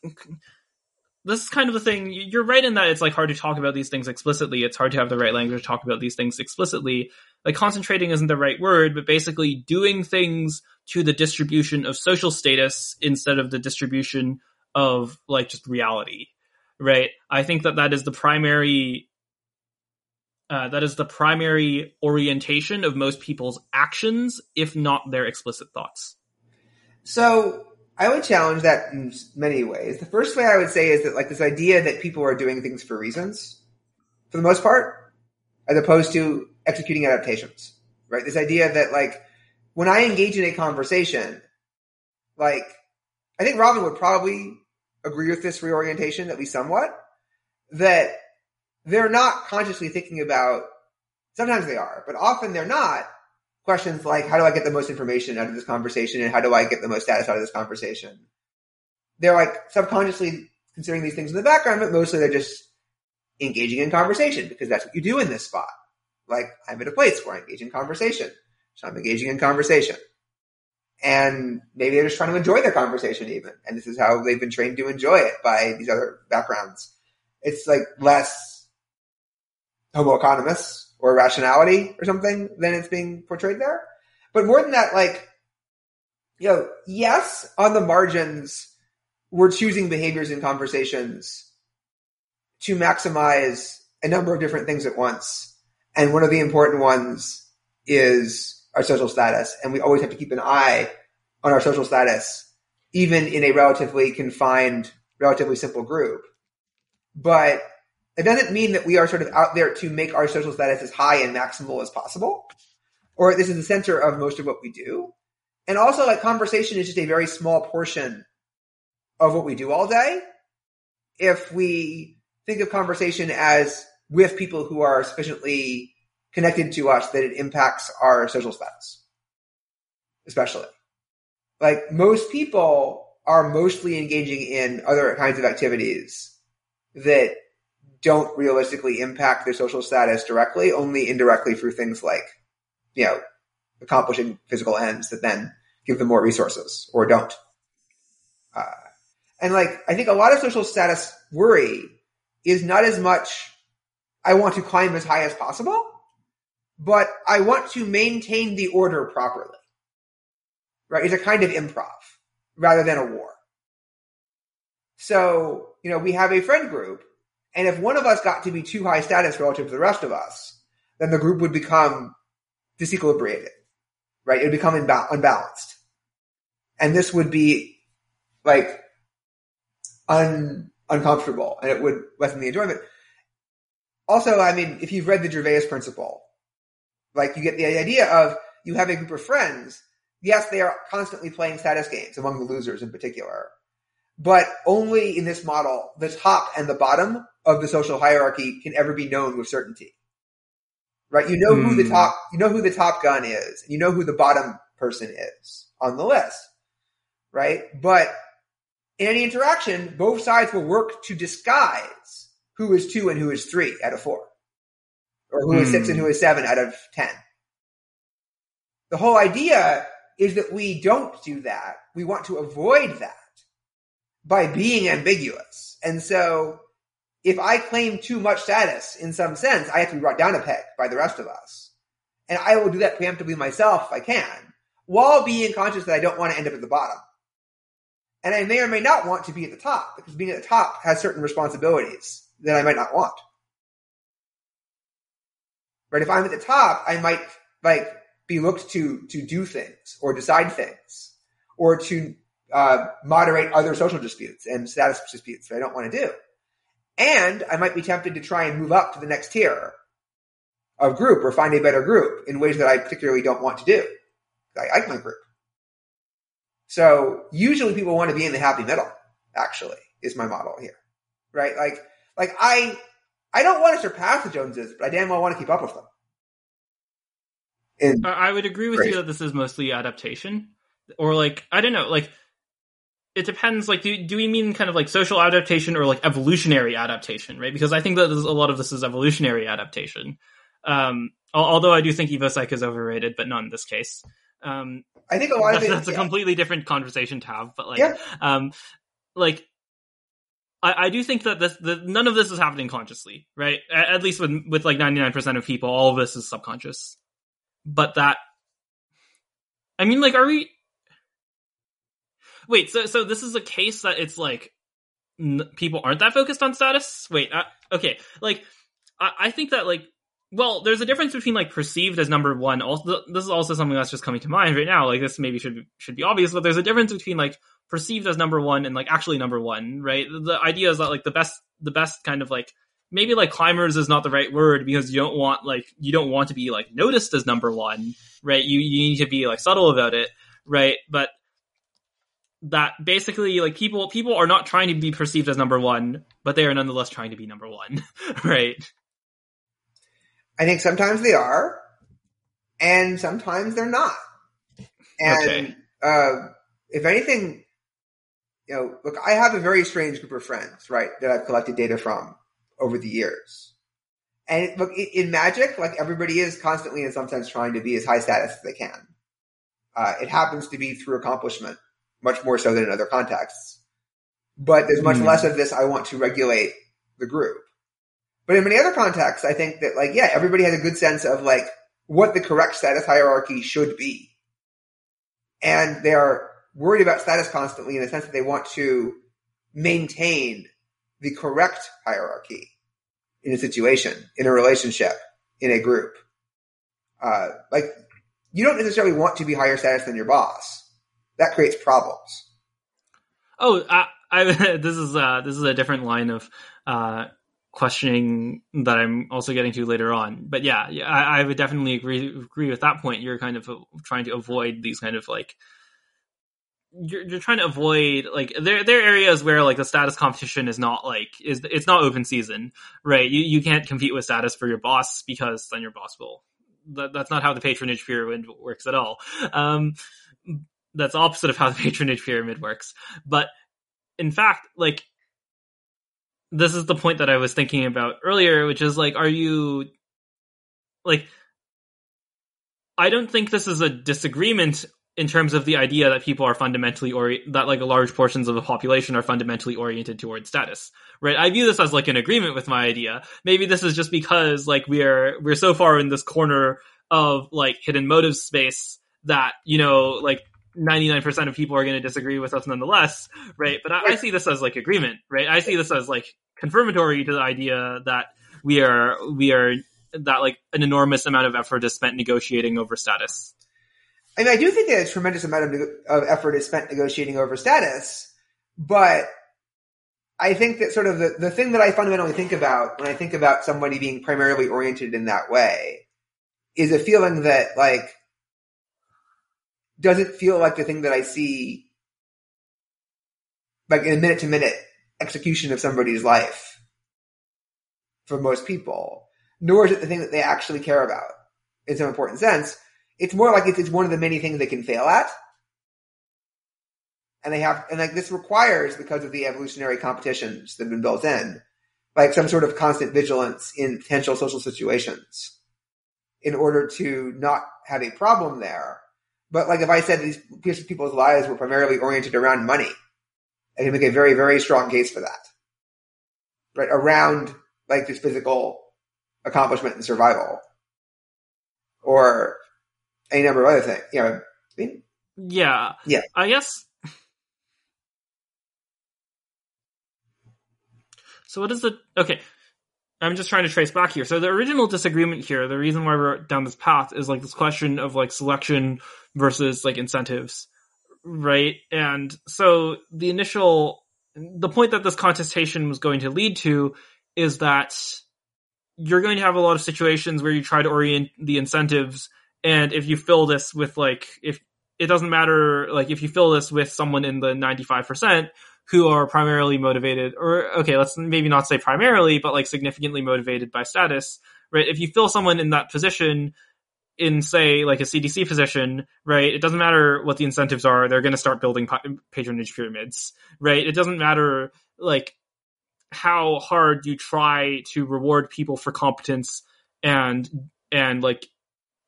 This is kind of the thing. You're right in that it's like hard to talk about these things explicitly. It's hard to have the right language to talk about these things explicitly. Like concentrating isn't the right word, but basically doing things to the distribution of social status instead of the distribution of like just reality. Right? I think that that is the primary uh, that is the primary orientation of most people's actions, if not their explicit thoughts. So I would challenge that in many ways. The first way I would say is that like this idea that people are doing things for reasons, for the most part, as opposed to executing adaptations, right? This idea that like when I engage in a conversation, like I think Robin would probably agree with this reorientation, at least somewhat, that they're not consciously thinking about, sometimes they are, but often they're not questions like how do I get the most information out of this conversation and how do I get the most status out of this conversation? They're like subconsciously considering these things in the background, but mostly they're just engaging in conversation because that's what you do in this spot. Like I'm at a place where I engage in conversation. So I'm engaging in conversation. And maybe they're just trying to enjoy their conversation even. And this is how they've been trained to enjoy it by these other backgrounds. It's like less homo economicus or rationality or something than it's being portrayed there. But more than that, like, you know, yes, on the margins, we're choosing behaviors and conversations to maximize a number of different things at once. And one of the important ones is our social status. And we always have to keep an eye on our social status, even in a relatively confined, relatively simple group. But it doesn't mean that we are sort of out there to make our social status as high and maximal as possible, or this is the center of most of what we do. And also, like, conversation is just a very small portion of what we do all day. If we think of conversation as with people who are sufficiently connected to us that it impacts our social status, especially. Like, most people are mostly engaging in other kinds of activities that don't realistically impact their social status directly, only indirectly through things like, you know, accomplishing physical ends that then give them more resources or don't. Uh, and like, I think a lot of social status worry is not as much, I want to climb as high as possible, but I want to maintain the order properly. Right? It's a kind of improv rather than a war. So, you know, we have a friend group, and if one of us got to be too high status relative to the rest of us, then the group would become disequilibrated, right? It would become imba- unbalanced. And this would be like un, uncomfortable and it would lessen the enjoyment. Also, I mean, if you've read the Gervais principle, like you get the idea of you have a group of friends. Yes, they are constantly playing status games among the losers in particular, but only in this model, the top and the bottom of the social hierarchy can ever be known with certainty. Right? You know mm. who the hmm. top, you know who the top gun is, and you know who the bottom person is on the list. Right? But in any interaction, both sides will work to disguise who is two and who is three out of four, or who is six and who is seven out of ten. The whole idea is that we don't do that. We want to avoid that by being ambiguous. And so if I claim too much status in some sense, I have to be brought down a peg by the rest of us. And I will do that preemptively myself if I can, while being conscious that I don't want to end up at the bottom. And I may or may not want to be at the top because being at the top has certain responsibilities that I might not want. Right? If I'm at the top, I might like be looked to to do things or decide things or to uh, moderate other social disputes and status disputes that I don't want to do. And I might be tempted to try and move up to the next tier of group or find a better group in ways that I particularly don't want to do. I like my group. So usually people want to be in the happy middle, actually, is my model here. Right? Like, like I, I don't want to surpass the Joneses, but I damn well want to keep up with them. And I would agree with right. you that this is mostly adaptation. Or like, I don't know, like, it depends. Like, do do we mean kind of like social adaptation or like evolutionary adaptation, right? Because I think that a lot of this is evolutionary adaptation. Um, although I do think Evo Psych is overrated, but not in this case. Um, I think a lot that's, of it, that's yeah. a completely different conversation to have. But like, yeah. um, like I, I, do think that this, the, none of this is happening consciously, right? At, at least with with like ninety nine percent of people, all of this is subconscious. But that, I mean, like, are we? Wait, so so this is a case that it's like n- people aren't that focused on status. Wait, uh, okay, like I, I think that like well, there's a difference between like perceived as number one. Also, this is also something that's just coming to mind right now. Like this maybe should should be obvious, but there's a difference between like perceived as number one and like actually number one, right? The idea is that like the best the best kind of like maybe like climbers is not the right word because you don't want like you don't want to be like noticed as number one, right? You you need to be like subtle about it, right? But that basically like people people are not trying to be perceived as number one, but they are nonetheless trying to be number one, *laughs* right? I think sometimes they are, and sometimes they're not. And okay. uh, if anything, you know, look, I have a very strange group of friends, right, that I've collected data from over the years. And look, in Magic, like everybody is constantly, in some sense, trying to be as high status as they can. Uh, it happens to be through accomplishment, much more so than in other contexts. But there's much mm. less of this. I want to regulate the group. But in many other contexts, I think that like, yeah, everybody has a good sense of like what the correct status hierarchy should be. And they are worried about status constantly in the sense that they want to maintain the correct hierarchy in a situation, in a relationship, in a group. Uh, like, you don't necessarily want to be higher status than your boss. That creates problems. Oh, I, I *laughs* this is uh, this is a different line of uh, questioning that I'm also getting to later on. But yeah, I, I would definitely agree agree with that point. You're kind of trying to avoid these kind of like you're, you're trying to avoid like there there are areas where like the status competition is not like is it's not open season, right? You you can't compete with status for your boss because then your boss will. That, that's not how the patronage pyramid works at all. Um, that's opposite of how the *laughs* patronage pyramid works. But in fact, like this is the point that I was thinking about earlier, which is like, are you like? I don't think this is a disagreement in terms of the idea that people are fundamentally or that like large portions of the population are fundamentally oriented towards status right i view this as like an agreement with my idea maybe this is just because like we are we're so far in this corner of like hidden motive space that you know like 99% of people are going to disagree with us nonetheless right? But I, I see this as like agreement right? I see this as like confirmatory to the idea that we are we are that like an enormous amount of effort is spent negotiating over status. I mean, I do think that a tremendous amount of, of effort is spent negotiating over status, but I think that sort of the, the thing that I fundamentally think about when I think about somebody being primarily oriented in that way is a feeling that like doesn't feel like the thing that I see like in a minute to minute execution of somebody's life for most people, nor is it the thing that they actually care about in some important sense it's more like it's, it's one of the many things they can fail at. And they have, and like this requires, because of the evolutionary competitions that have been built in, like some sort of constant vigilance in potential social situations in order to not have a problem there. But like if I said these people's lives were primarily oriented around money, I can make a very, very strong case for that. Right? Around like this physical accomplishment and survival. Or any number of other things. You know, I mean, yeah, yeah. I guess. So what is the okay? I'm just trying to trace back here. So the original disagreement here, the reason why we're down this path is like this question of like selection versus like incentives, right? And so the initial, the point that this contestation was going to lead to is that you're going to have a lot of situations where you try to orient the incentives and if you fill this with like, if it doesn't matter, like if you fill this with someone in the 95% who are primarily motivated, or okay, let's maybe not say primarily, but like significantly motivated by status, right? If you fill someone in that position, in say like a CDC position, right? It doesn't matter what the incentives are; they're going to start building patronage pyramids, right? It doesn't matter like how hard you try to reward people for competence and and like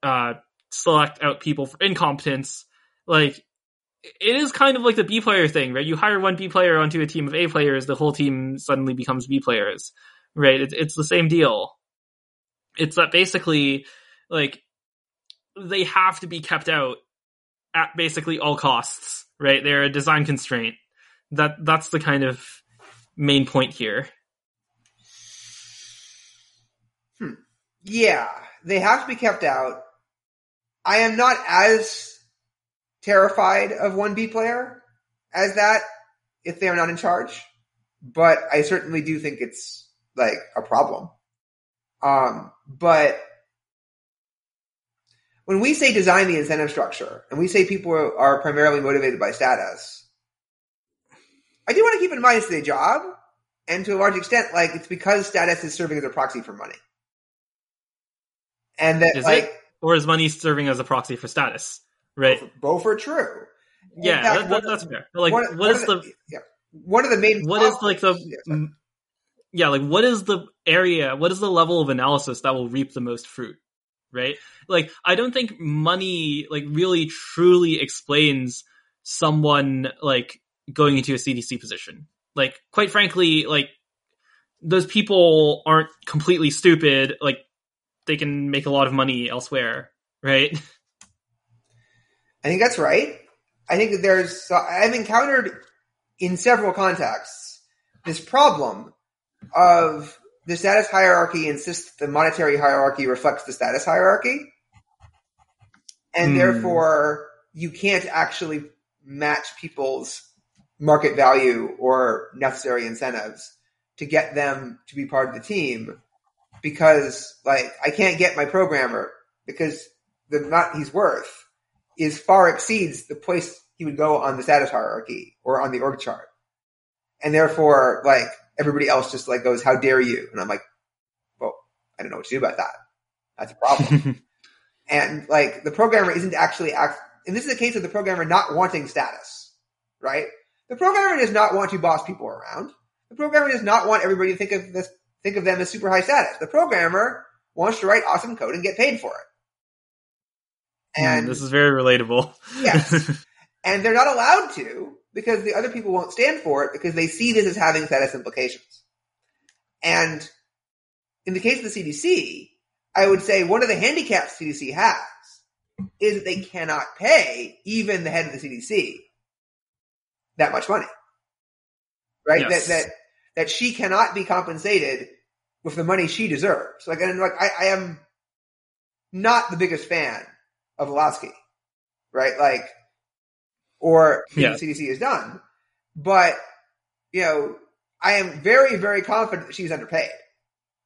uh select out people for incompetence, like it is kind of like the B player thing, right? You hire one B player onto a team of A players, the whole team suddenly becomes B players, right? It's, it's the same deal. It's that basically, like, they have to be kept out at basically all costs, right? They're a design constraint. That that's the kind of main point here. Hmm. Yeah, they have to be kept out. I am not as terrified of one B player as that if they are not in charge, but I certainly do think it's like a problem. Um, but when we say design the incentive structure and we say people are primarily motivated by status, I do want to keep in mind it's their job. And to a large extent, like it's because status is serving as a proxy for money. And that is like, it? or is money serving as a proxy for status? Right. Both, both are true. Yeah, fact, that, that, that's fair. Like, one, what is the, the, yeah. one of the main what is like the yeah, yeah, like what is the area? What is the level of analysis that will reap the most fruit? Right. Like, I don't think money like really truly explains someone like going into a CDC position. Like, quite frankly, like those people aren't completely stupid. Like they can make a lot of money elsewhere, right? *laughs* I think that's right. I think that there's I've encountered in several contexts this problem of the status hierarchy insists the monetary hierarchy reflects the status hierarchy. And mm. therefore you can't actually match people's market value or necessary incentives to get them to be part of the team because like I can't get my programmer because the amount he's worth is far exceeds the place he would go on the status hierarchy or on the org chart. And therefore, like everybody else just like goes, how dare you? And I'm like, well, I don't know what to do about that. That's a problem. *laughs* and like the programmer isn't actually act, and this is a case of the programmer not wanting status, right? The programmer does not want to boss people around. The programmer does not want everybody to think of this think of them as super high status. The programmer wants to write awesome code and get paid for it. And Mm, this is very relatable. Yes. *laughs* and they're not allowed to because the other people won't stand for it because they see this as having status implications. And in the case of the CDC, I would say one of the handicaps CDC has is that they cannot pay even the head of the CDC that much money. Right? Yes. That that that she cannot be compensated with the money she deserves. Like and like I, I am not the biggest fan of Walensky. Right? Like or Yeah. the CDC has done. But you know, I am very, very confident that she's underpaid.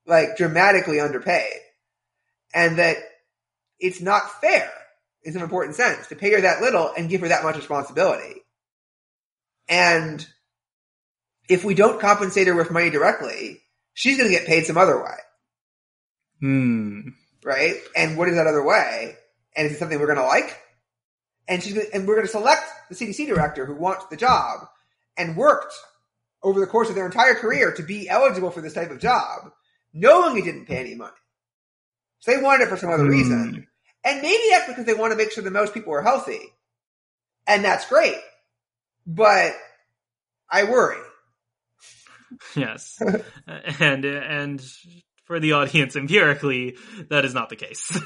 Like dramatically underpaid. And that it's not fair in some important sense to pay her that little and give her that much responsibility. And if we don't compensate her with money directly, she's going to get paid some other way, Hmm. right? And what is that other way? And is it something we're going to like? And she's gonna, and we're going to select the CDC director who wants the job and worked over the course of their entire career to be eligible for this type of job, knowing he didn't pay any money. So they wanted it for some other Hmm. reason. And maybe that's because they want to make sure that most people are healthy. And that's great. But I worry. *laughs* Yes. and and for the audience empirically, that is not the case. *laughs*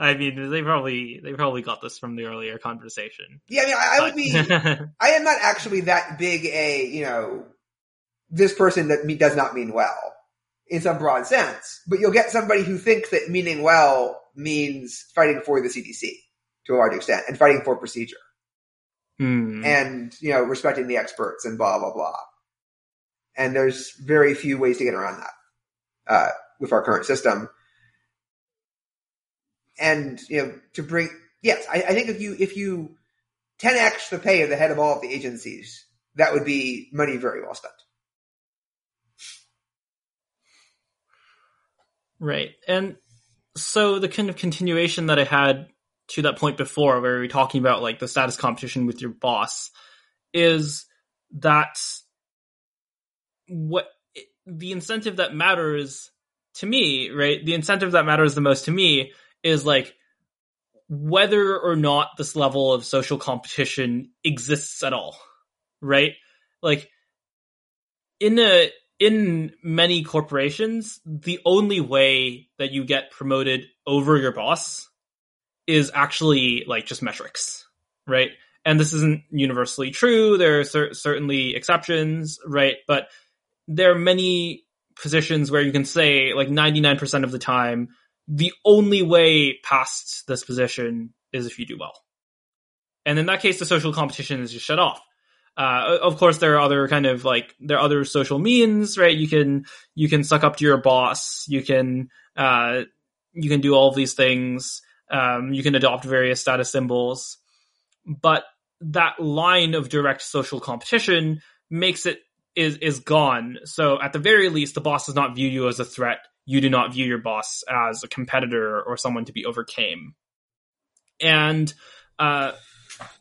I mean, they probably they probably got this from the earlier conversation. Yeah, I mean, I, I would be. *laughs* I am not actually that big a, you know, this person that me, does not mean well in some broad sense, but you'll get somebody who thinks that meaning well means fighting for the CDC to a large extent and fighting for procedure Hmm. and, you know, respecting the experts and blah, blah, blah. And there's very few ways to get around that, uh, with our current system. And, you know, to bring, yes, I, I think if you, if you 10x the pay of the head of all of the agencies, that would be money very well spent. Right. And so the kind of continuation that I had to that point before, where we were talking about like the status competition with your boss, is that what the incentive that matters to me, right? The incentive that matters the most to me is like whether or not this level of social competition exists at all, right? Like in a in many corporations, the only way that you get promoted over your boss is actually like just metrics, right? And this isn't universally true. There are cer- certainly exceptions, right? But there are many positions where you can say like 99% of the time, the only way past this position is if you do well. And in that case, the social competition is just shut off. Uh, of course, there are other kind of like there are other social means, right? You can you can suck up to your boss. You can uh, you can do all of these things. Um, you can adopt various status symbols, but that line of direct social competition makes it is is gone. So at the very least, the boss does not view you as a threat. You do not view your boss as a competitor or someone to be overcame. And uh,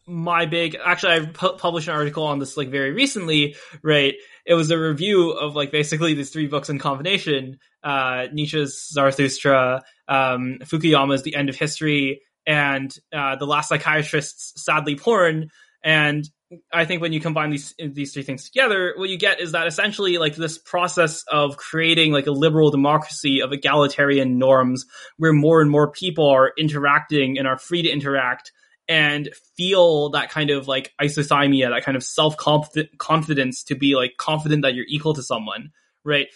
my big actually I pu- published an article on this like very recently, right? It was a review of like basically these three books in combination: uh, Nietzsche's Zarathustra, um, Fukuyama's The End of History, and uh, The Last Psychiatrist's Sadly Porn. And I think when you combine these these three things together, what you get is that essentially like this process of creating like a liberal democracy of egalitarian norms, where more and more people are interacting and are free to interact and feel that kind of like isothymia, that kind of self confidence to be like confident that you're equal to someone, right?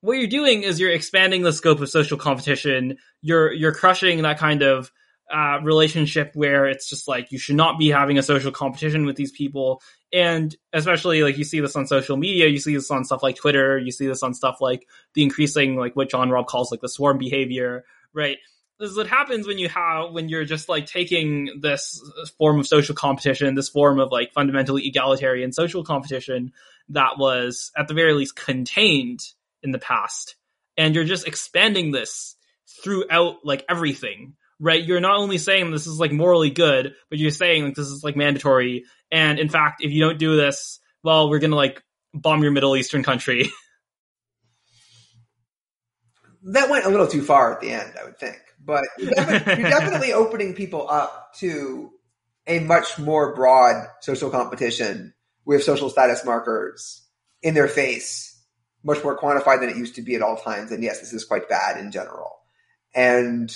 What you're doing is you're expanding the scope of social competition. You're you're crushing that kind of uh, relationship where it's just like you should not be having a social competition with these people, and especially like you see this on social media, you see this on stuff like Twitter, you see this on stuff like the increasing like what John Robb calls like the swarm behavior, right? this is what happens when you have when you're just like taking this form of social competition this form of like fundamentally egalitarian social competition that was at the very least contained in the past. And you're just expanding this throughout like everything right you're not only saying this is like morally good but you're saying like this is like mandatory and in fact if you don't do this well we're gonna like bomb your middle eastern country *laughs* That went a little too far at the end, I would think. but you're definitely, *laughs* you're definitely opening people up to a much more broad social competition with social status markers in their face, much more quantified than it used to be at all times. And yes, this is quite bad in general. And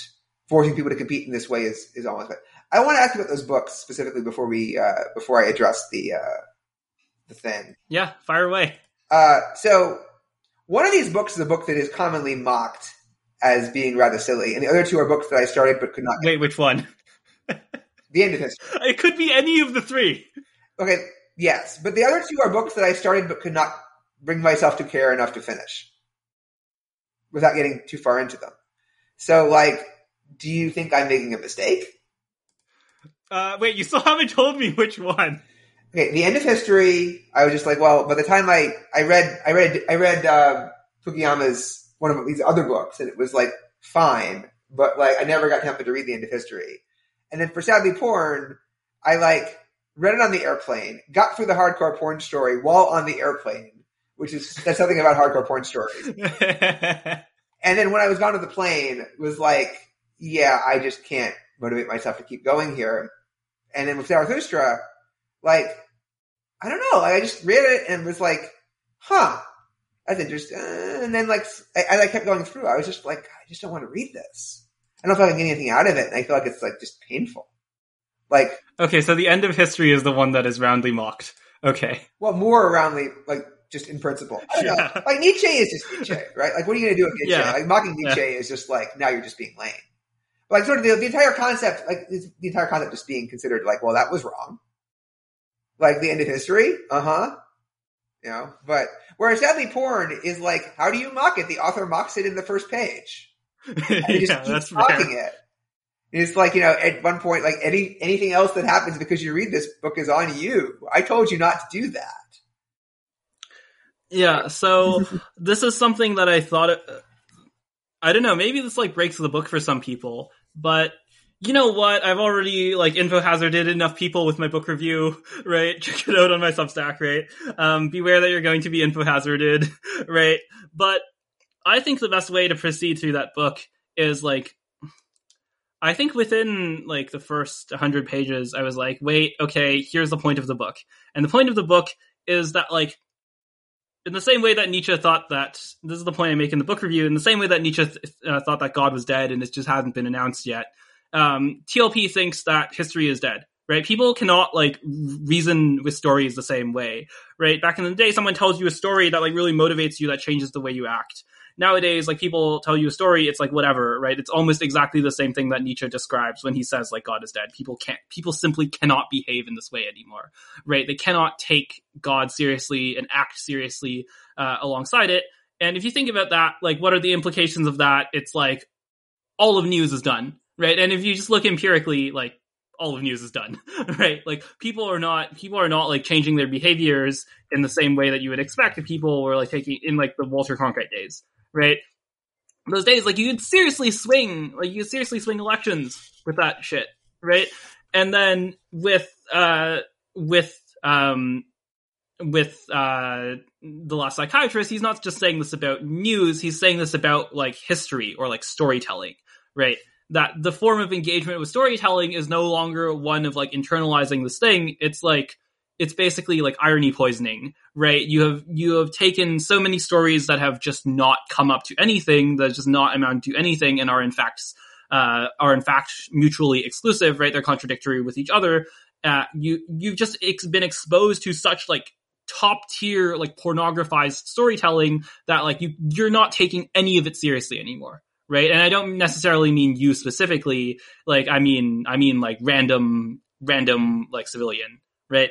forcing people to compete in this way is, is almost bad. I want to ask you about those books specifically before we uh, before I address the uh, the thing. Yeah, fire away. Uh, so one of these books is a book that is commonly mocked as being rather silly, and the other two are books that I started but could not. Wait, which one? the end of history. *laughs* It could be any of the three. Okay, yes, but the other two are books that I started but could not bring myself to care enough to finish without getting too far into them. So, like, do you think I'm making a mistake? Uh, wait, you still *laughs* haven't told me which one. Okay, the end of history. I was just like, well, by the time I I read I read I read uh, Fukuyama's one of these other books, and it was like fine, but like I never got tempted to read the end of history. And then for Sadly Porn, I like read it on the airplane, got through the hardcore porn story while on the airplane, which is that's something about hardcore porn stories. *laughs* and then when I was gone to the plane, was like, yeah, I just can't motivate myself to keep going here. And then with Zarathustra, like, I don't know, I just read it and was like, huh, that's interesting. And then like, I, I like kept going through. I was just like, I just don't want to read this. I don't feel like I'm getting anything out of it. And I feel like it's like just painful. Like, okay, so the end of history is the one that is roundly mocked. Okay. well, more roundly, like, just in principle. I don't know. Yeah. Like Nietzsche is just Nietzsche, right? Like, what are you going to do with Nietzsche? Yeah. Like, mocking Nietzsche is just like, now you're just being lame. Like, sort of the, the entire concept, like, the entire concept just being considered like, well, that was wrong. Like, the end of history? Uh huh. You know, but whereas sadly porn is like, how do you mock it? The author mocks it in the first page. *laughs* Just yeah, keeps that's mocking it. And It's like, you know, at one point, like any, anything else that happens because you read this book is on you. I told you not to do that. Yeah, so *laughs* this is something that I thought. It, I don't know. Maybe this like breaks the book for some people, but you know what? I've already like info hazarded enough people with my book review, *laughs* right? *laughs* Check it out on my Substack, right? Um, beware that you're going to be info hazarded, *laughs* right? But I think the best way to proceed through that book is like, I think within like the first 100 pages, I was like, wait, okay, here's the point of the book. And the point of the book is that like in the same way that Nietzsche thought that this is the point I make in the book review, in the same way that Nietzsche th- uh, thought that God was dead and it just hasn't been announced yet, um, TLP thinks that history is dead. Right? People cannot like reason with stories the same way. Right? Back in the day, someone tells you a story that like really motivates you, that changes the way you act. Nowadays, like people tell you a story, it's like whatever, right? It's almost exactly the same thing that Nietzsche describes when he says like God is dead. People can't, people simply cannot behave in this way anymore, right? They cannot take God seriously and act seriously uh, alongside it. And if you think about that, like what are the implications of that? It's like all of news is done, right? And if you just look empirically, like all of news is done, *laughs* right? Like people are not people are not like changing their behaviors in the same way that you would expect if people were like taking in like the Walter Cronkite days, right? Those days, like you could seriously swing, like you could seriously swing elections with that shit, right? And then with uh with um with uh the last psychiatrist, he's not just saying this about news, he's saying this about like history or like storytelling, right? That the form of engagement with storytelling is no longer one of like internalizing this thing. It's like it's basically like irony poisoning, right? You have you have taken so many stories that have just not come up to anything, that just not amount to anything, and are in fact uh, are in fact mutually exclusive, right? They're contradictory with each other. Uh, you you've just ex- been exposed to such like top tier like pornographized storytelling that like you you're not taking any of it seriously anymore right? And i don't necessarily mean you specifically like i mean i mean like random random like civilian right?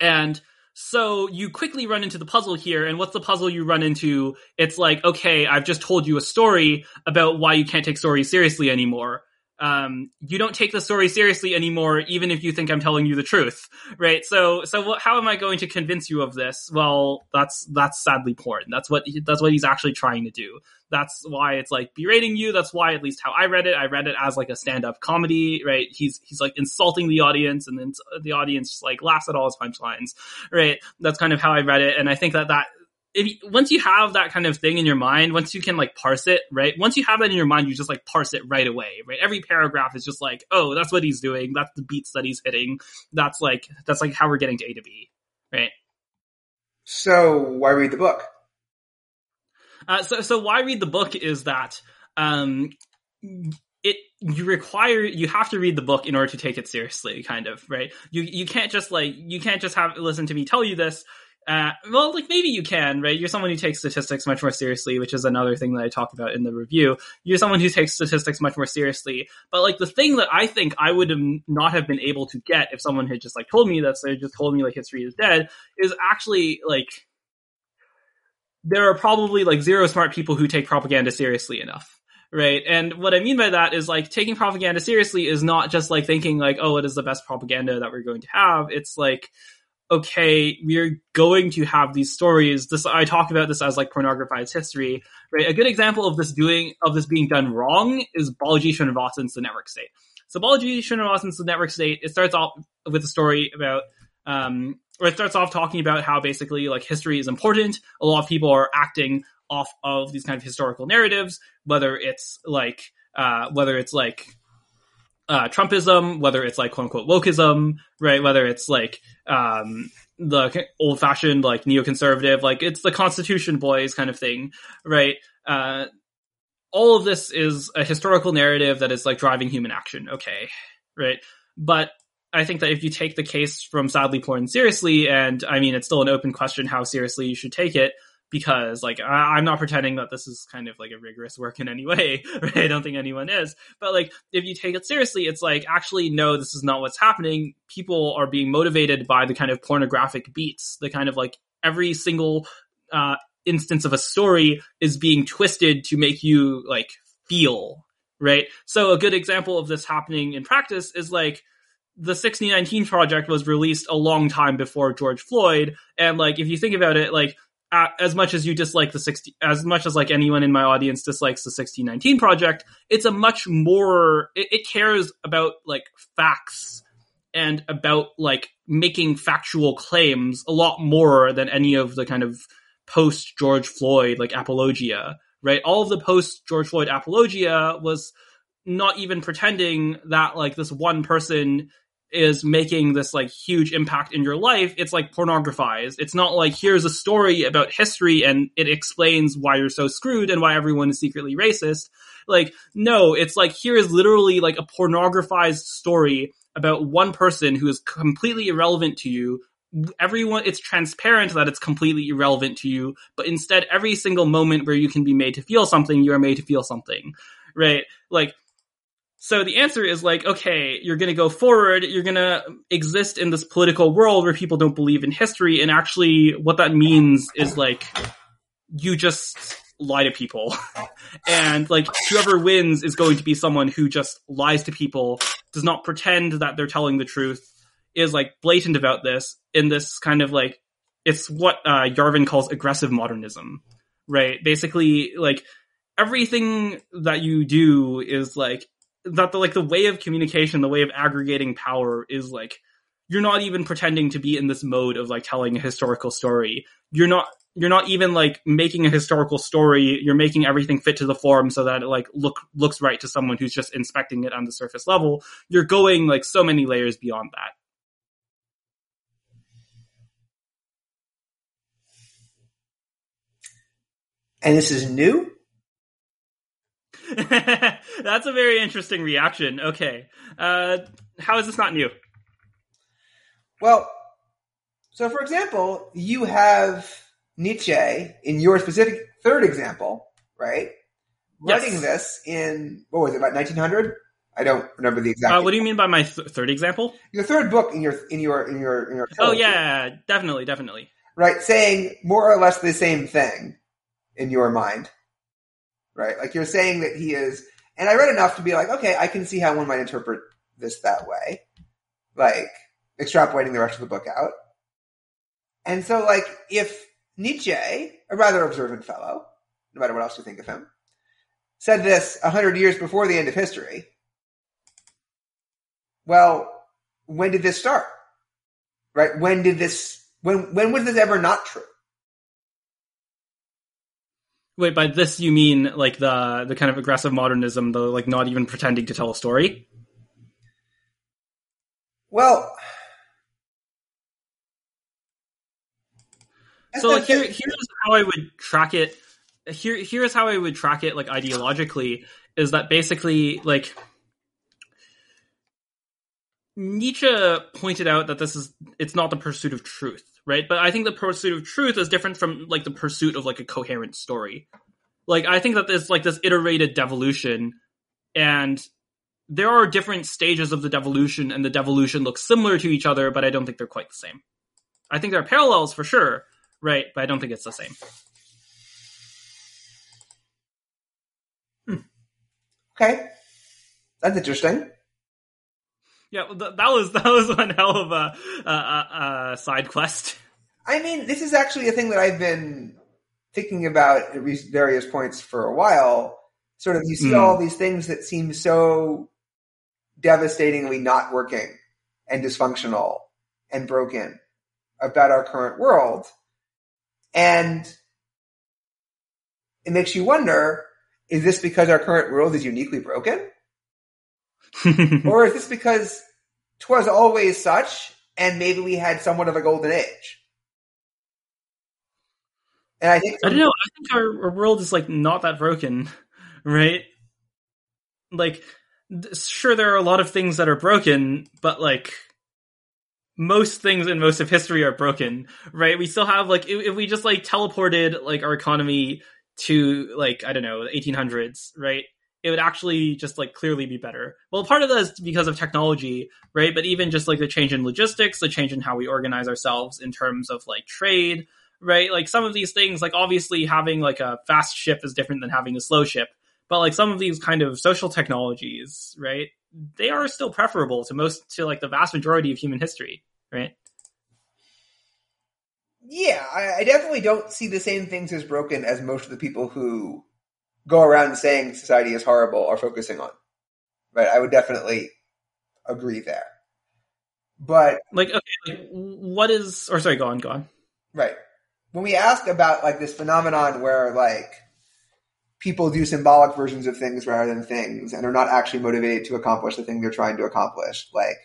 And so you quickly run into the puzzle here and what's the puzzle you run into? It's like okay i've just told you a story about why you can't take stories seriously anymore um, you don't take the story seriously anymore, even if you think I'm telling you the truth, right? So, so how am I going to convince you of this? Well, that's that's sadly porn. That's what that's what he's actually trying to do. That's why it's like berating you. That's why, at least how I read it, I read it as like a stand-up comedy, right? He's he's like insulting the audience, and then the audience just like laughs at all his punchlines, right? That's kind of how I read it, and I think that that if you, once you have that kind of thing in your mind, once you can like parse it, right? Once you have that in your mind, you just like parse it right away, right? Every paragraph is just like, oh, that's what he's doing. That's the beats that he's hitting. That's like that's like how we're getting to A to B, right? So why read the book? Uh, so so why read the book is that um, it you require you have to read the book in order to take it seriously, kind of right. You you can't just like you can't just have listen to me tell you this. Uh, well, like maybe you can, right? You're someone who takes statistics much more seriously, which is another thing that I talk about in the review. You're someone who takes statistics much more seriously. But like the thing that I think I would have not have been able to get if someone had just like told me that, so they just told me like history is dead, is actually like there are probably like zero smart people who take propaganda seriously enough right? And what I mean by that is like taking propaganda seriously is not just like thinking like, oh, it is the best propaganda that we're going to have. It's like, okay, we're going to have these stories. This I talk about this as like pornographized history, right? A good example of this doing of this being done wrong is Balaji Srinivasan's The Network State. So Balaji Srinivasan's The Network State. It starts off with a story about. Um, or it starts off talking about how basically like history is important. A lot of people are acting off of these kind of historical narratives, whether it's like uh, whether it's like uh, Trumpism, whether it's like quote unquote wokeism, right? Whether it's like um, the old fashioned like neoconservative, like it's the Constitution boys kind of thing, right? Uh, all of this is a historical narrative that is like driving human action, okay, right? But I think that if you take the case from sadly porn seriously, and I mean, it's still an open question how seriously you should take it, because like I, am not pretending that this is kind of like a rigorous work in any *laughs* way right? I don't think anyone is. But like if you take it seriously it's like actually no this is not what's happening. People are being motivated by the kind of pornographic beats the kind of like every single uh instance of a story is being twisted to make you like feel right? So a good example of this happening in practice is like the 1619 project was released a long time before George Floyd. And like, if you think about it, like, as much as you dislike the 60 as much as like anyone in my audience dislikes the 1619 project it's a much more it, it, cares about like facts and about like making factual claims a lot more than any of the kind of post george floyd like apologia right? All of the post george floyd apologia was not even pretending that like this one person is making this like huge impact in your life, it's like pornographized. It's not like here's a story about history and it explains why you're so screwed and why everyone is secretly racist. Like, no, it's like here is literally like a pornographized story about one person who is completely irrelevant to you. Everyone, it's transparent that it's completely irrelevant to you, but instead, every single moment where you can be made to feel something, you are made to feel something, right? Like, so the answer is like, okay, you're going to go forward. You're going to exist in this political world where people don't believe in history. And actually, what that means is like, you just lie to people. *laughs* and like, whoever wins is going to be someone who just lies to people, does not pretend that they're telling the truth, is like blatant about this in this kind of like, it's what uh, Yarvin calls aggressive modernism, right? Basically, like, everything that you do is like that the like the way of communication, the way of aggregating power is like you're not even pretending to be in this mode of like telling a historical story. You're not you're not even like making a historical story. You're making everything fit to the form so that it like look looks right to someone who's just inspecting it on the surface level. You're going like so many layers beyond that. And this is new? *laughs* That's a very interesting reaction. Okay. Uh, how is this not new? Well, so for example, you have Nietzsche in your specific third example, right? Yes. Writing this in, what was it, about 1900? I don't remember the exact. Uh, what do you mean by my th- third example? Your third book in your in your in your in your. Oh yeah, definitely, definitely. Right, saying more or less the same thing in your mind right? Like you're saying that he is, and I read enough to be like, okay, I can see how one might interpret this that way, like extrapolating the rest of the book out. And so, like, if Nietzsche, a rather observant fellow, no matter what else you think of him, said this a hundred years before the end of history, well, when did this start? Right? When did this? When when was this ever not true? Wait, by this you mean like the the kind of aggressive modernism, the like not even pretending to tell a story? Well, so like here here's how I would track it. Here here's how I would track it like ideologically is that basically like Nietzsche pointed out that this is it's not the pursuit of truth, right? But I think the pursuit of truth is different from like the pursuit of like a coherent story. Like I think that there's like this iterated devolution and there are different stages of the devolution and the devolution looks similar to each other, but I don't think they're quite the same. I think there are parallels for sure, right? But I don't think it's the same. Hmm. Okay. That's interesting. Yeah, that was *laughs* that was one hell of a, a, a, side quest. I mean, this is actually a thing that I've been thinking about at various points for a while. Sort of, you see mm. all these things that seem so devastatingly not working and dysfunctional and broken about our current world, and it makes you wonder: Is this because our current world is uniquely broken? *laughs* or is this because twas always such and maybe we had somewhat of a golden age? And I think I don't know. I think our, our world is like not that broken, *laughs* right? Like, sure, there are a lot of things that are broken, but like most things in most of history are broken, right? We still have like if, if we just like teleported like our economy to like I don't know the 1800s, right? It would actually just like clearly be better. Well, part of that is because of technology, right? But even just like the change in logistics, the change in how we organize ourselves in terms of like trade, right? Like some of these things, like obviously having like a fast ship is different than having a slow ship. But like some of these kind of social technologies, right? They are still preferable to most to like the vast majority of human history, right? Yeah, I, definitely don't see the same things as broken as most of the people who go around saying society is horrible are focusing on. Right? I would definitely agree there. But like, okay, like, what is? Or sorry, go on, go on. Right. When we ask about like this phenomenon where like people do symbolic versions of things rather than things, and are not actually motivated to accomplish the thing they're trying to accomplish, like,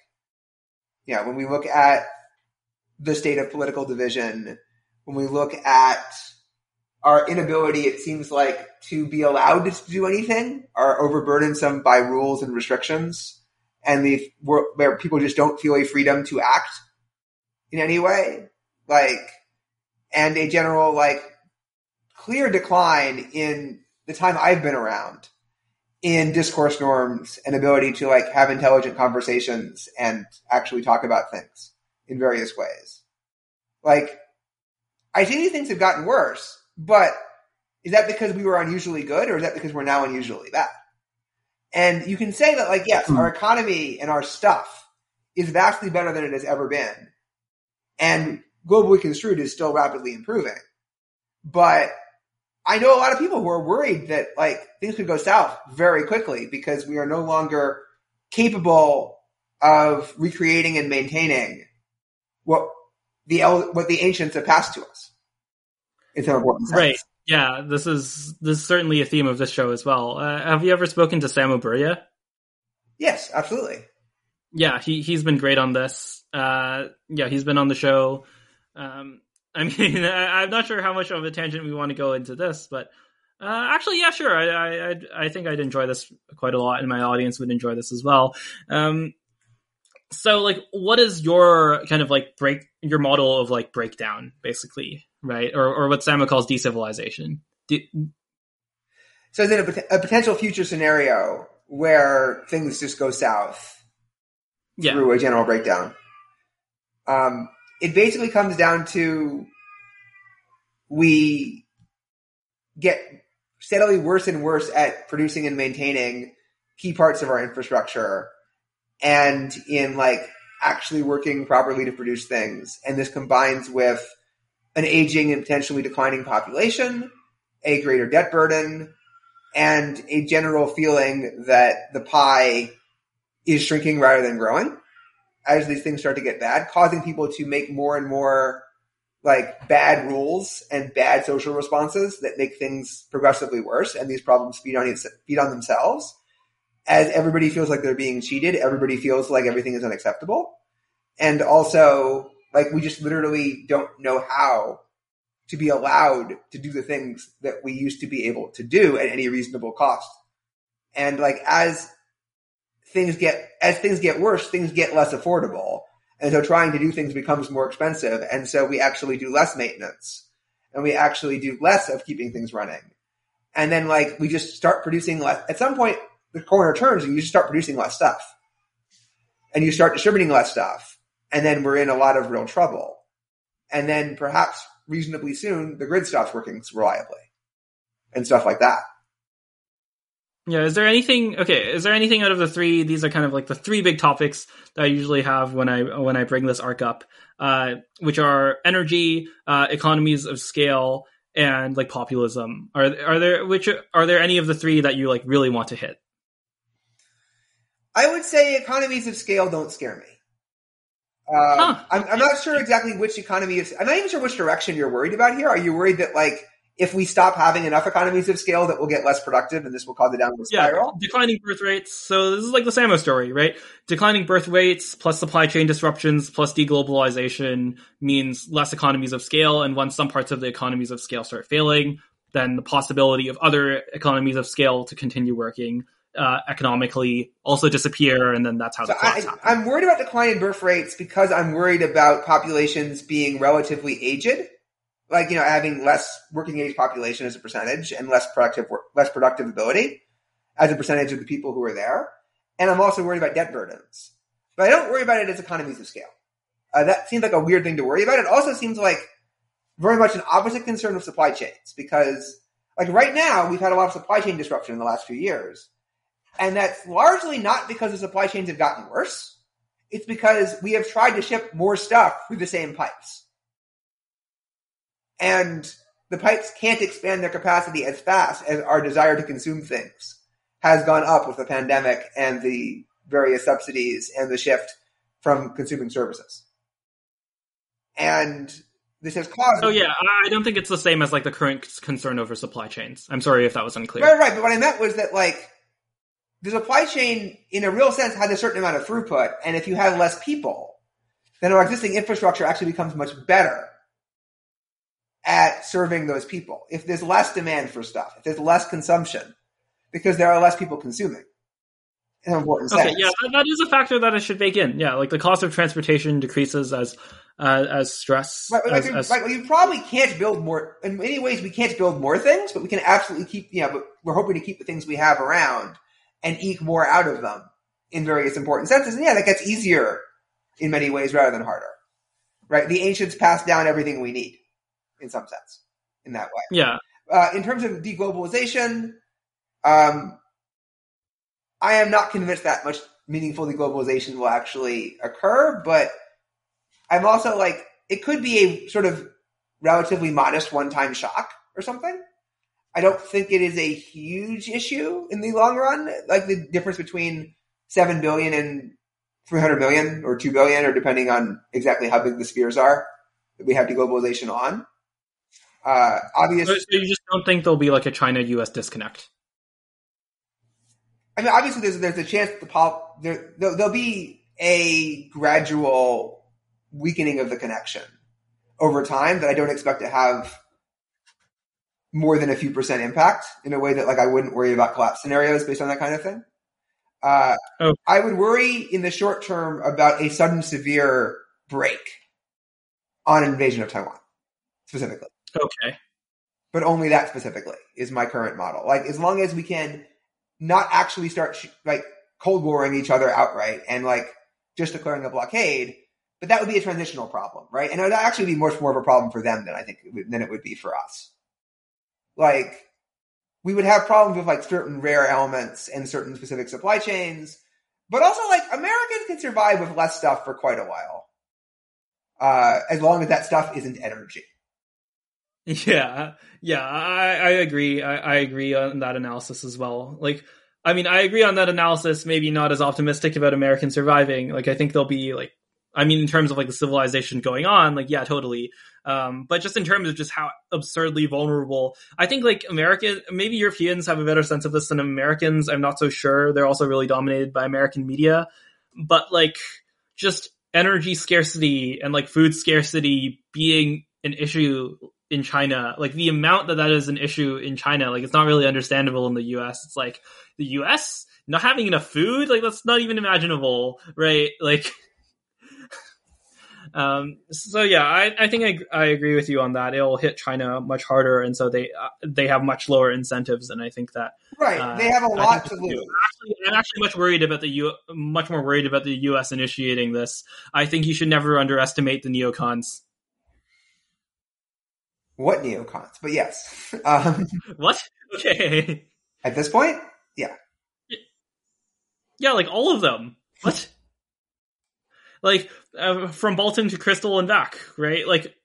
yeah, when we look at the state of political division, when we look at our inability, it seems like, to be allowed to do anything are overburdensome by rules and restrictions, and the where people just don't feel a freedom to act in any way, like, and a general like clear decline in the time I've been around in discourse norms and ability to like have intelligent conversations and actually talk about things in various ways. Like, I think these things have gotten worse but is that because we were unusually good or is that because we're now unusually bad? And you can say that, like, yes, mm-hmm. our economy and our stuff is vastly better than it has ever been. And globally construed is still rapidly improving. But I know a lot of people who are worried that, like, things could go south very quickly because we are no longer capable of recreating and maintaining what the what the ancients have passed to us some important sense. Right. Yeah, this is this is certainly a theme of this show as well. Uh, have you ever spoken to Samo Burja? Yes, absolutely. Yeah, he he's been great on this. Uh, yeah, he's been on the show. Um, *laughs* I mean, I, am not sure how much of a tangent we want to go into this, but uh, actually, yeah, sure. I, I I think I'd enjoy this quite a lot, and my audience would enjoy this as well. Um, so, like, what is your kind of like break your model of like breakdown, basically? Right? Or, or what Samo calls decivilization. De- so then a, a, potential future scenario where things just go south yeah. through a general breakdown. Um, it basically comes down to we get steadily worse and worse at producing and maintaining key parts of our infrastructure and in like actually working properly to produce things. And this combines with an aging and potentially declining population, a greater debt burden, and a general feeling that the pie is shrinking rather than growing as these things start to get bad, causing people to make more and more like bad rules and bad social responses that make things progressively worse, and these problems feed on feed on themselves. As everybody feels like they're being cheated, everybody feels like everything is unacceptable, and also like we just literally don't know how to be allowed to do the things that we used to be able to do at any reasonable cost. And like as things get as things get worse, things get less affordable. And so trying to do things becomes more expensive. And so we actually do less maintenance and we actually do less of keeping things running. And then like we just start producing less. At some point, the corner turns and you just start producing less stuff and you start distributing less stuff. And then we're in a lot of real trouble. And then perhaps reasonably soon, the grid stops working reliably and stuff like that. Yeah, is there anything okay, is there anything out of the three these are kind of like the three big topics that I usually have when I when I bring this arc up, uh, which are energy, uh, economies of scale, and like populism. Are are there which are there any of the three that you like really want to hit? I would say economies of scale don't scare me. Uh, huh. I'm, I'm not sure exactly which economy is. I'm not even sure which direction you're worried about here. Are you worried that like if we stop having enough economies of scale that we'll get less productive and this will cause a downward spiral. Yeah, declining birth rates. So this is like the Samo story, right? Declining birth rates plus supply chain disruptions plus deglobalization means less economies of scale. And once some parts of the economies of scale start failing, then the possibility of other economies of scale to continue working uh, economically also disappear, and then that's how so the I, I'm worried about declining birth rates because I'm worried about populations being relatively aged like you know having less working age population as a percentage and less productive less productive ability as a percentage of the people who are there. And I'm also worried about debt burdens, but I don't worry about it as economies of scale. Uh, that seems like a weird thing to worry about. It also seems like very much an opposite concern of supply chains because like right now we've had a lot of supply chain disruption in the last few years. And that's largely not because the supply chains have gotten worse. It's because we have tried to ship more stuff through the same pipes and the pipes can't expand their capacity as fast as our desire to consume things has gone up with the pandemic and the various subsidies and the shift from consuming services. And this has caused. Oh yeah, I don't think it's the same as like the current concern over supply chains. I'm sorry if that was unclear. Right, right. But what I meant was that like the supply chain, in a real sense, has a certain amount of throughput, and if you have less people, then our existing infrastructure actually becomes much better at serving those people. If there's less demand for stuff, if there's less consumption, because there are less people consuming. In important okay, yeah, that, that is a factor that I should bake in. Yeah, like the cost of transportation decreases as uh, as stress. Right, as, like, as, right, well, you probably can't build more. In many ways, we can't build more things, but we can absolutely keep. You know, but we're hoping to keep the things we have around and eke more out of them in various important senses. And yeah, that gets easier in many ways rather than harder. Right? The ancients passed down everything we need in some sense in that way. Yeah. Uh, in terms of deglobalization, um, I am not convinced that much meaningful deglobalization will actually occur, but I'm also like, it could be a sort of relatively modest one time shock or something. I don't think it is a huge issue in the long run. Like the difference between 7 billion and 300 million or 2 billion, or depending on exactly how big the spheres are that we have deglobalization on. Uh, obviously, so you just don't think there'll be like a China-U.S. disconnect? I mean, obviously, there's there's a chance the pol- there there'll, there'll be a gradual weakening of the connection over time that I don't expect to have more than a few percent impact in a way that like I wouldn't worry about collapse scenarios based on that kind of thing. Uh, oh. I would worry in the short term about a sudden severe break on invasion of Taiwan specifically. Okay. But only that specifically is my current model. Like as long as we can not actually start sh- like cold warring each other outright and like just declaring a blockade, but that would be a transitional problem, right? And it would actually be much more of a problem for them than I think it would, than it would be for us. Like we would have problems with like certain rare elements and certain specific supply chains, but also like Americans can survive with less stuff for quite a while, uh, as long as that stuff isn't energy. *laughs* Yeah, yeah, I, I agree. I, I agree on that analysis as well. Like, I mean, I agree on that analysis. Maybe not as optimistic about Americans surviving. Like, I think there'll be like I mean, in terms of like the civilization going on, like yeah, totally. Um, but just in terms of just how absurdly vulnerable, I think like American, maybe Europeans have a better sense of this than Americans. I'm not so sure. They're also really dominated by American media, but like just energy scarcity and like food scarcity being an issue in China, like the amount that that is an issue in China, like it's not really understandable in the US. It's like the US not having enough food, like that's not even imaginable, right? Like, um, so yeah, I, I think I, I agree with you on that. It'll hit China much harder, and so they uh, they have much lower incentives, and I think that right uh, they have a lot to lose. Actually, I'm actually much worried about the U. Much more worried about the U.S. initiating this. I think you should never underestimate the neocons. What neocons? But yes. *laughs* Um, what? *laughs* Okay. At this point, yeah. Yeah, like all of them. What? Like uh, from Bolton to Kristol and back, right? Like,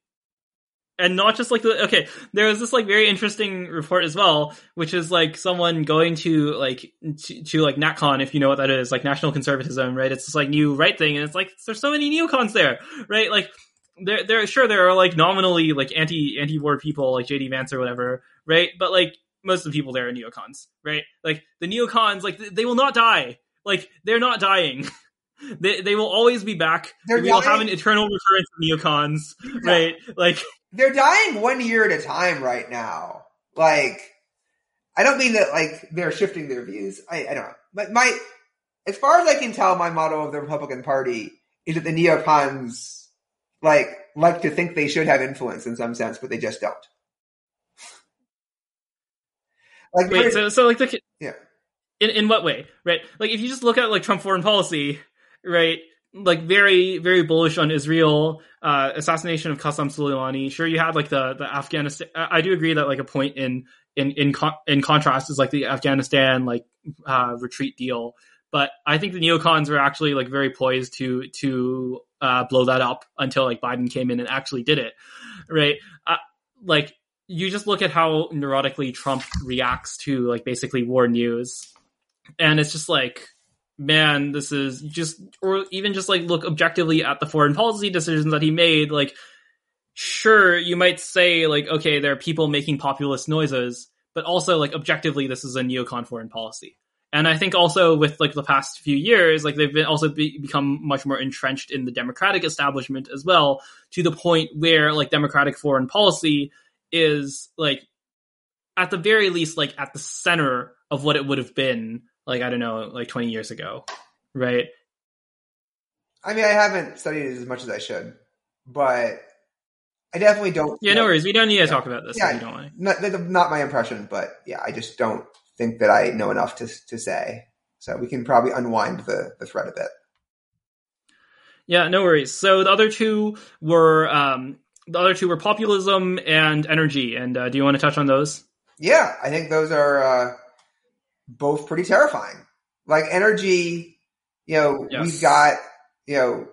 and not just like the okay. There was this like very interesting report as well, which is like someone going to like to, to like NatCon, if you know what that is, like National Conservatism, right? It's this like new right thing, and it's like there's so many neocons there, right? Like there, there, sure, there are like nominally like anti anti war people like JD Vance or whatever, right? But like most of the people there are neocons, right? Like the neocons, like they will not die. Like they're not dying. *laughs* they they will always be back. They're we will have an eternal recurrence of neocons, right? Like they're dying one year at a time right now. Like I don't mean that like they're shifting their views. I, I don't know. But my as far as I can tell, my motto of the Republican Party is that the neocons like like to think they should have influence in some sense, but they just don't. Like, Wait, so so like the yeah. In in what way, right? Like if you just look at like Trump foreign policy, right? Like very very bullish on Israel, uh, assassination of Qasem Soleimani. Sure, you had like the the Afghanistan. I do agree that like a point in in in con- in contrast is like the Afghanistan like uh, retreat deal. But I think the neocons were actually like very poised to to uh, blow that up until like Biden came in and actually did it, right? Uh, like you just look at how neurotically Trump reacts to like basically war news, and it's just like, man, this is just, or even just like look objectively at the foreign policy decisions that he made. Like, sure, you might say like, okay, there are people making populist noises, but also like objectively, this is a neocon foreign policy. And I think also with like the past few years, like they've been also be, become much more entrenched in the democratic establishment as well, to the point where like democratic foreign policy is like at the very least like at the center of what it would have been like I don't know like 20 years ago, right? I mean, I haven't studied it as much as I should, but I definitely don't. Yeah, no worries. We don't need to yeah, talk about this. Yeah, don't not, not my impression, but yeah, I just don't think that I know enough to to say. So we can probably unwind the the thread a bit. Yeah, no worries. So the other two were um, the other two were populism and energy. And uh, do you want to touch on those? Yeah, I think those are uh, both pretty terrifying. Like energy, you know, yes. we've got you know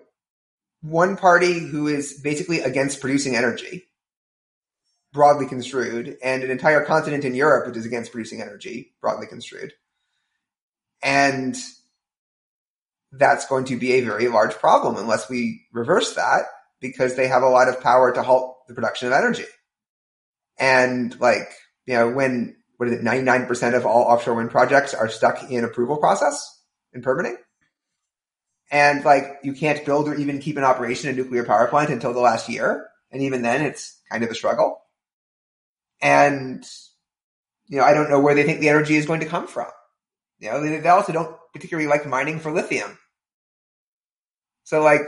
one party who is basically against producing energy broadly construed, and an entire continent in Europe which is against producing energy, broadly construed. And that's going to be a very large problem unless we reverse that because they have a lot of power to halt the production of energy. And like, you know, when, what is it, 99% of all offshore wind projects are stuck in approval process and permitting. And like, you can't build or even keep in operation a nuclear power plant until the last year. And even then it's kind of a struggle. And, you know, I don't know where they think the energy is going to come from. You know, they, also don't particularly like mining for lithium. So like,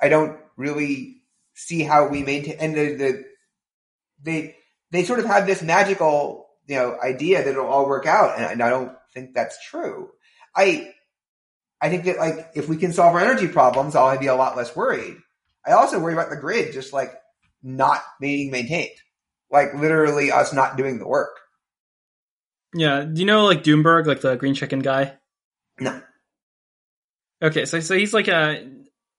I don't really see how we maintain, and the, the, they, they sort of have this magical, you know, idea that it'll all work out. And, and I don't think that's true. I, I think that like, if we can solve our energy problems, I'll be a lot less worried. I also worry about the grid just like not being maintained like literally us not doing the work. Yeah. Do you know like Doomberg, like the green chicken guy? No. Okay, so so he's like a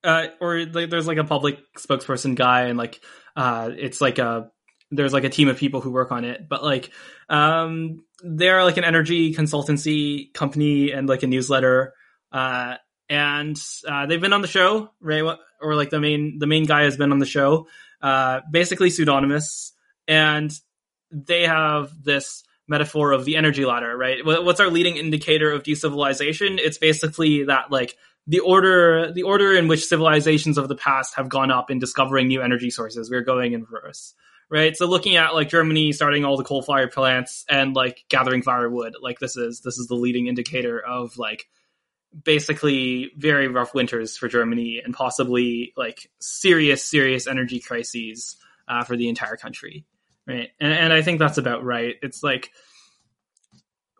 uh, or like, there's like a public spokesperson guy, and like uh, it's like a there's like a team of people who work on it, but like um, they're like an energy consultancy company and like a newsletter, uh, and uh, they've been on the show, right? Or like the main the main guy has been on the show, uh, basically pseudonymous, and they have this metaphor of the energy ladder, right? What's our leading indicator of decivilization? It's basically that like the order the order in which civilizations of the past have gone up in discovering new energy sources. We're going in reverse. Right. So looking at like Germany starting all the coal fired plants and like gathering firewood, like this is this is the leading indicator of like basically very rough winters for Germany and possibly like serious, serious energy crises uh, for the entire country. Right. And, and I think that's about right. It's like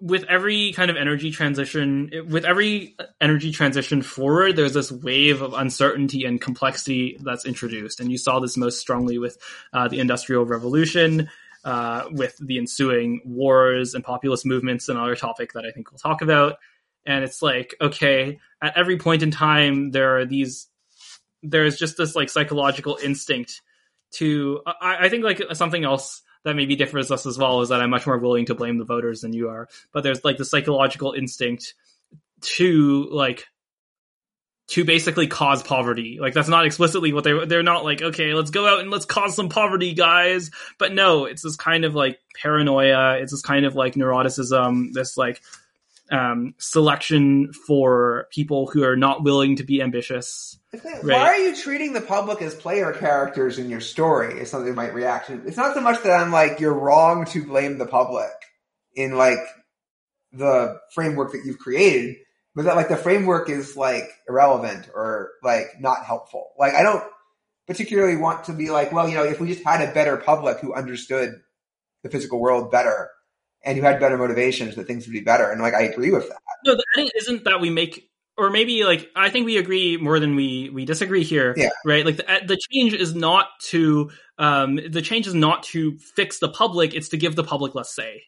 with every kind of energy transition, with every energy transition forward, there's this wave of uncertainty and complexity that's introduced. And you saw this most strongly with uh, the Industrial Revolution. Uh, with the ensuing wars and populist movements, another topic that I think we'll talk about and it's like okay at every point in time there are these there's just this like psychological instinct to I, I think like something else that maybe differs us as well is that I'm much more willing to blame the voters than you are. But there's like the psychological instinct to like to basically cause poverty. Like that's not explicitly what they they're not like, okay, let's go out and let's cause some poverty, guys. But no, it's this kind of like paranoia, it's this kind of like neuroticism, this like um, selection for people who are not willing to be ambitious. Right? Why are you treating the public as player characters in your story? Is something might react to. It's not so much that I'm like you're wrong to blame the public in like the framework that you've created, but that like the framework is like irrelevant or like not helpful. Like I don't particularly want to be like, well, you know, if we just had a better public who understood the physical world better, and you had better motivations that things would be better. And like I agree with that. No, the thing isn't that we make or maybe like I think we agree more than we we disagree here. Yeah. Right. Like the the change is not to um the change is not to fix the public. It's to give the public less say.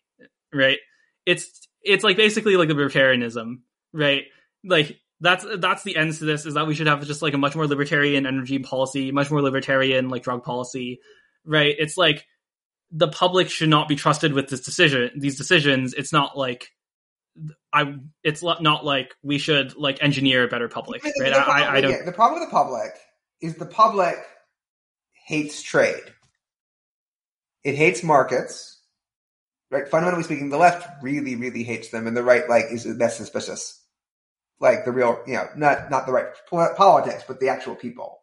Right. It's it's like basically like libertarianism. Right. Like that's that's the end to this is that we should have just like a much more libertarian energy policy, much more libertarian like drug policy. Right. It's like the public should not be trusted with this decision these decisions. It's not like i it's not like we should like engineer a better public right? I, I, don't the problem with the public is the public hates trade. It hates markets. Right fundamentally speaking the left really really hates them and the right like is that's suspicious. Like the real you know not not the right politics but the actual people.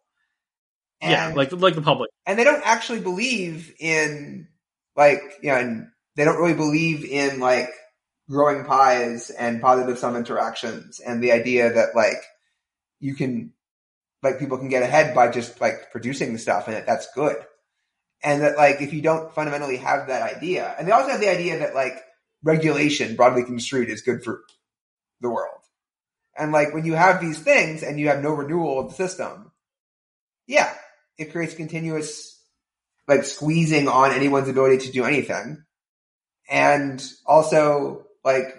And, yeah like like the public. and they don't actually believe in like, you know, and they don't really believe in like growing pies and positive sum interactions and the idea that like you can like people can get ahead by just like producing the stuff and that that's good. And that like if you don't fundamentally have that idea, and they also have the idea that like regulation broadly construed is good for the world. And like when you have these things and you have no renewal of the system, yeah, it creates continuous like squeezing on anyone's ability to do anything. And also like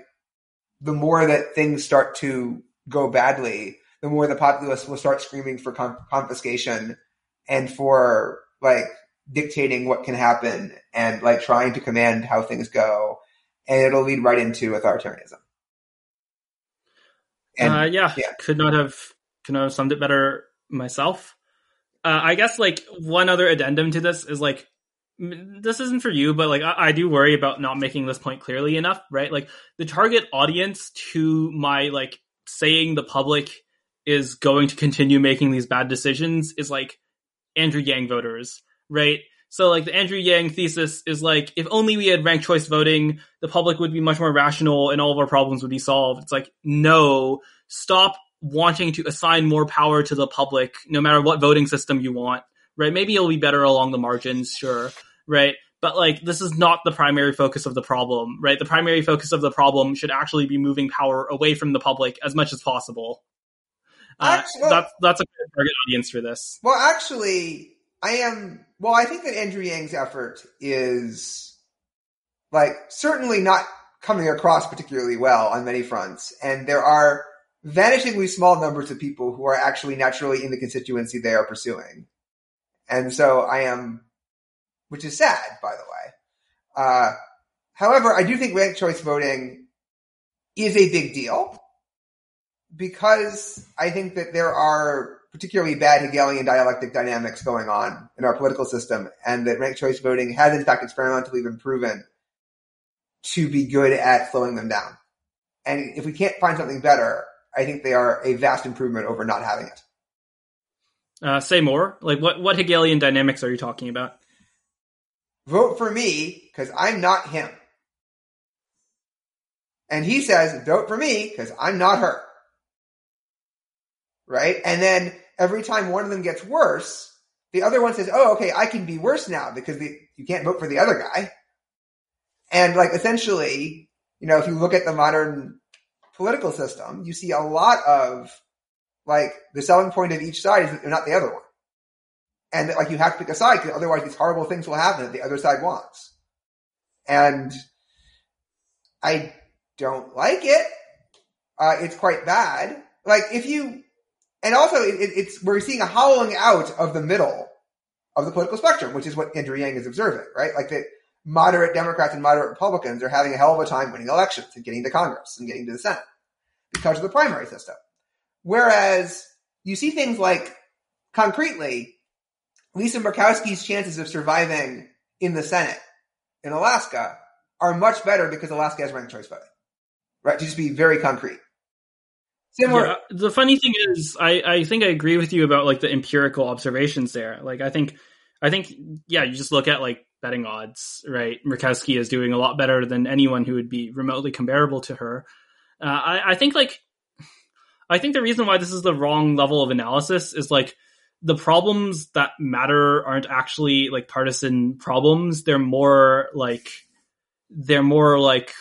the more that things start to go badly, the more the populace will start screaming for confiscation and for like dictating what can happen and like trying to command how things go. And it'll lead right into authoritarianism. And, uh, yeah, yeah, could not have could not have summed it better myself. Uh, I guess like one other addendum to this is like this isn't for you, but like I, I, do worry about not making this point clearly enough, right? Like the target audience to my like saying the public is going to continue making these bad decisions is like Andrew Yang voters, right? So like the Andrew Yang thesis is like if only we had ranked choice voting, the public would be much more rational and all of our problems would be solved. It's like no, stop wanting to assign more power to the public, no matter what voting system you want, right? Maybe it'll be better along the margins, sure, right? But like, this is not the primary focus of the problem, right? The primary focus of the problem should actually be moving power away from the public as much as possible. Uh, actually, well, that's that's a good target audience for this. Well, actually, I am. Well, I think that Andrew Yang's effort is like certainly not coming across particularly well on many fronts, and there are vanishingly small numbers of people who are actually naturally in the constituency they are pursuing. And so I am, which is sad, by the way. Uh, however, I do think ranked choice voting is a big deal. because I think that there are particularly bad Hegelian dialectic dynamics going on in our political system, and that ranked choice voting has in fact experimentally been proven to be good at slowing them down. And if we can't find something better, I think they are a vast improvement over not having it. Uh, say more. Like what? What Hegelian dynamics are you talking about? Vote for me because I'm not him. And he says, vote for me because I'm not her. Right? And then every time one of them gets worse, the other one says, oh, okay, I can be worse now because the, you can't vote for the other guy. And like essentially, you know, if you look at the modern political system, you see a lot of like the selling point of each side is not the other one. And like you have to pick a side because otherwise these horrible things will happen that the other side wants. And I don't like it. Uh, it's quite bad. Like if you, and also it, it's, we're seeing a hollowing out of the middle of the political spectrum, which is what Andrew Yang is observing, right? Like that moderate Democrats and moderate Republicans are having a hell of a time winning elections and getting to Congress and getting to the Senate because of the primary system. Whereas you see things like concretely, Lisa Murkowski's chances of surviving in the Senate in Alaska are much better because Alaska has ranked choice voting. Right? To just be very concrete. Similar. Yeah, the funny thing is, I, I think I agree with you about like the empirical observations there. Like, I think, I think, yeah, you just look at like betting odds, right? Murkowski is doing a lot better than anyone who would be remotely comparable to her. Uh, I, I think like I think the reason why this is the wrong level of analysis is like the problems that matter aren't actually like partisan problems. They're more like they're more like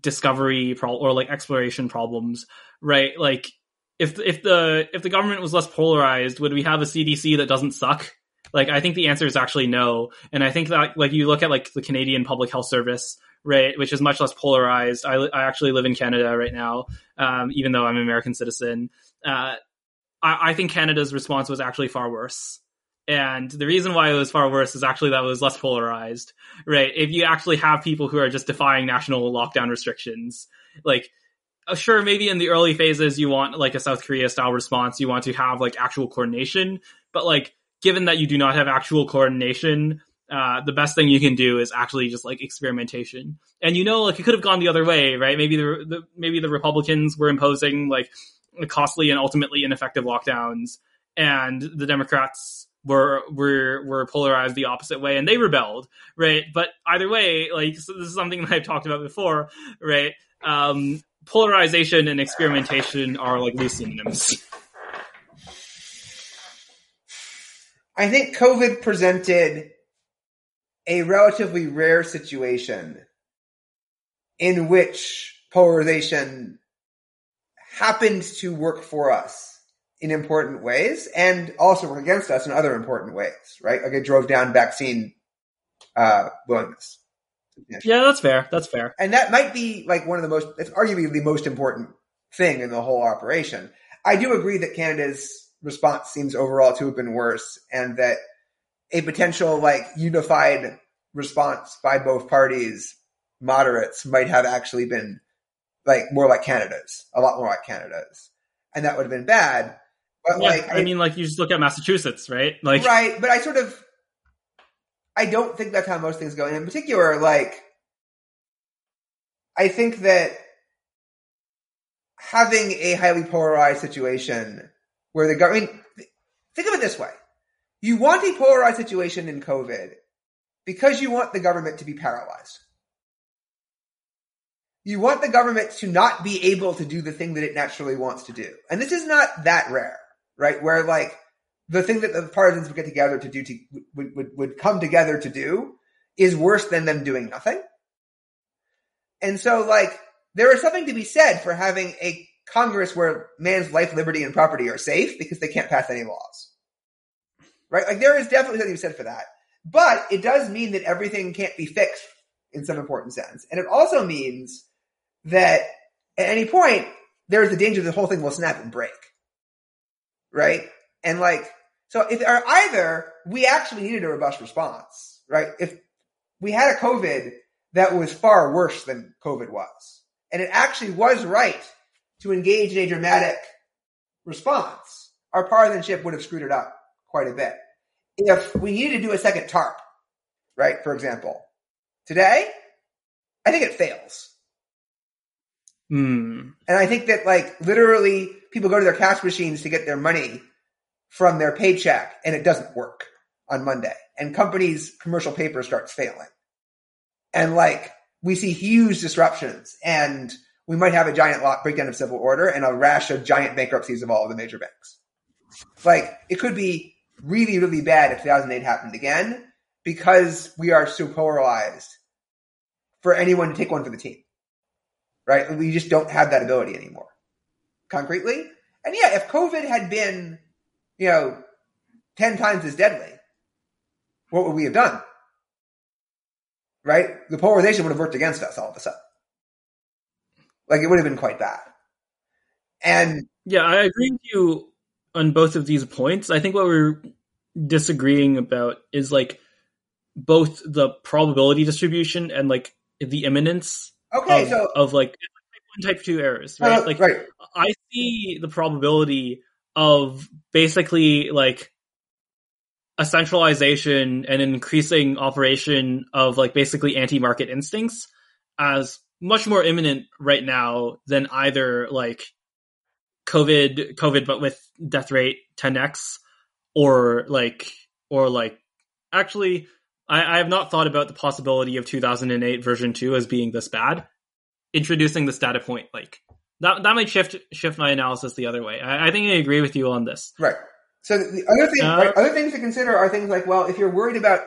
discovery pro- or like exploration problems, right? Like if if the if the government was less polarized, would we have a CDC that doesn't suck? Like I think the answer is actually no. And I think that like you look at like the Canadian Public Health Service, right, which is much less polarized. I, I actually live in Canada right now, um, even though I'm an American citizen. Uh, I, I think Canada's response was actually far worse. And the reason why it was far worse is actually that it was less polarized, right? If you actually have people who are just defying national lockdown restrictions, like, uh, sure, maybe in the early phases you want like a South Korea style response, you want to have like actual coordination, but like given that you do not have actual coordination, uh, the best thing you can do is actually just like experimentation. And you know, like it could have gone the other way, right? Maybe the, the maybe the Republicans were imposing like costly and ultimately ineffective lockdowns, and the Democrats were were were polarized the opposite way, and they rebelled, right? But either way, like so this is something *laughs* that I've talked about before, right? Um, polarization and experimentation are like loose synonyms. I think COVID presented a relatively rare situation in which polarization happened to work for us in important ways and also work against us in other important ways, right? Like it drove down vaccine uh, willingness. Yeah, that's fair. That's fair. And that might be like one of the most, it's arguably the most important thing in the whole operation. I do agree that Canada's response seems overall to have been worse and that a potential like unified response by both parties, moderates, might have actually been like more like Canada's, a lot more like Canada's. And that would have been bad. But yeah, like, I, I mean, like you just look at Massachusetts, right? Like, right. But I sort of, I don't think that's how most things go. And in particular, like, I think that having a highly polarized situation where the government, think of it this way. You want a polarized situation in COVID because you want the government to be paralyzed. You want the government to not be able to do the thing that it naturally wants to do. And this is not that rare, right? Where like the thing that the partisans would get together to do to, would, would, would come together to do is worse than them doing nothing. And so like there is something to be said for having a Congress where man's life, liberty, and property are safe because they can't pass any laws. Right? Like there is definitely something said for that. But it does mean that everything can't be fixed in some important sense. And it also means that at any point, there's the danger the whole thing will snap and break. Right? And like, so if or either we actually needed a robust response, right? If we had a COVID that was far worse than COVID was, and it actually was right to engage in a dramatic response, our partisanship would have screwed it up quite a bit. If we needed to do a second TARP, right, for example, today, I think it fails. Hmm. And I think that like literally people go to their cash machines to get their money from their paycheck and it doesn't work on Monday. And companies' commercial paper starts failing. And like we see huge disruptions and we might have a giant lock breakdown of civil order and a rash of giant bankruptcies of all of the major banks. Like it could be really, really bad if 2008 happened again because we are so polarized for anyone to take one for the team. Right? We just don't have that ability anymore. Concretely. And yeah, if COVID had been, you know, 10 times as deadly, what would we have done? Right? The polarization would have worked against us all of a sudden. Like it would have been quite bad. And Yeah, I agree with you on both of these points. I think what we're disagreeing about is like both the probability distribution and like the imminence okay, of, so of like type one, type two errors, right? uh, like right. I see the probability of basically like a centralization and increasing operation of like basically anti-market instincts as much more imminent right now than either like COVID, COVID, but with death rate 10x or like, or like actually I, I have not thought about the possibility of 2008 version 2 as being this bad. Introducing this data point, like that, that might shift shift my analysis the other way. I, I think I agree with you on this. Right. So the other thing, Uh, right, other things to consider are things like, well, if you're worried about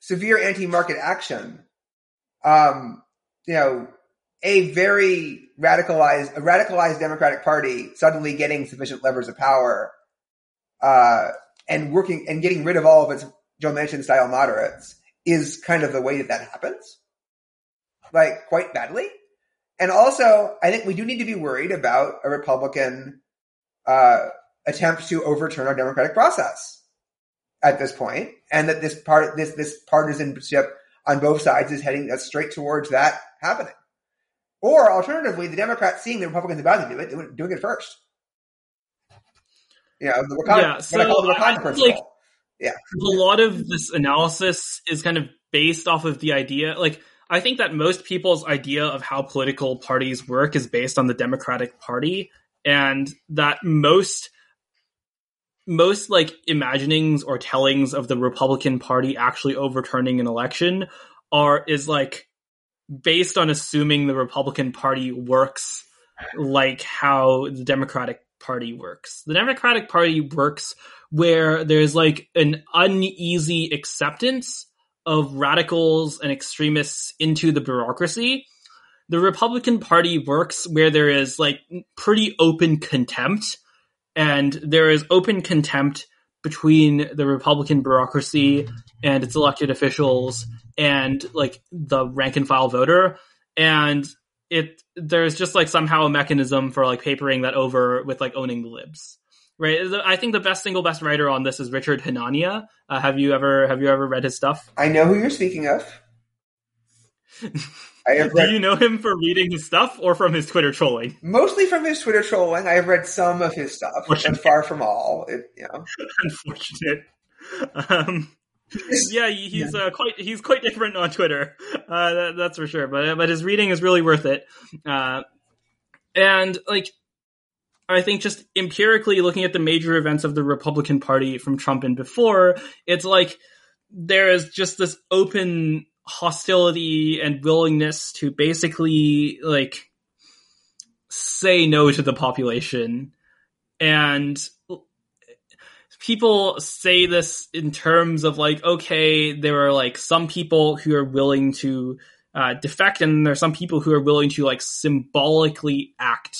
severe anti-market action, um, you know, a very radicalized, a radicalized Democratic Party suddenly getting sufficient levers of power, uh, and working and getting rid of all of its Joe Manchin style moderates is kind of the way that that happens, like quite badly. And also, I think we do need to be worried about a Republican uh, attempt to overturn our democratic process at this point, and that this part this this partisanship on both sides is heading us straight towards that happening. Or alternatively, the Democrats seeing the Republicans about to do it, doing, doing it first. Know, the Wakanda, Yeah, what I call the so Wakanda principle. like- a lot of this analysis is kind of based off of the idea like i think that most people's idea of how political parties work is based on the democratic party and that most most like imaginings or tellings of the republican party actually overturning an election are is like based on assuming the republican party works like how the democratic party works the democratic party works where there's like an uneasy acceptance of radicals and extremists into the bureaucracy. The Republican Party works where there is like pretty open contempt, and there is open contempt between the Republican bureaucracy and its elected officials and like the rank and file voter. And it there's just like somehow a mechanism for like papering that over with like owning the libs right? I think the best single best writer on this is Richard Hanania. Uh, have you ever have you ever read his stuff? I know who you're speaking of. *laughs* I have Do you know him for reading his stuff or from his Twitter trolling? mostly from his Twitter trolling. I have read some of his stuff, Fortunate. far from all. It, you know, *laughs* Unfortunate. Um, yeah, he- he's uh, quite he's quite different on Twitter. Uh, that, that's for sure. But but his reading is really worth it. Uh, and like, I think just empirically looking at the major events of the Republican Party from Trump and before, it's like there is just this open hostility and willingness to basically like say no to the population. And people say this in terms of like okay there are like some people who are willing to uh, defect and there are some people who are willing to like symbolically act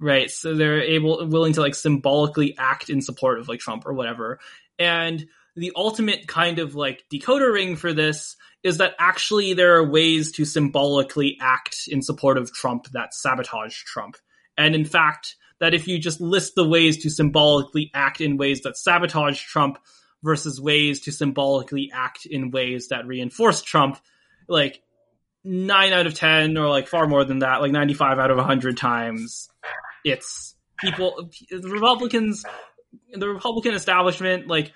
right? So they're able willing to like symbolically act in support of like trump or whatever. And the ultimate kind of like decoder ring for this is that actually there are ways to symbolically act in support of trump that sabotage trump. And in fact that if you just list the ways to symbolically act in ways that sabotage Trump versus ways to symbolically act in ways that reinforce Trump, like nine out of 10 or like far more than that, like 95 out of 100 times, it's people, the Republicans, the Republican establishment, like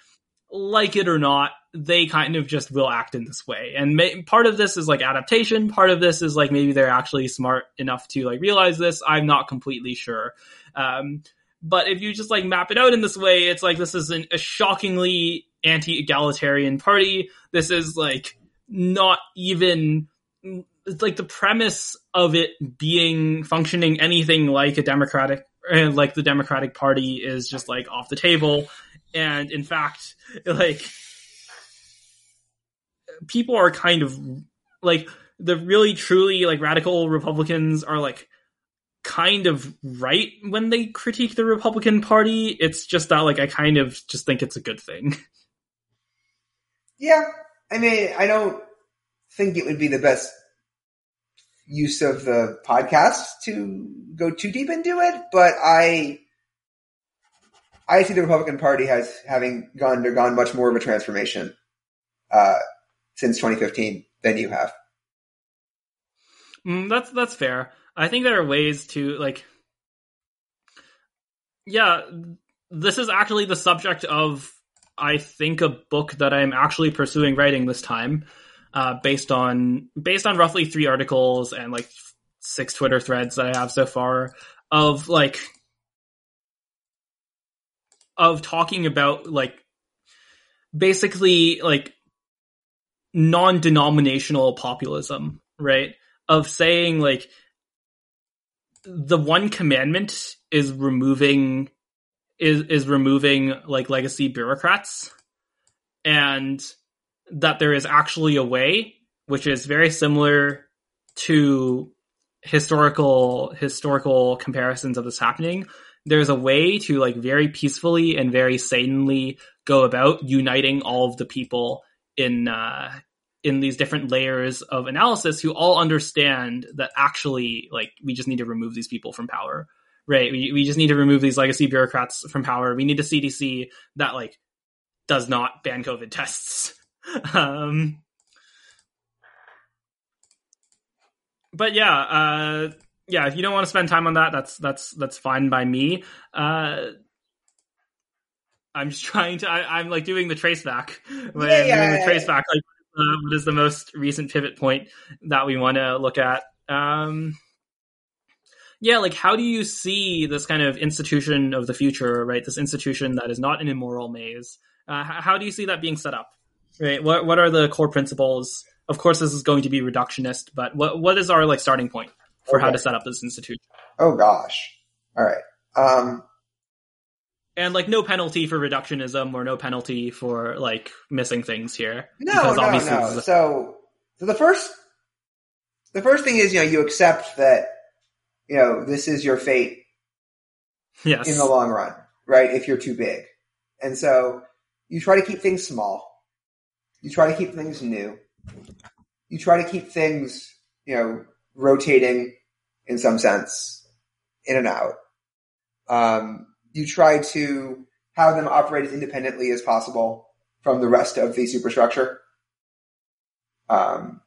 like it or not, they kind of just will act in this way. And may, part of this is like adaptation. Part of this is like maybe they're actually smart enough to like realize this. I'm not completely sure. Um, but if you just like map it out in this way, it's like this is an, a shockingly anti-egalitarian party. This is like not even like the premise of it being functioning anything like a democratic like the democratic party is just like off the table. And in fact *laughs* like people are kind of like the really truly like radical republicans are like kind of right when they critique the republican party. It's just that like i kind of just think it's a good thing. *laughs* Yeah. I mean i don't think it would be the best use of the podcast to go too deep into it, but I I see the Republican Party has having gone undergone much more of a transformation uh, since 2015 than you have. Mm, that's that's fair. I think there are ways to like. Yeah, this is actually the subject of I think a book that I'm actually pursuing writing this time uh, based on based on roughly three articles and like six Twitter threads that I have so far of like of talking about like basically like non-denominational populism, right? Of saying like the one commandment is removing is is removing like legacy bureaucrats and that there is actually a way which is very similar to historical historical comparisons of this happening. There's a way to like very peacefully and very sanely go about uniting all of the people in uh in these different layers of analysis who all understand that actually like we just need to remove these people from power right? We, we just need to remove these legacy bureaucrats from power. We need a cdc that like does not ban covid tests *laughs* um, but yeah, uh, yeah. If you don't want to spend time on that, that's that's that's fine by me. Uh, I'm just *laughs* trying to. I, am like doing the trace back. Yeah, yeah, doing the trace back, like uh, what is the most recent pivot point that we want to look at? Um, yeah, like how do you see this kind of institution of the future, right? This institution that is not an immoral maze. Uh, how do you see that being set up? Right. What what are the core principles? Of course, this is going to be reductionist, but what what is our like starting point for okay. how to set up this institution? Oh gosh. All right. Um, and like no penalty for reductionism or no penalty for like missing things here. No, no, no. So, so the first, the first thing is you know you accept that you know this is your fate. Yes. In the long run, right? If you're too big, and so you try to keep things small. You try to keep things new. You try to keep things, you know, rotating in some sense, in and out. Um, you try to have them operate as independently as possible from the rest of the superstructure. Um,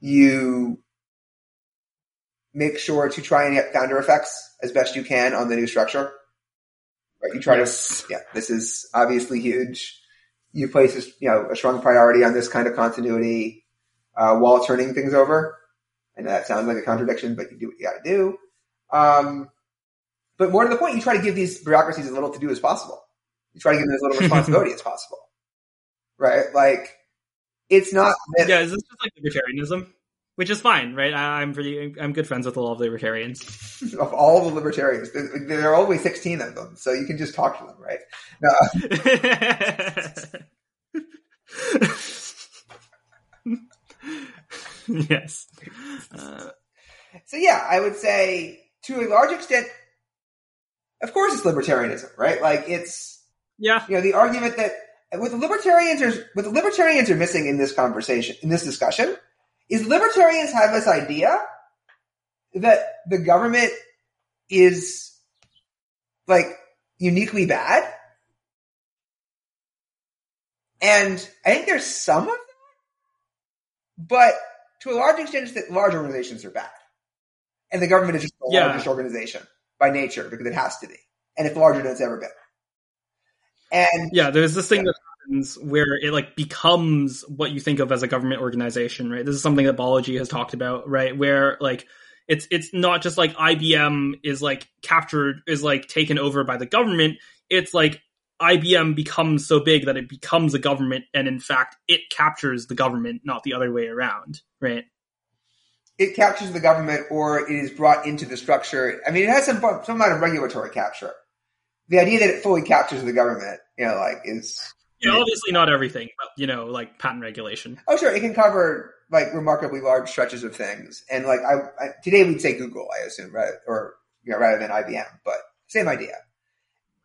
you make sure to try and get founder effects as best you can on the new structure. Right? You try yes. to, yeah, this is obviously huge you place you know a strong priority on this kind of continuity uh, while turning things over. I know that sounds like a contradiction, but you do what you got to do. Um, but more to the point, you try to give these bureaucracies as little to do as possible. You try to give them as little *laughs* responsibility as possible, right? Like it's not. That, yeah, is this just like libertarianism? Which is fine, right? I, am pretty, I'm good friends with all of the libertarians. *laughs* of all the libertarians, there, there, are only 16 of them, so you can just talk to them, right? No. *laughs* yes. Uh, so yeah, I would say to a large extent, of course, it's libertarianism, right? Like it's yeah, you know, the argument that the libertarians are what the libertarians are missing in this conversation in this discussion is libertarians have this idea that the government is like uniquely bad. And I think there's some of that, but to a large extent, it's that large organizations are bad. And the government is just the yeah. largest organization. by nature because it has to be, and it's larger than it's ever been. And yeah, there's this thing yeah. that where it like becomes what you think of as a government organization, right? This is something that Balaji has talked about, right? Where like it's it's not just like IBM is like captured is like taken over by the government. It's like IBM becomes so big that it becomes a government, and in fact, it captures the government, not the other way around, right? It captures the government, or it is brought into the structure. I mean, it has some some amount of regulatory capture. The idea that it fully captures the government, you know, like is yeah, obviously not everything, but you know, like patent regulation. Oh, sure, it can cover like remarkably large stretches of things, and like I, I today we'd say Google, I assume, right, or you know, rather than IBM, but same idea.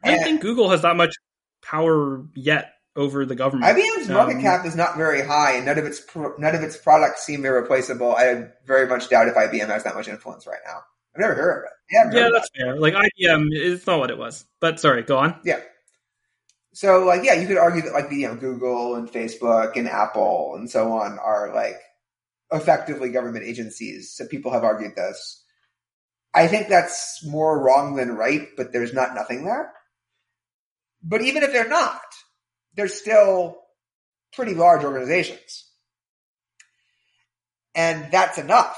I don't think Google has that much power yet over the government. IBM's market um, cap is not very high, and none of its pro- none of its products seem irreplaceable. I very much doubt if IBM has that much influence right now. I've never heard of it. Yeah, yeah that's fair. Like IBM is not what it was. But sorry, go on. Yeah. So like yeah, you could argue that like the you know Google and Facebook and Apple and so on are like effectively government agencies. So people have argued this. I think that's more wrong than right, but there's not nothing there. But even if they're not, they're still pretty large organizations. And that's enough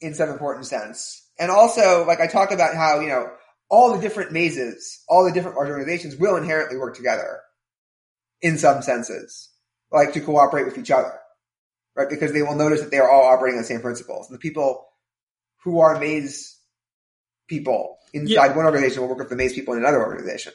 in some important sense. And also, like I talk about how, you know, all the different mazes, all the different large organizations will inherently work together in some senses, like to cooperate with each other, right? Because they will notice that they are all operating on the same principles. And the people who are maze people inside yeah. one organization will work with the maze people in another organization.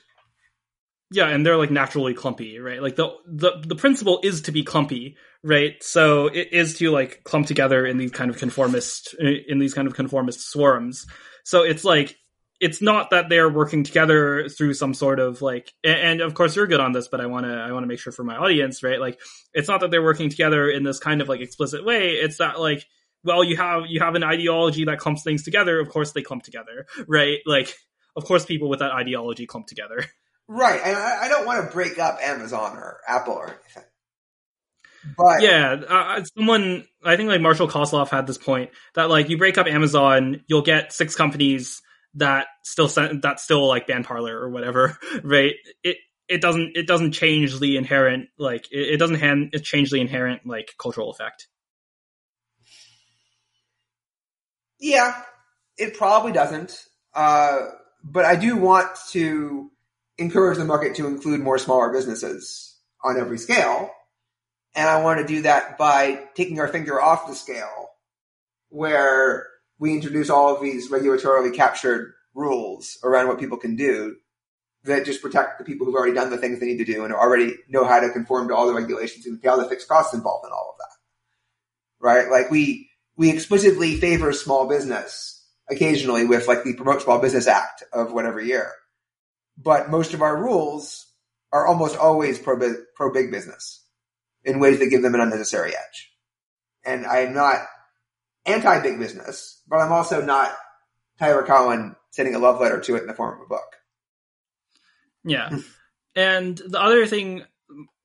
Yeah, and they're like naturally clumpy, right? Like the the the principle is to be clumpy, right? So it is to like clump together in these kind of conformist in these kind of conformist swarms. So it's like it's not that they're working together through some sort of like and of course you're good on this but i want to i want to make sure for my audience right like it's not that they're working together in this kind of like explicit way it's that like well you have you have an ideology that clumps things together of course they clump together right like of course people with that ideology clump together Right. And I, I don't want to break up Amazon or Apple or anything. But yeah, uh, someone I think like Marshall Kosloff had this point that like you break up Amazon, you'll get six companies that still that still like band Parler or whatever, *laughs* right? It it doesn't it doesn't change the inherent like it, it doesn't hand it change the inherent like cultural effect. Yeah, it probably doesn't. Uh, but I do want to encourage the market to include more smaller businesses on every scale. And I want to do that by taking our finger off the scale where we introduce all of these regulatorily captured rules around what people can do that just protect the people who've already done the things they need to do and already know how to conform to all the regulations and pay all the fixed costs involved in all of that. Right? Like we, we explicitly favor small business occasionally with like the Promote Small Business Act of whatever year but most of our rules are almost always pro, pro big business in ways that give them an unnecessary edge. And I am not anti big business, but I'm also not Tyler Cowen sending a love letter to it in the form of a book. Yeah. and the other thing,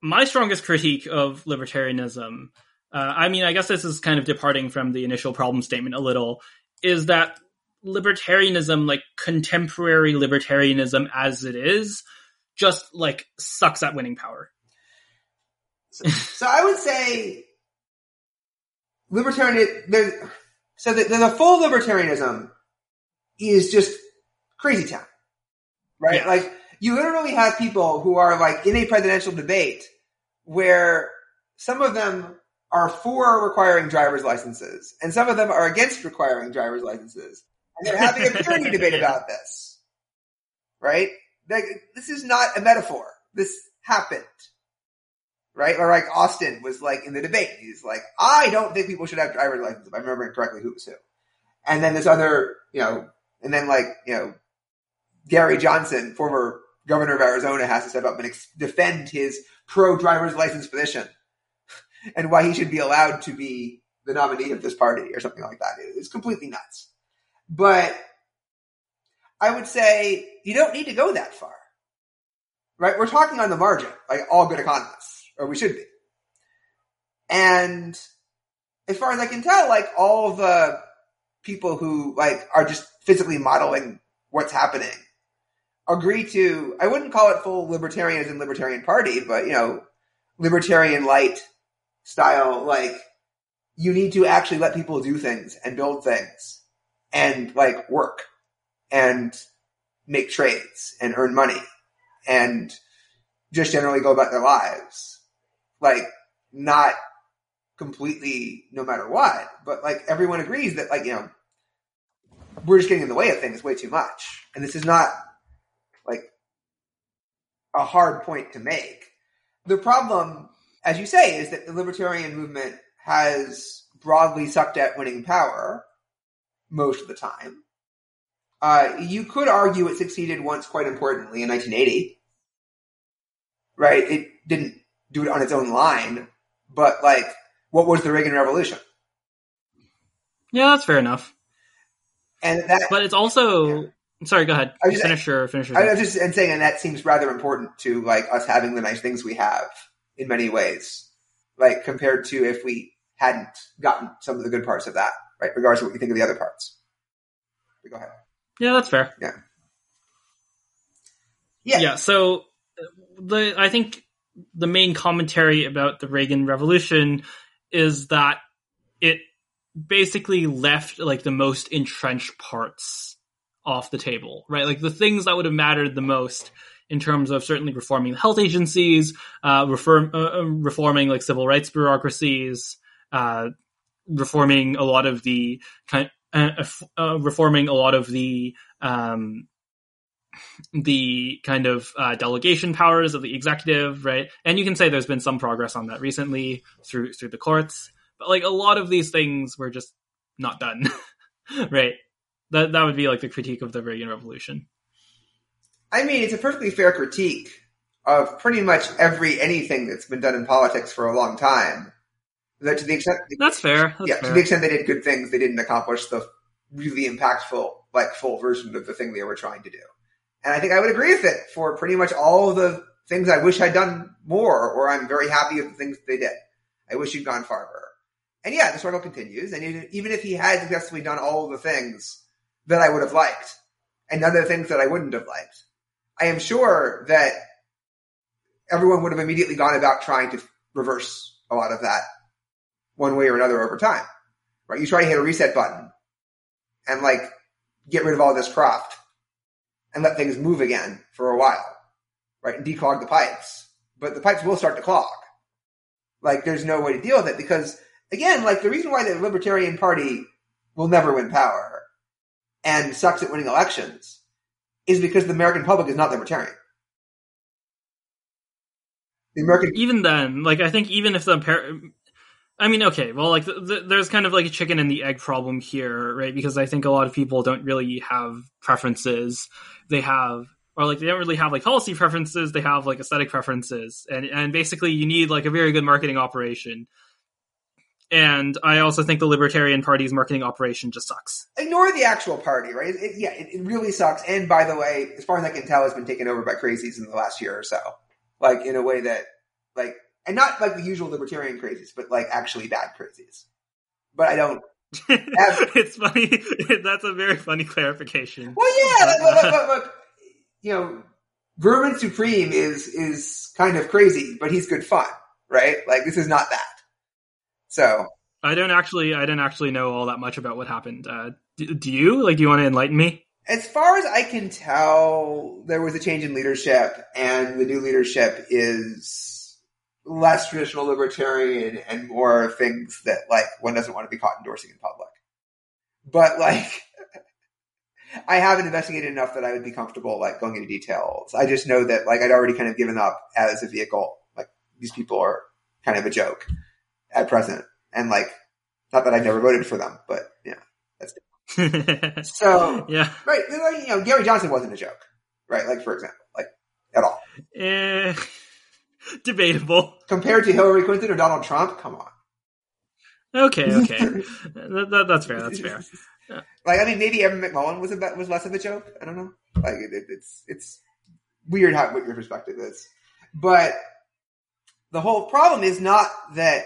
my strongest critique of libertarianism, uh, I mean, I guess this is kind of departing from the initial problem statement a little, is that libertarianism, like contemporary libertarianism as it is, just like sucks at winning power. So, so I would say libertarian. There's, so the, the, full libertarianism is just crazy town, right? Yeah. Like you literally have people who are like in a presidential debate where some of them are for requiring driver's licenses and some of them are against requiring driver's licenses and they're having a purity *laughs* debate about this. Right? Like, this is not a metaphor. This happened. Right? Or like Austin was like in the debate. He's like, I don't think people should have driver's licenses. If I'm remembering correctly who was who. And then this other, you know, and then like, you know, Gary Johnson, former governor of Arizona, has to step up and ex- defend his pro driver's license position *laughs* and why he should be allowed to be the nominee of this party or something like that. It's completely nuts. But I would say you don't need to go that far. Right? We're talking on the margin, like all good economists, or we should be. And as far as I can tell, like all the people who like are just physically modeling what's happening agree to I wouldn't call it full libertarianism libertarian party, but you know, libertarian light style, like you need to actually let people do things and build things and like work and make trades and earn money and just generally go about their lives. Like not completely no matter what, but like everyone agrees that like, you know, we're just getting in the way of things way too much. And this is not like a hard point to make. The problem, as you say, is that the libertarian movement has broadly sucked at winning power most of the time. Uh, you could argue it succeeded once quite importantly in 1980. Right? It didn't do it on its own line, but like, what was the Reagan Revolution? Yeah, that's fair enough. And that, but it's also yeah. Sorry, go ahead. I just, finish your finish. Your I was just and saying, and that seems rather important to like us having the nice things we have in many ways, like compared to if we hadn't gotten some of the good parts of that, right? Regardless of what you think of the other parts. But go ahead. Yeah, that's fair. Yeah. Yeah. Yeah. So the I think the main commentary about the Reagan Revolution is that it basically left like the most entrenched parts off the table, right? Like the things that would have mattered the most in terms of certainly reforming the health agencies, uh, reform, uh, uh, reforming like civil rights bureaucracies, uh, reforming a lot of the kind, uh, uh, reforming a lot of the um, the kind of uh, delegation powers of the executive, right? And you can say there's been some progress on that recently through through the courts, but like a lot of these things were just not done, *laughs* right? That that would be like the critique of the Reagan Revolution. I mean, it's a perfectly fair critique of pretty much every anything that's been done in politics for a long time. That to the extent that's fair. That's yeah, fair. to the extent they did good things, they didn't accomplish the really impactful, like full version of the thing they were trying to do. And I think I would agree with it for pretty much all of the things I wish I'd done more, or I'm very happy with the things they did. I wish he'd gone farther. And yeah, the struggle continues. And even if he had successfully done all the things that I would have liked and none of the things that I wouldn't have liked. I am sure that everyone would have immediately gone about trying to reverse a lot of that one way or another over time, right? You try to hit a reset button and like get rid of all this craft and let things move again for a while, right? And declog the pipes, but the pipes will start to clog. Like there's no way to deal with it because again, like the reason why the Libertarian Party will never win power and sucks at winning elections is because the American public is not libertarian. The American, even then, like I think even if the I mean, okay, well, like the, the, there's kind of like a chicken and the egg problem here, right? Because I think a lot of people don't really have preferences. They have, or like they don't really have like policy preferences. They have like aesthetic preferences, and and basically you need like a very good marketing operation and I also think the Libertarian Party's marketing operation just sucks. Ignore the actual party, right? It, it, yeah, it, it, really sucks. And by the way, as far as I can tell, has been taken over by crazies in the last year or so. Like in a way that, like, and not like the usual libertarian crazies, but like actually bad crazies. But I don't. *laughs* Have... it's funny. *laughs* That's a very funny clarification. Well, yeah, look, look, look, *laughs* look, you know, Vermin Supreme is is kind of crazy, but he's good fun, right? Like this is not that. So I don't actually, I didn't actually know all that much about what happened. Uh, do, do you like? Do you want to enlighten me? As far as I can tell, there was a change in leadership, and the new leadership is less traditional libertarian and more things that like one doesn't want to be caught endorsing in public. But like, *laughs* I haven't investigated enough that I would be comfortable like going into details. I just know that like I'd already kind of given up as a vehicle. Like these people are kind of a joke at present. And like, not that I've never voted for them, but yeah, that's *laughs* so yeah, right. Like, you know, Gary Johnson wasn't a joke, right? Like for example, like at all. Eh, *laughs* debatable compared to Hillary Clinton or Donald Trump. Come on. Okay, okay, *laughs* that, that, that's fair. That's fair. Yeah. *laughs* Like I mean, maybe Evan McMullin was a was less of a joke. I don't know. Like it, it, it's it's weird how what your perspective is, but the whole problem is not that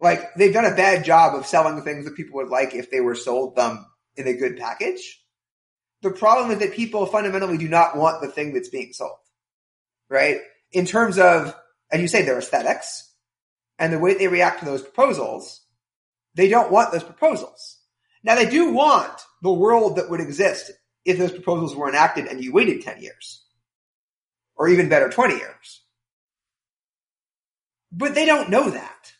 like they've done a bad job of selling the things that people would like if they were sold them in a good package. The problem is that people fundamentally do not want the thing that's being sold, right? In terms of, and you say their aesthetics and the way they react to those proposals, they don't want those proposals. Now they do want the world that would exist if those proposals were enacted and you waited 10 years. Or even better, 20 years. But they don't know that.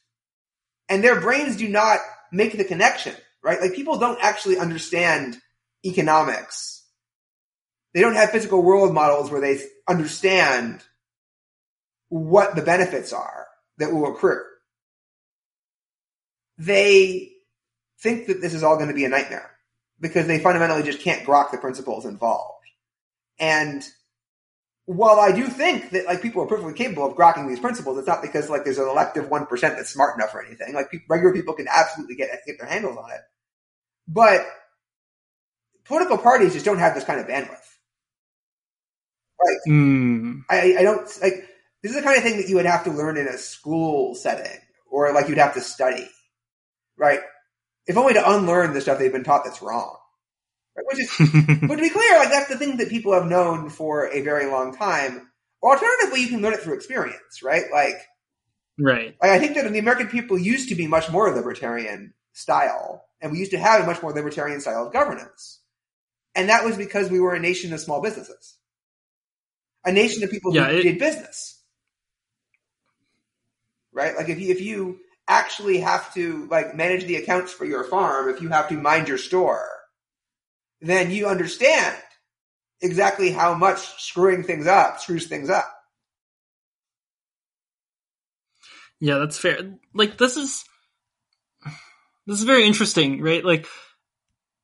And their brains do not make the connection, right? Like people don't actually understand economics. They don't have physical world models where they understand what the benefits are that will accrue. They think that this is all going to be a nightmare because they fundamentally just can't grok the principles involved. And while I do think that like people are perfectly capable of grokking these principles, it's not because like there's an elective one percent that's smart enough or anything. Like regular people can absolutely get get their handles on it, but political parties just don't have this kind of bandwidth. Like Mm. I, I don't like this is the kind of thing that you would have to learn in a school setting or like you'd have to study, right? If only to unlearn the stuff they've been taught that's wrong. Right? Which is *laughs* but to be clear, like that's the thing that people have known for a very long time. Alternatively, you can learn it through experience, right? Like, right. like I think that the American people used to be much more libertarian style, and we used to have a much more libertarian style of governance, and that was because we were a nation of small businesses, a nation of people Yeah, who it- did business, right? Like if you if you actually have to like manage the accounts for your farm, if you have to mind your store, then you understand exactly how much screwing things up screws things up. Yeah, that's fair. Like this is this is very interesting, right? Like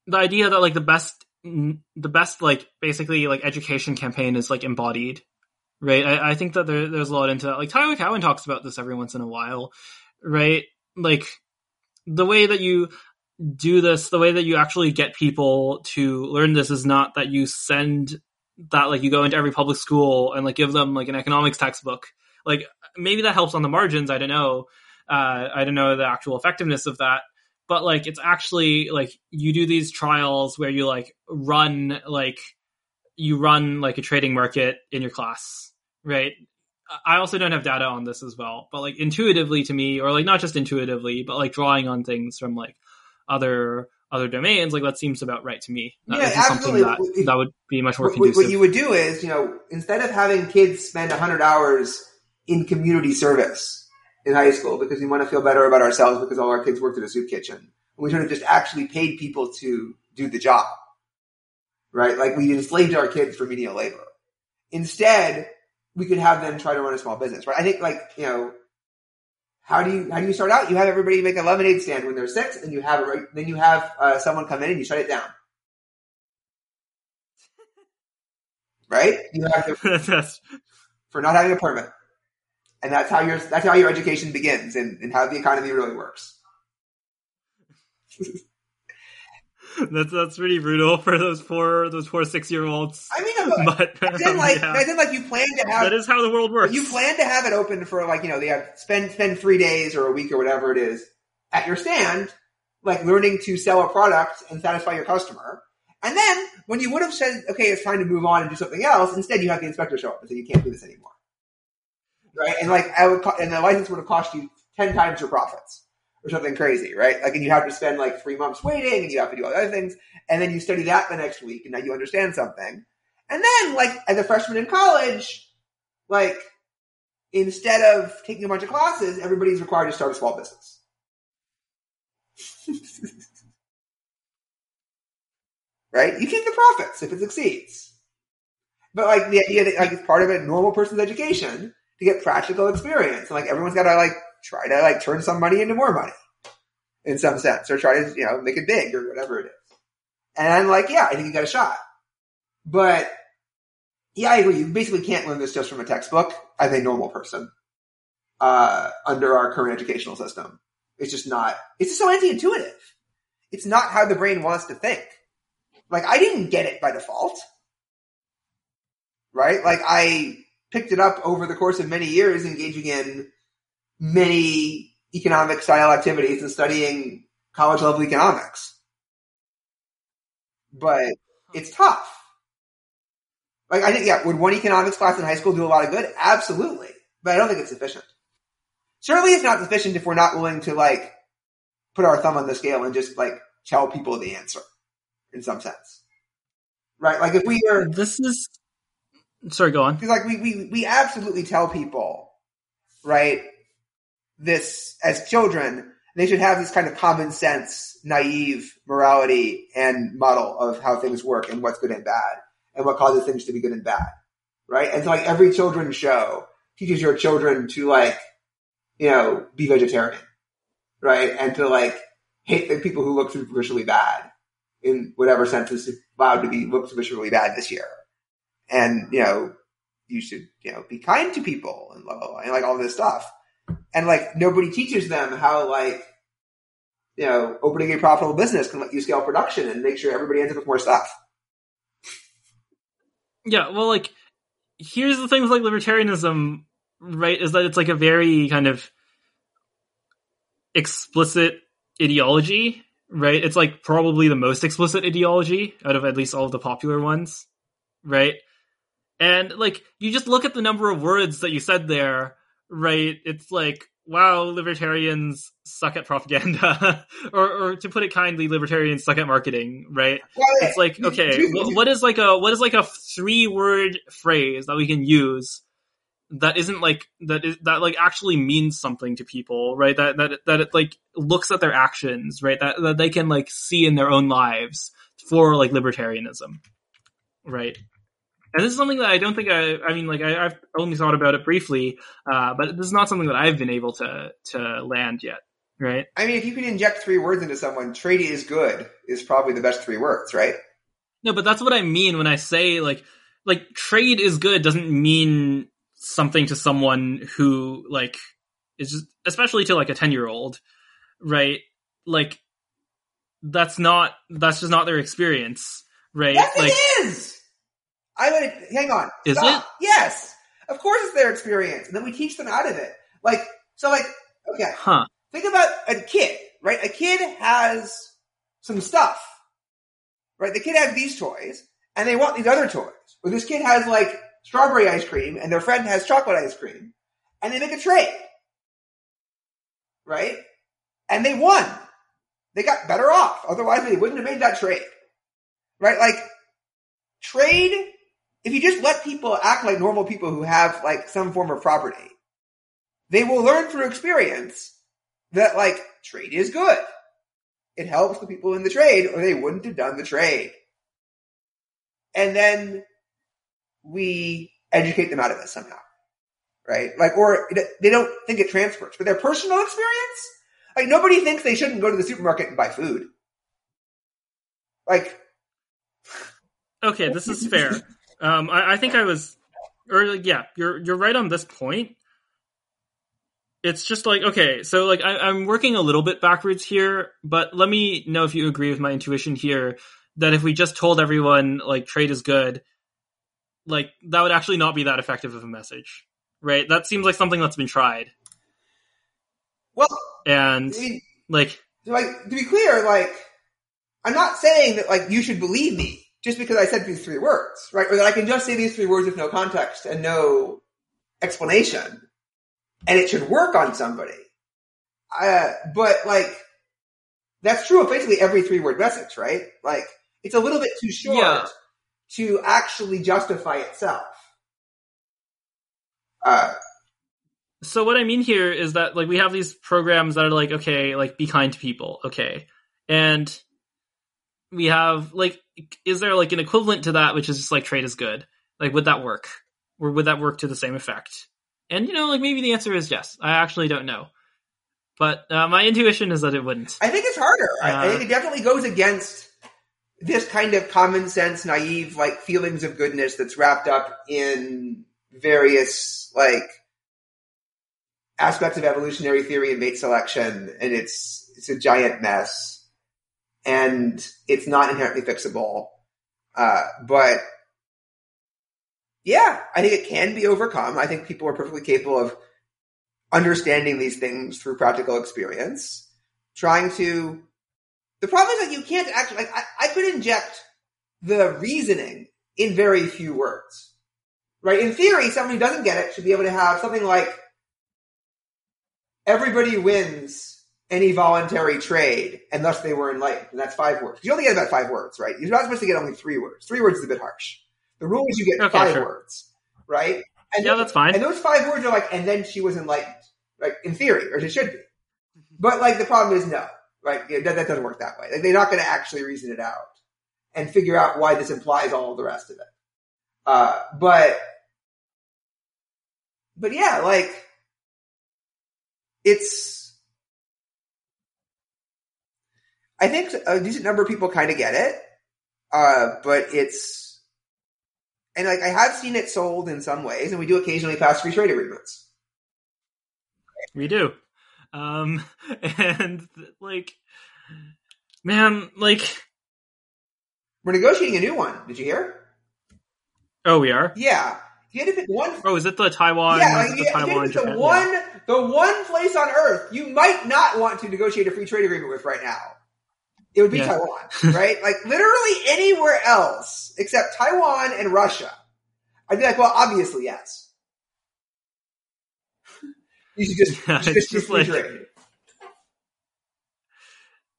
the idea that like the best the best like basically like education campaign is like embodied, right? I, I think that there, there's a lot into that. Like Tyler Cowen talks about this every once in a while, right? Like the way that you do this, the way that you actually get people to learn this is not that you send that like you go into every public school and like give them like an economics textbook. Like maybe that helps on the margins. I don't know. Uh, I don't know the actual effectiveness of that, but like it's actually like you do these trials where you like run like you run like a trading market in your class, right? I also don't have data on this as well, but like intuitively to me, or like not just intuitively, but like drawing on things from like other other domains, like that seems about right to me. That Yeah, something that absolutely. that would be much more what- conducive. what you would do is, you know, instead of having kids spend 100 hours in community service in high school because we want to feel better about ourselves because all our kids worked in a soup kitchen, we should have just actually paid people to do the job, right? Like we enslaved our kids for menial labor. Instead, we could have them try to run a small business, right? I think like, you know, how do you, how do you start out? You have everybody make a lemonade stand when they're six and you have, it, then you have uh, someone come in and you shut it down. *laughs* Right? You have to for not having a permit. And that's how your that's how your education begins and, and how the economy really works. *laughs* *laughs* that's that's pretty brutal for those poor those poor six year olds. I mean, But then um, like yeah, then like you plan to have that is how the world works. you plan to have it open for like you know they have spend spend three days or a week or whatever it is at your stand, like learning to sell a product and satisfy your customer. And then when you would have said, okay, it's time to move on and do something else, instead you have the inspector show up and say you can't do this anymore. Right? And like I would, co- and the license would have cost you ten times your profits or something crazy, right? Like, and you have to spend like three months waiting, and you have to do all the other things, and then you study that the next week, and now you understand something. And then, like, as a freshman in college, like, instead of taking a bunch of classes, everybody's required to start a small business. *laughs* right? You keep the profits if it succeeds. But like the idea that like it's part of a normal person's education to get practical experience. And like everyone's gotta like try to like turn some money into more money in some sense, or try to, you know, make it big or whatever it is. And I'm like, yeah, I think you got a shot. But yeah, I agree. You basically can't learn this just from a textbook as a normal person uh, under our current educational system. It's just not. It's just so anti-intuitive. It's not how the brain wants to think. Like I didn't get it by default, right? Like I picked it up over the course of many years, engaging in many economic style activities and studying college level economics. But it's tough. Like I think, yeah, would one economics class in high school do a lot of good? Absolutely, but I don't think it's sufficient. Certainly, it's not sufficient if we're not willing to like put our thumb on the scale and just like tell people the answer in some sense, right? Like if we are, This is. Sorry, go on. because like we we we absolutely tell people, right? This as children, they should have this kind of common sense, naive morality and model of how things work and what's good and bad and what causes things to be good and bad, right? And so like every children's show teaches your children to like, you know, be vegetarian, right? And to like hate the people who look superficially bad in whatever sense is allowed to be look superficially bad this year. And, you know, you should, you know, be kind to people and blah, blah, blah, and like all this stuff. And like nobody teaches them how like, you know, opening a profitable business can let you scale production and make sure everybody ends up with more stuff. Yeah, well, like, here's the thing with like libertarianism, right? Is that it's like a very kind of explicit ideology, right? It's like probably the most explicit ideology out of at least all of the popular ones, right? And like, you just look at the number of words that you said there, right? It's like, wow, libertarians suck at propaganda, *laughs* or, or to put it kindly, libertarians suck at marketing, right? Well, it's like okay *laughs* what is like a what is like a three word phrase that we can use that isn't like that is that like actually means something to people right? That that that it like looks at their actions right? That that they can like see in their own lives for like libertarianism right and this is something that I don't think I, I mean, like I, I've only thought about it briefly, uh, but this is not something that I've been able to to land yet, right? I mean, if you can inject three words into someone, trade is good is probably the best three words, right? No, but that's what I mean when I say like like trade is good doesn't mean something to someone who like is just especially to like a 10 year old, right? Like that's not that's just not their experience, right? Yes, like it is. I would hang on. Is Stop. Yes, of course it's their experience, and then we teach them out of it. Like so, like okay, huh. think about a kid, right? A kid has some stuff, right? The kid has these toys, and they want these other toys. Or this kid has like strawberry ice cream, and their friend has chocolate ice cream, and they make a trade, right? And they won. They got better off. Otherwise, they wouldn't have made that trade, right? Like trade. If you just let people act like normal people who have like some form of property, they will learn through experience that like trade is good. It helps the people in the trade or they wouldn't have done the trade. And then we educate them out of it somehow. Right? Like, or they don't think it transfers, but their personal experience, like nobody thinks they shouldn't go to the supermarket and buy food. Like, Okay, this is fair. *laughs* Um, I, I think I was, or yeah, you're you're right on this point. It's just like okay, so like I, I'm working a little bit backwards here, but let me know if you agree with my intuition here that if we just told everyone like trade is good, like that would actually not be that effective of a message, right? That seems like something that's been tried, well, and I mean, like like to be clear, like I'm not saying that like you should believe me just because I said these three words, right? Or that I can just say these three words with no context and no explanation, and it should work on somebody. Uh, but like that's true of basically every three word message, right? Like it's a little bit too short Yeah. to actually justify itself. Uh, so what I mean here is that like we have these programs that are like okay, like be kind to people, okay, and we have like is there like an equivalent to that which is just like trade is good? Like would that work, or would that work to the same effect? And you know, like maybe the answer is yes. I actually don't know, but uh, my intuition is that it wouldn't. I think it's harder. Uh, think it definitely goes against this kind of common sense, naive, like feelings of goodness that's wrapped up in various like aspects of evolutionary theory and mate selection, and it's it's a giant mess, and it's not inherently fixable. Uh, but yeah, I think it can be overcome. I think people are perfectly capable of understanding these things through practical experience, trying to. The problem is that you can't actually like I, I could inject the reasoning in very few words. Right? In theory, someone who doesn't get it should be able to have something like everybody wins any voluntary trade, and thus they were enlightened. And that's five words. You only get about five words, right? You're not supposed to get only three words. Three words is a bit harsh. The rule is you get Okay, five sure. words, right? And Yeah, that's fine. And those five words are like, and then she was enlightened, like in theory, or she should be. But like the problem is no, right? Yeah, that, that doesn't work that way. Like they're not going to actually reason it out and figure out why this implies all the rest of it. Uh, but, but yeah, like it's. I think a decent number of people kind of get it, uh, but it's and like I have seen it sold in some ways, and we do occasionally pass free trade agreements. We do. Um, *laughs* and like, man, like, We're negotiating a new one. Did you hear? oh, we are. Yeah, you had to pick one. Oh, is it the Taiwan? yeah, like, the you, you had to Taiwan, Japan? the Yeah. one, the one place on Earth you might not want to negotiate a free trade agreement with right now. It would be Yeah. Taiwan, right? like literally anywhere else except Taiwan and Russia. I'd be like, well, obviously yes. You should just, Yeah, *laughs* you just, just like-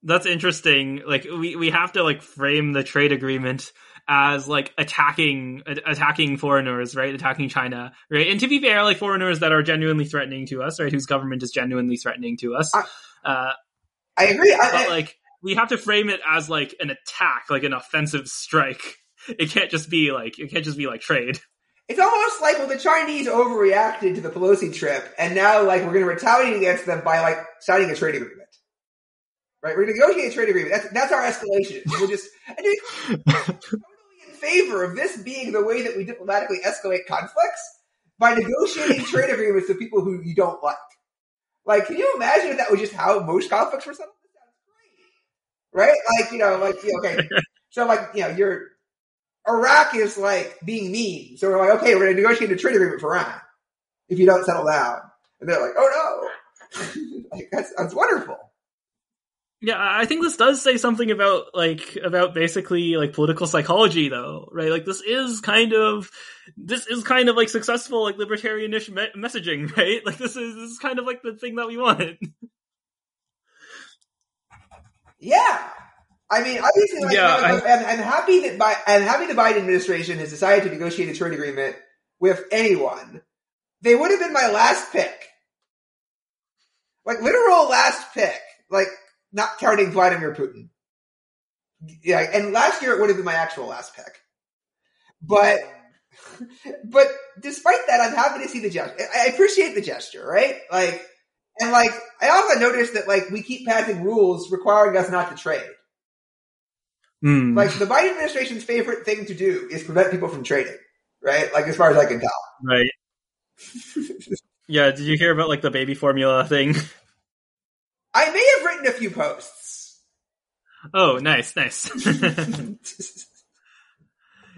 That's interesting. Like, we we have to like frame the trade agreement as like attacking attacking foreigners, right? Attacking China, right? And to be fair, like foreigners that are genuinely threatening to us, right? Whose government is genuinely threatening to us. I- Uh, I agree. I, but I- like we have to frame it as like an attack, like an offensive strike. It can't just be like it can't just be like trade. It's almost like well, the Chinese overreacted to the Pelosi trip, and now like we're going to retaliate against them by like signing a trade agreement. Right? We're going to negotiate a trade agreement. That's that's our escalation. *laughs* We'll just and to totally in favor of this being the way that we diplomatically escalate conflicts by negotiating trade agreements with people who you don't like. Like, can you imagine if that was just how most conflicts were settled? That sounds great, right? Like, you know, like okay, *laughs* so like you know, you're Iraq is like being mean. So we're like, okay, we're going to negotiate a trade agreement for Iran if you don't settle down. And they're like, oh no. *laughs* like, that's, that's wonderful. Yeah, I think this does say something about like about basically like political psychology, though, right? Like this is kind of this is kind of like successful like libertarianish me- messaging, *laughs* right? Like this is this is kind of like the thing that we want. Yeah. I mean, obviously, like, Yeah, I'm, I'm happy that Bi- I'm happy the Biden administration has decided to negotiate a trade agreement with anyone. They would have been my last pick, like literal last pick, like not counting Vladimir Putin. Yeah, and last year it would have been my actual last pick. But, but despite that, I'm happy to see the gesture. I appreciate the gesture, right? Like, and like, I also noticed that like we keep passing rules requiring us not to trade. Hmm. Like the Biden administration's favorite thing to do is prevent people from trading, right? Like as far as I can tell. right. *laughs* Yeah, did you hear about like the baby formula thing? I may have written a few posts. Oh, nice, nice. *laughs*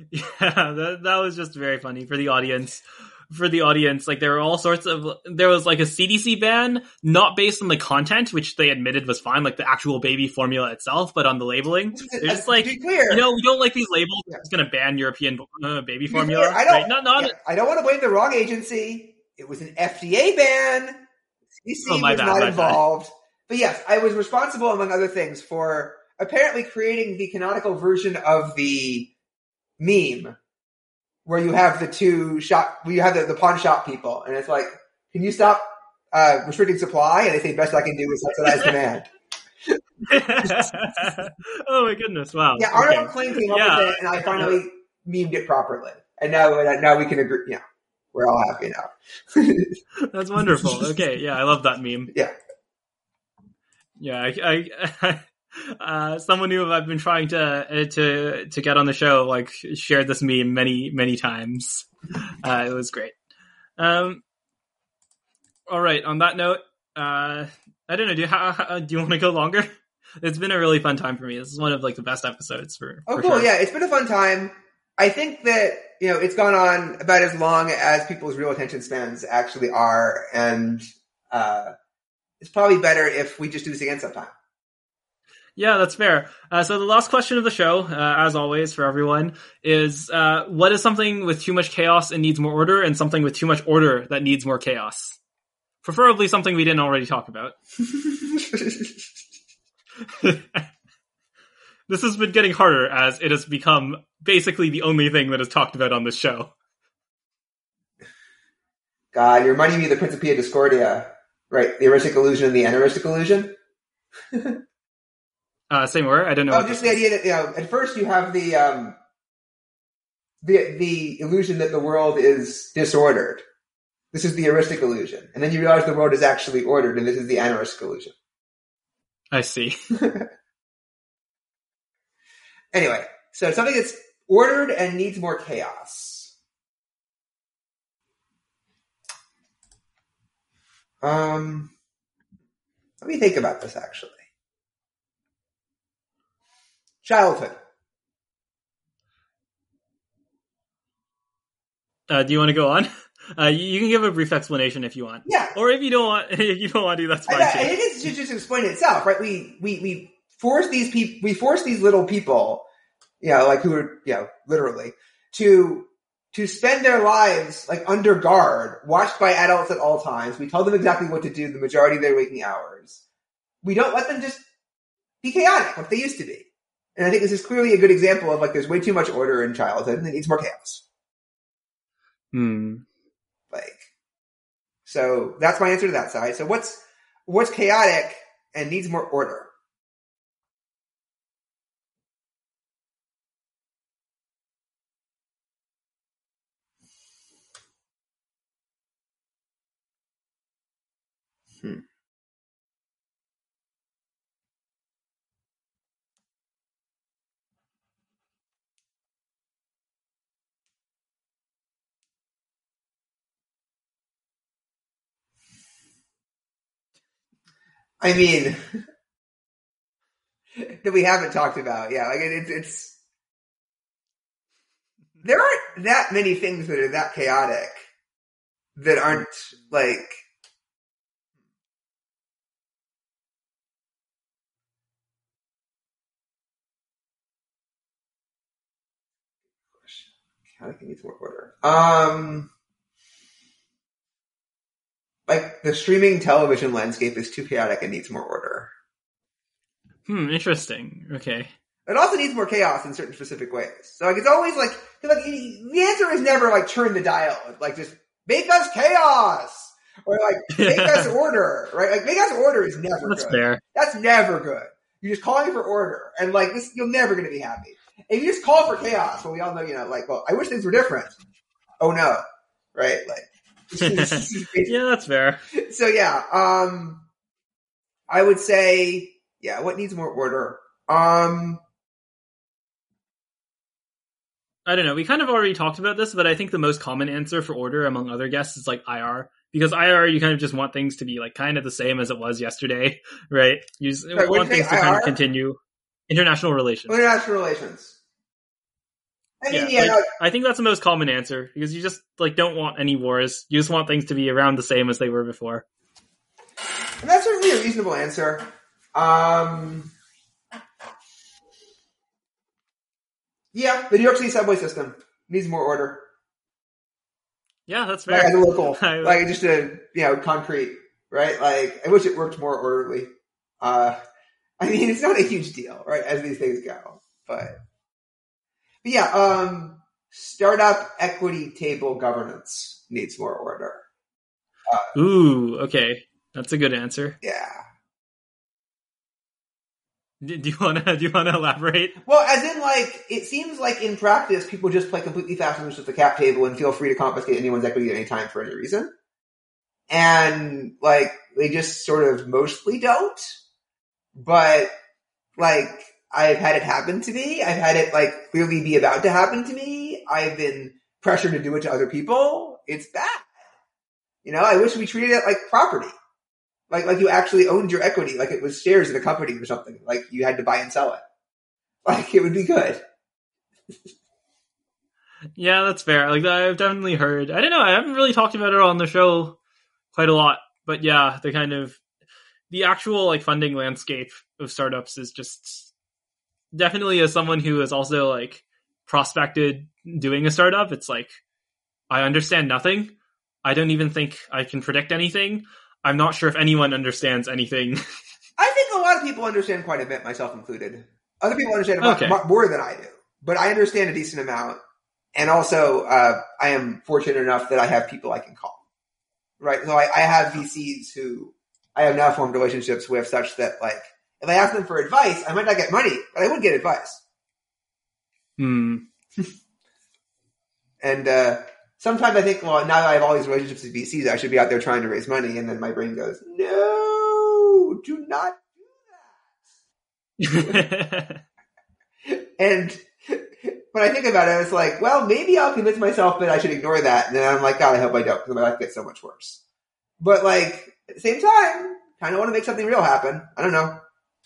*laughs* yeah, that that was just very funny for the audience. For the audience, like there were all sorts of there was like a CDC ban, not based on the content, which they admitted was fine, like the actual baby formula itself, but on the labeling. They're just like, clear, you know, we don't like these labels. Yeah. We're gonna ban European uh, baby formula. I don't, right? Not not yeah, I don't want to blame the wrong agency. It was an FDA ban. CDC Oh, my was bad, not my bad. involved. But yes, I was responsible, among other things, for apparently creating the canonical version of the meme where you have the two shop, where you have the, the pawn shop people, and it's like, can you stop uh, restricting supply? And they say, best I can do is subsidize *laughs* demand. *laughs* oh my goodness! Wow. Yeah, Arnold Okay. Kling came up Yeah. with it, and I finally memed it properly. And now, now we can agree. Yeah, we're all happy now. *laughs* That's wonderful. Okay, yeah, I love that meme. Yeah. Yeah, I, I uh, someone who I've been trying to uh, to to get on the show like shared this meme many many times. Uh, it was great. Um, all right. On that note, uh, I don't know. Do you, how, how, do you want to go longer? It's been a really fun time for me. This is one of like the best episodes for. Oh, for cool. sure. Yeah, it's been a fun time. I think that, you know, it's gone on about as long as people's real attention spans actually are. And, uh, it's probably better if we just do this again sometime. Yeah, that's fair. Uh, so the last question of the show, uh, as always for everyone, is uh, what is something with too much chaos and needs more order, and something with too much order that needs more chaos? Preferably something we didn't already talk about. *laughs* this has been getting harder as it has become basically the only thing that is talked about on this show. God, you're reminding me of the Principia Discordia, right? The eristic illusion and the aneristic illusion. *laughs* Uh, say more. I don't know. Oh, just the is. idea that you know, at first you have the um, the the illusion that the world is disordered. This is the eristic illusion, and then you realize the world is actually ordered, and this is the aneristic illusion. I see. *laughs* Anyway, so something that's ordered and needs more chaos. Um, let me think about this actually. Childhood. Uh, do you want to go on? *laughs* Uh, you, can give a brief explanation if you want, Yeah, or if you don't want, *laughs* if you don't want to, that's I, fine I too. think it should just explain itself, right? We we we force these people, we force these little people, you know, like who are, you know, literally to to spend their lives like under guard, watched by adults at all times. We tell them exactly what to do the majority of their waking hours. We don't let them just be chaotic like they used to be. And I think this is clearly a good example of like there's way too much order in childhood and it needs more chaos. Hmm. Like, so that's my answer to that side. So what's what's chaotic and needs more order? Hmm. I mean, *laughs* that we haven't talked about. Yeah, like it, it's it's there aren't that many things that are that chaotic that aren't like chaotic and needs more order. Um, like the streaming television landscape is too chaotic and needs more order. Hmm. Interesting. Okay. It also needs more chaos in certain specific ways. So like it's always like like the answer is never like turn the dial, like just make us chaos or like *laughs* make us order, right? Like make us order is never That's good. fair. That's never good. You're just calling for order, and like this, you're never going to be happy. If you just call for chaos, well, we all know, you know, like, well, I wish things were different. Oh no, right? Like, *laughs* yeah, that's fair. *laughs* so yeah, um, I would say, yeah, what needs more order? Um, I don't know. We kind of already talked about this, but I think the most common answer for order among other guests is like IR. Because IR, you kind of just want things to be like kind of the same as it was yesterday, *laughs* right? You just Sorry, want things to kind of continue. International relations. international relations. I mean, Yeah, yeah, like- no, I think that's the most common answer because you just like don't want any wars. You just want things to be around the same as they were before. and that's certainly a reasonable answer. Um, yeah, the New York City subway system needs more order. Yeah, that's Like, fair. a local, *laughs* like just a you know concrete, right? Like I wish it worked more orderly. Uh, *laughs* I mean, it's not a huge deal, right? As these things go, but but yeah, um, startup equity table governance needs more order. Ooh, okay, that's a good answer. Yeah. Do, you want to *laughs* do you want to elaborate? Well, as in, like, it seems like in practice, people just play completely fast and loose with the cap table and feel free to confiscate anyone's equity at any time for any reason. And, like, they just sort of mostly don't. But, like, I've had it happen to me. I've had it, like, clearly be about to happen to me. I've been pressured to do it to other people. It's bad. You know, I wish we treated it like property. Like, like you actually owned your equity, like it was shares in a company or something. Like you had to buy and sell it. *laughs* Like it would be good. Yeah, that's fair. Like I've definitely heard. I don't know. I haven't really talked about it on the show quite a lot, but yeah, the kind of the actual like funding landscape of startups is just definitely as someone who is also like prospected doing a startup, it's like I understand nothing. I don't even think I can predict anything. I'm not sure if anyone understands anything. *laughs* I think a lot of people understand quite a bit, myself included. Other people understand a Okay. lot more than I do, but I understand a decent amount. And also, uh, I am fortunate enough that I have people I can call. Right? So I, I have VCs who I have now formed relationships with such that like, if I ask them for advice, I might not get money, but I would get advice. Hmm. *laughs* And, uh, sometimes I think, well, now that I have all these relationships with VCs, I should be out there trying to raise money. And then my brain goes, no, do not do that. *laughs* And when I think about it, it's like, well, maybe I'll convince myself that I should ignore that. And then I'm like, God, I hope I don't, because my life gets so much worse. But like, at the same time, kind of want to make something real happen. I don't know.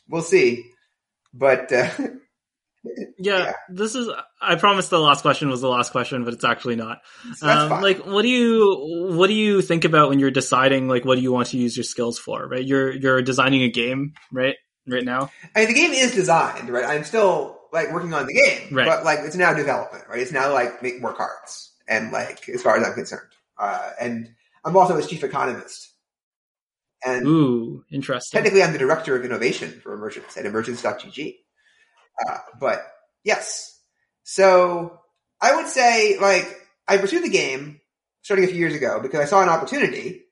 We'll see. But, uh, *laughs* yeah, Yeah. this is. I promised the last question was the last question, but it's actually not. so that's Um, like, what do you what do you think about when you're deciding like what do you want to use your skills for? Right, you're you're designing a game, right? Right now, I mean, the game is designed, right? I'm still like working on the game, Right. but like it's now development, right? It's now like make more cards, and like as far as I'm concerned, uh, and I'm also his chief economist, and ooh, interesting. technically I'm the director of innovation for Emergents at emergence.gg. Uh, but yes, so I would say like I pursued the game starting a few years ago because I saw an opportunity,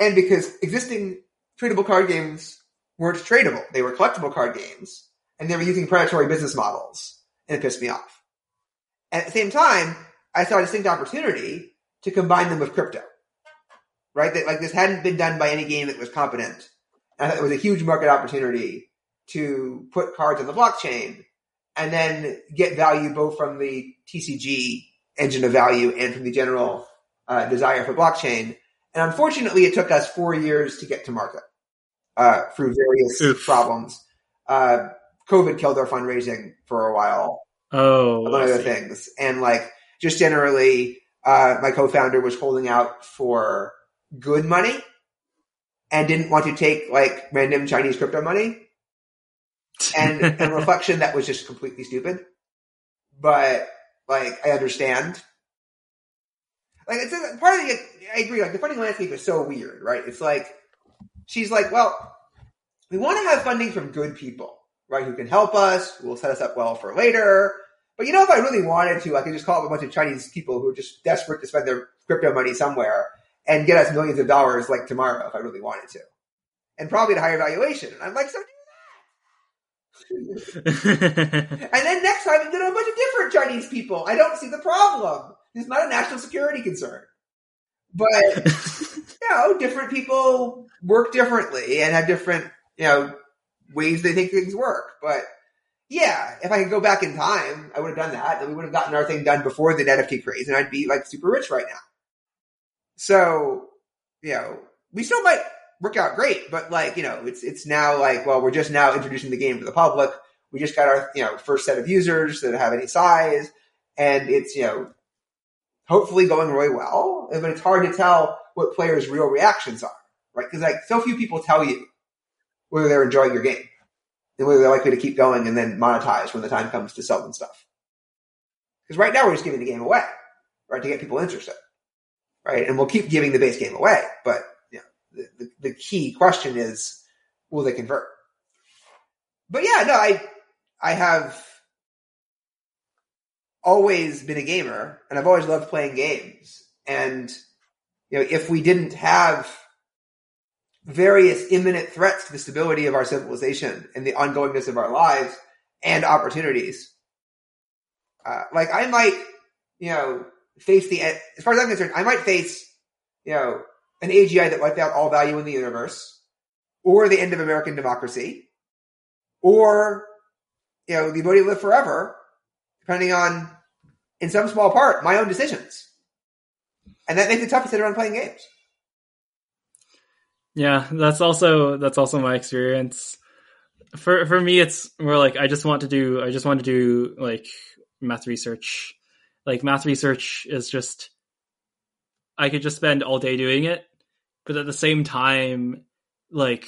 and because existing tradable card games weren't tradable; they were collectible card games, and they were using predatory business models, and it pissed me off. And at the same time, I saw a distinct opportunity to combine them with crypto. Right? That like this hadn't been done by any game that was competent. And I thought it was a huge market opportunity to put cards on the blockchain and then get value both from the TCG engine of value and from the general uh, desire for blockchain. And unfortunately, it took us four years to get to market uh, through various Oof. problems. Uh, COVID killed our fundraising for a while oh, among other things. And like just generally, uh, my co-founder was holding out for good money and didn't want to take like random Chinese crypto money. And *laughs* a reflection, that was just completely stupid. But like, I understand. Like, it's a, part of the. I agree. Like, the funding landscape is so weird, right? It's like she's like, well, we want to have funding from good people, right? Who can help us, who will set us up well for later. But you know, if I really wanted to, I could just call up a bunch of Chinese people who are just desperate to spend their crypto money somewhere and get us millions of dollars like tomorrow if I really wanted to. And probably at a higher valuation. And I'm like, so do that. *laughs* and then next time, you get a bunch of different Chinese people. I don't see the problem. It's not a national security concern. But, *laughs* you know, different people work differently and have different, you know, ways they think things work. But yeah, if I could go back in time, I would have done that. And we would have gotten our thing done before the NFT craze and I'd be like super rich right now. So, you know, we still might work out great, but like, you know, it's, it's now like, well, we're just now introducing the game to the public. We just got our, you know, first set of users that have any size and it's, you know, hopefully going really well. But it's hard to tell what players' real reactions are, right? Because like so few people tell you whether they're enjoying your game and whether they're likely to keep going and then monetize when the time comes to sell them stuff. Because right now we're just giving the game away, right, to get people interested, right? And we'll keep giving the base game away, but you know, the, the, the key question is, will they convert? But yeah, no, I I have always been a gamer and I've always loved playing games. And, you know, if we didn't have various imminent threats to the stability of our civilization and the ongoingness of our lives and opportunities, uh, like I might, you know, face the, as far as I'm concerned, I might face, you know, an AGI that wiped out all value in the universe or the end of American democracy or, you know, the ability to live forever depending on, in some small part, my own decisions. And that makes it tough to sit around playing games. Yeah, that's also that's also my experience. For for me, it's more like I just want to do I just want to do like math research. Like math research is just I could just spend all day doing it, but at the same time, like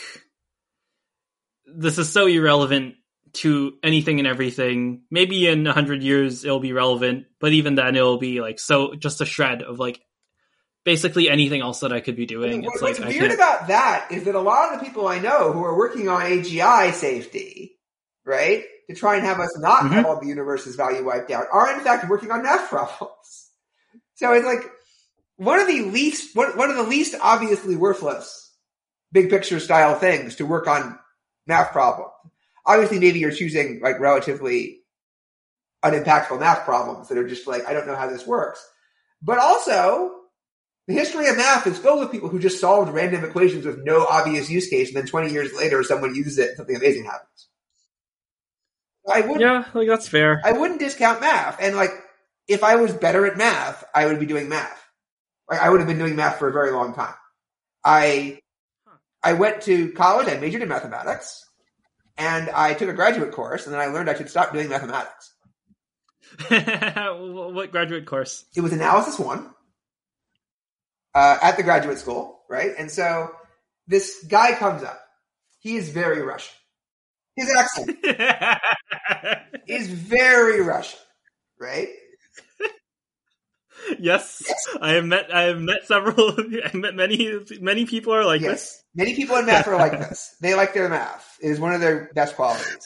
this is so irrelevant to anything and everything. Maybe in a hundred years it'll be relevant, but even then it'll be like so just a shred of like basically anything else that I could be doing. What- It's What's like weird about that is that a lot of the people I know who are working on AGI safety, right, to try and have us not Mhm. have all the universe's value wiped out, are in fact working on math problems. *laughs* So it's like one of the least one, one of the least obviously worthless big picture style things to work on math problems. Obviously, maybe you're choosing like relatively unimpactful math problems that are just like I don't know how this works, but also the history of math is filled with people who just solved random equations with no obvious use case, and then 20 years later, someone uses it and something amazing happens. I wouldn't, Yeah, like that's fair. I wouldn't discount math. And like, if I was better at math, I would be doing math. Like, I would have been doing math for a very long time. I, I went to college, I majored in mathematics, and I took a graduate course, and then I learned I should stop doing mathematics. *laughs* what graduate course? it was analysis one uh, at the graduate school, right? And so this guy comes up. He is very Russian. His accent is very Russian, right? *laughs* yes, I have met. I have met several. *laughs* I met many. Many people are like Yes. this. Many people in math are like this. *laughs* They like their math. It is one of their best qualities.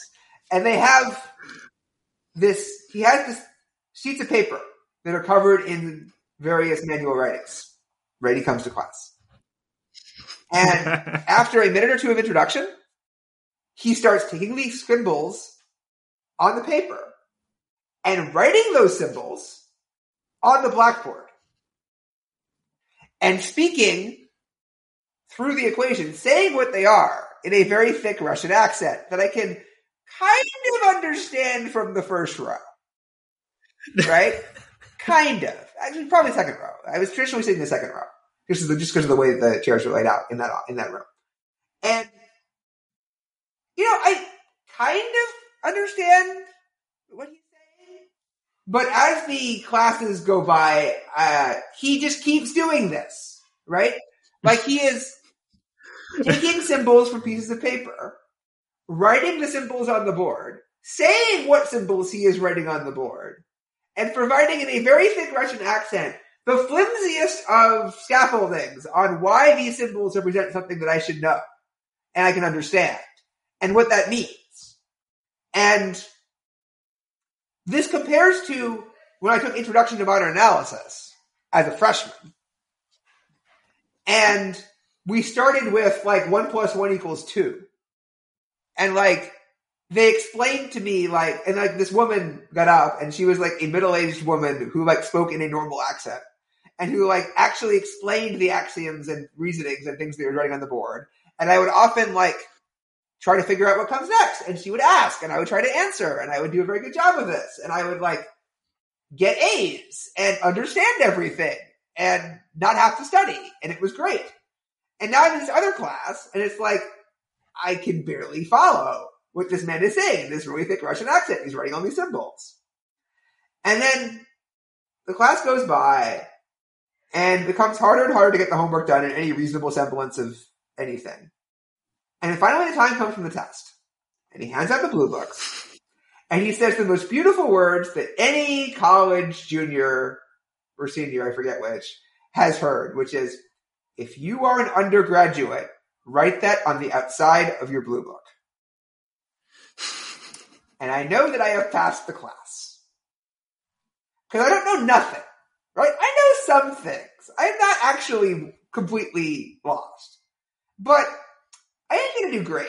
And they have this, he has this sheets of paper that are covered in various manual writings. Right? He comes to class. And after a minute or two of introduction, he starts taking these symbols on the paper and writing those symbols on the blackboard and speaking through the equation, saying what they are in a very thick Russian accent that I can kind of understand from the first row. *laughs* Right? kind of. Actually, probably second row. I was traditionally sitting in the second row. Just because just because of the way the chairs are laid out in that in that room. And you know, I kind of understand what he's saying, but as the classes go by, uh, he just keeps doing this, right? Like he is *laughs* taking symbols from pieces of paper, writing the symbols on the board, saying what symbols he is writing on the board, and providing in a very thick Russian accent the flimsiest of scaffoldings on why these symbols represent something that I should know and I can understand and what that means. And this compares to when I took Introduction to Modern Analysis as a freshman. And we started with like one plus one equals two. And like, they explained to me like, and like this woman got up and she was like a middle-aged woman who like spoke in a normal accent and who like actually explained the axioms and reasonings and things they were writing on the board. And I would often like try to figure out what comes next. And she would ask and I would try to answer and I would do a very good job of this. And I would like get A's and understand everything and not have to study. And it was great. And now I'm in this other class and it's like, I can barely follow what this man is saying in this really thick Russian accent. He's writing all these symbols. And then the class goes by and becomes harder and harder to get the homework done in any reasonable semblance of anything. And finally the time comes from the test. And he hands out the blue books. And he says the most beautiful words that any college junior or senior, I forget which, has heard, which is, if you are an undergraduate, write that on the outside of your blue book. And I know that I have passed the class. Because I don't know nothing, right? I know some things. I'm not actually completely lost. But I ain't gonna do great.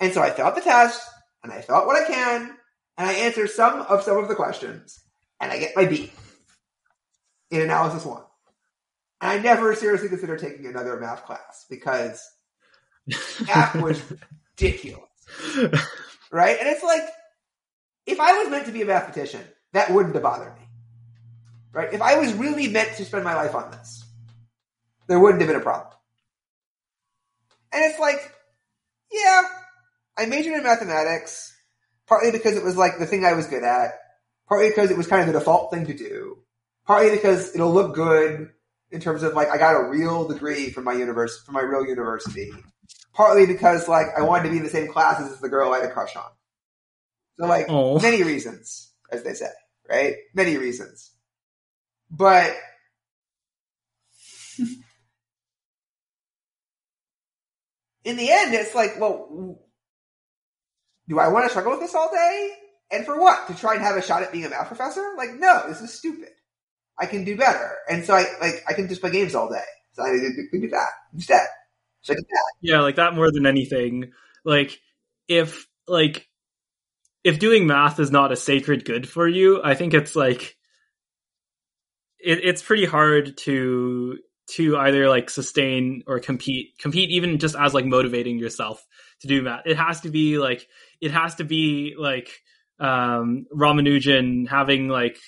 And so I fill out the test, and I fill out what I can, and I answer some of some of the questions, and I get my B in analysis one. And I never seriously considered taking another math class because math *laughs* was ridiculous. Right? And it's like, if I was meant to be a mathematician, that wouldn't have bothered me. Right? If I was really meant to spend my life on this, there wouldn't have been a problem. And it's like, yeah, I majored in mathematics, partly because it was like the thing I was good at, partly because it was kind of the default thing to do, partly because it'll look good in terms of like I got a real degree from my university, from my real university, partly because like I wanted to be in the same classes as the girl I had a crush on. So like Oh. many reasons, as they say, right? Many reasons. But *laughs* in the end, it's like, well, do I want to struggle with this all day? And for what? To try and have a shot at being a math professor? Like, no, this is stupid. I can do better. And so I, like, I can just play games all day. So I we do that instead. So I did that. Yeah, like that more than anything. Like if like if doing math is not a sacred good for you, I think it's like it, it's pretty hard to to either like sustain or compete compete even just as like motivating yourself to do math. It has to be like it has to be like um Ramanujan having like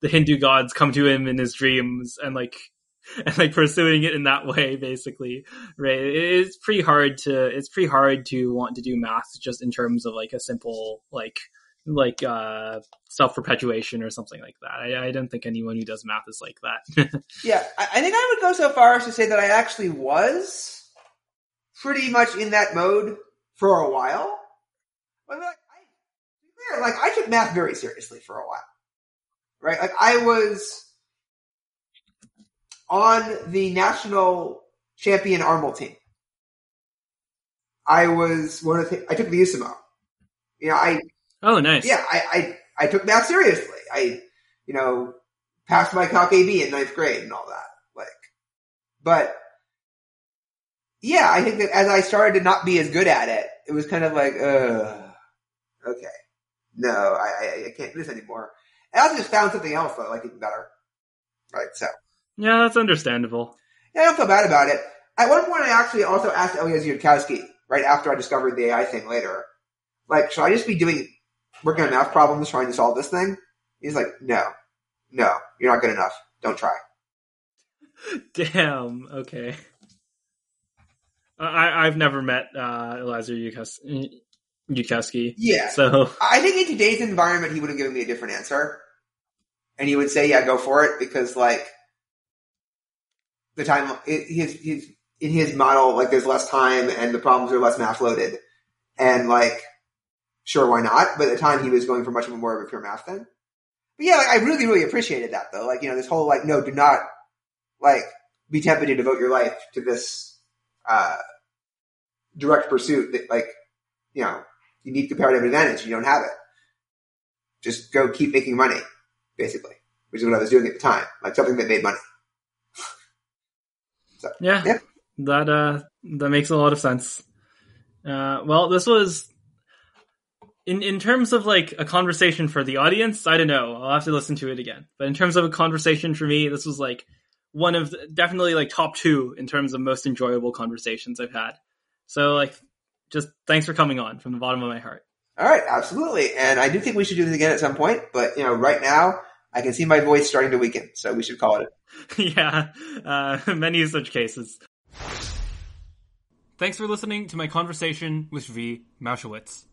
the Hindu gods come to him in his dreams and like *laughs* and like pursuing it in that way basically right it's pretty hard to it's pretty hard to want to do math just in terms of like a simple like like uh self perpetuation or something like that I, I don't think anyone who does math is like that *laughs* Yeah, I, I think I would go so far as to say that I actually was pretty much in that mode for a while. But like, I, like I took math very seriously for a while, right? Like I was on the national champion ARML team. I was one of the, I took the USAMO. You know, I oh nice yeah, I, I, I took math seriously. I, you know, passed my Calc AB in ninth grade and all that. Like, but yeah, I think that as I started to not be as good at it, it was kind of like, uh, okay, no, I, I, I can't do this anymore. And I also just found something else that I like even better. Right, so yeah that's understandable yeah, I don't feel bad about it. At one point, I actually also asked Eliezer Yudkowsky right after I discovered the AI thing later, like, should I just be doing working on math problems trying to solve this thing? He's like, no, no, you're not good enough. Don't try. *laughs* damn okay I, I've never met uh, Eliezer Yudkowsky, Yeah. so *laughs* I think in today's environment, he would have given me a different answer. And he would say, yeah, go for it because like the time, his, his, in his model, like there's less time and the problems are less math loaded. And like, sure, why not? But at the time he was going for much more of a pure math thing. But yeah, like, I really, really appreciated that though. Like, you know, this whole like, no, do not like be tempted to devote your life to this, uh, direct pursuit that like, you know, you need comparative advantage. You don't have it. Just go keep making money, basically, which is what I was doing at the time, like something that made money. *laughs* Yeah, Yeah. that uh, that makes a lot of sense. Uh, well, this was in in terms of like a conversation for the audience. I don't know. I'll have to listen to it again. But in terms of a conversation for me, this was like one of the, definitely like top two in terms of most enjoyable conversations I've had. So like, just thanks for coming on from the bottom of my heart. All right, absolutely. And I do think we should do this again at some point, but you know, right now I can see my voice starting to weaken, so we should call it. *laughs* yeah, uh, *laughs* many such cases. Thanks for listening to my conversation with Zvi Mowshowitz.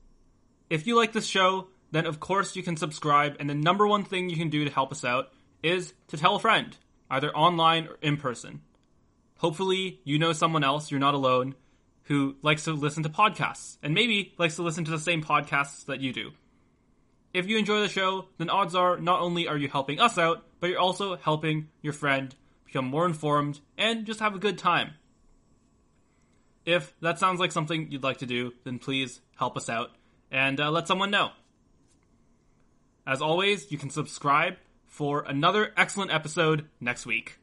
If you like this show, then of course you can subscribe, and the number one thing you can do to help us out is to tell a friend, either online or in person. Hopefully, you know someone else, you're not alone, who likes to listen to podcasts, and maybe likes to listen to the same podcasts that you do. If you enjoy the show, then odds are not only are you helping us out, but you're also helping your friend become more informed and just have a good time. If that sounds like something you'd like to do, then please help us out and uh, let someone know. As always, you can subscribe for another excellent episode next week.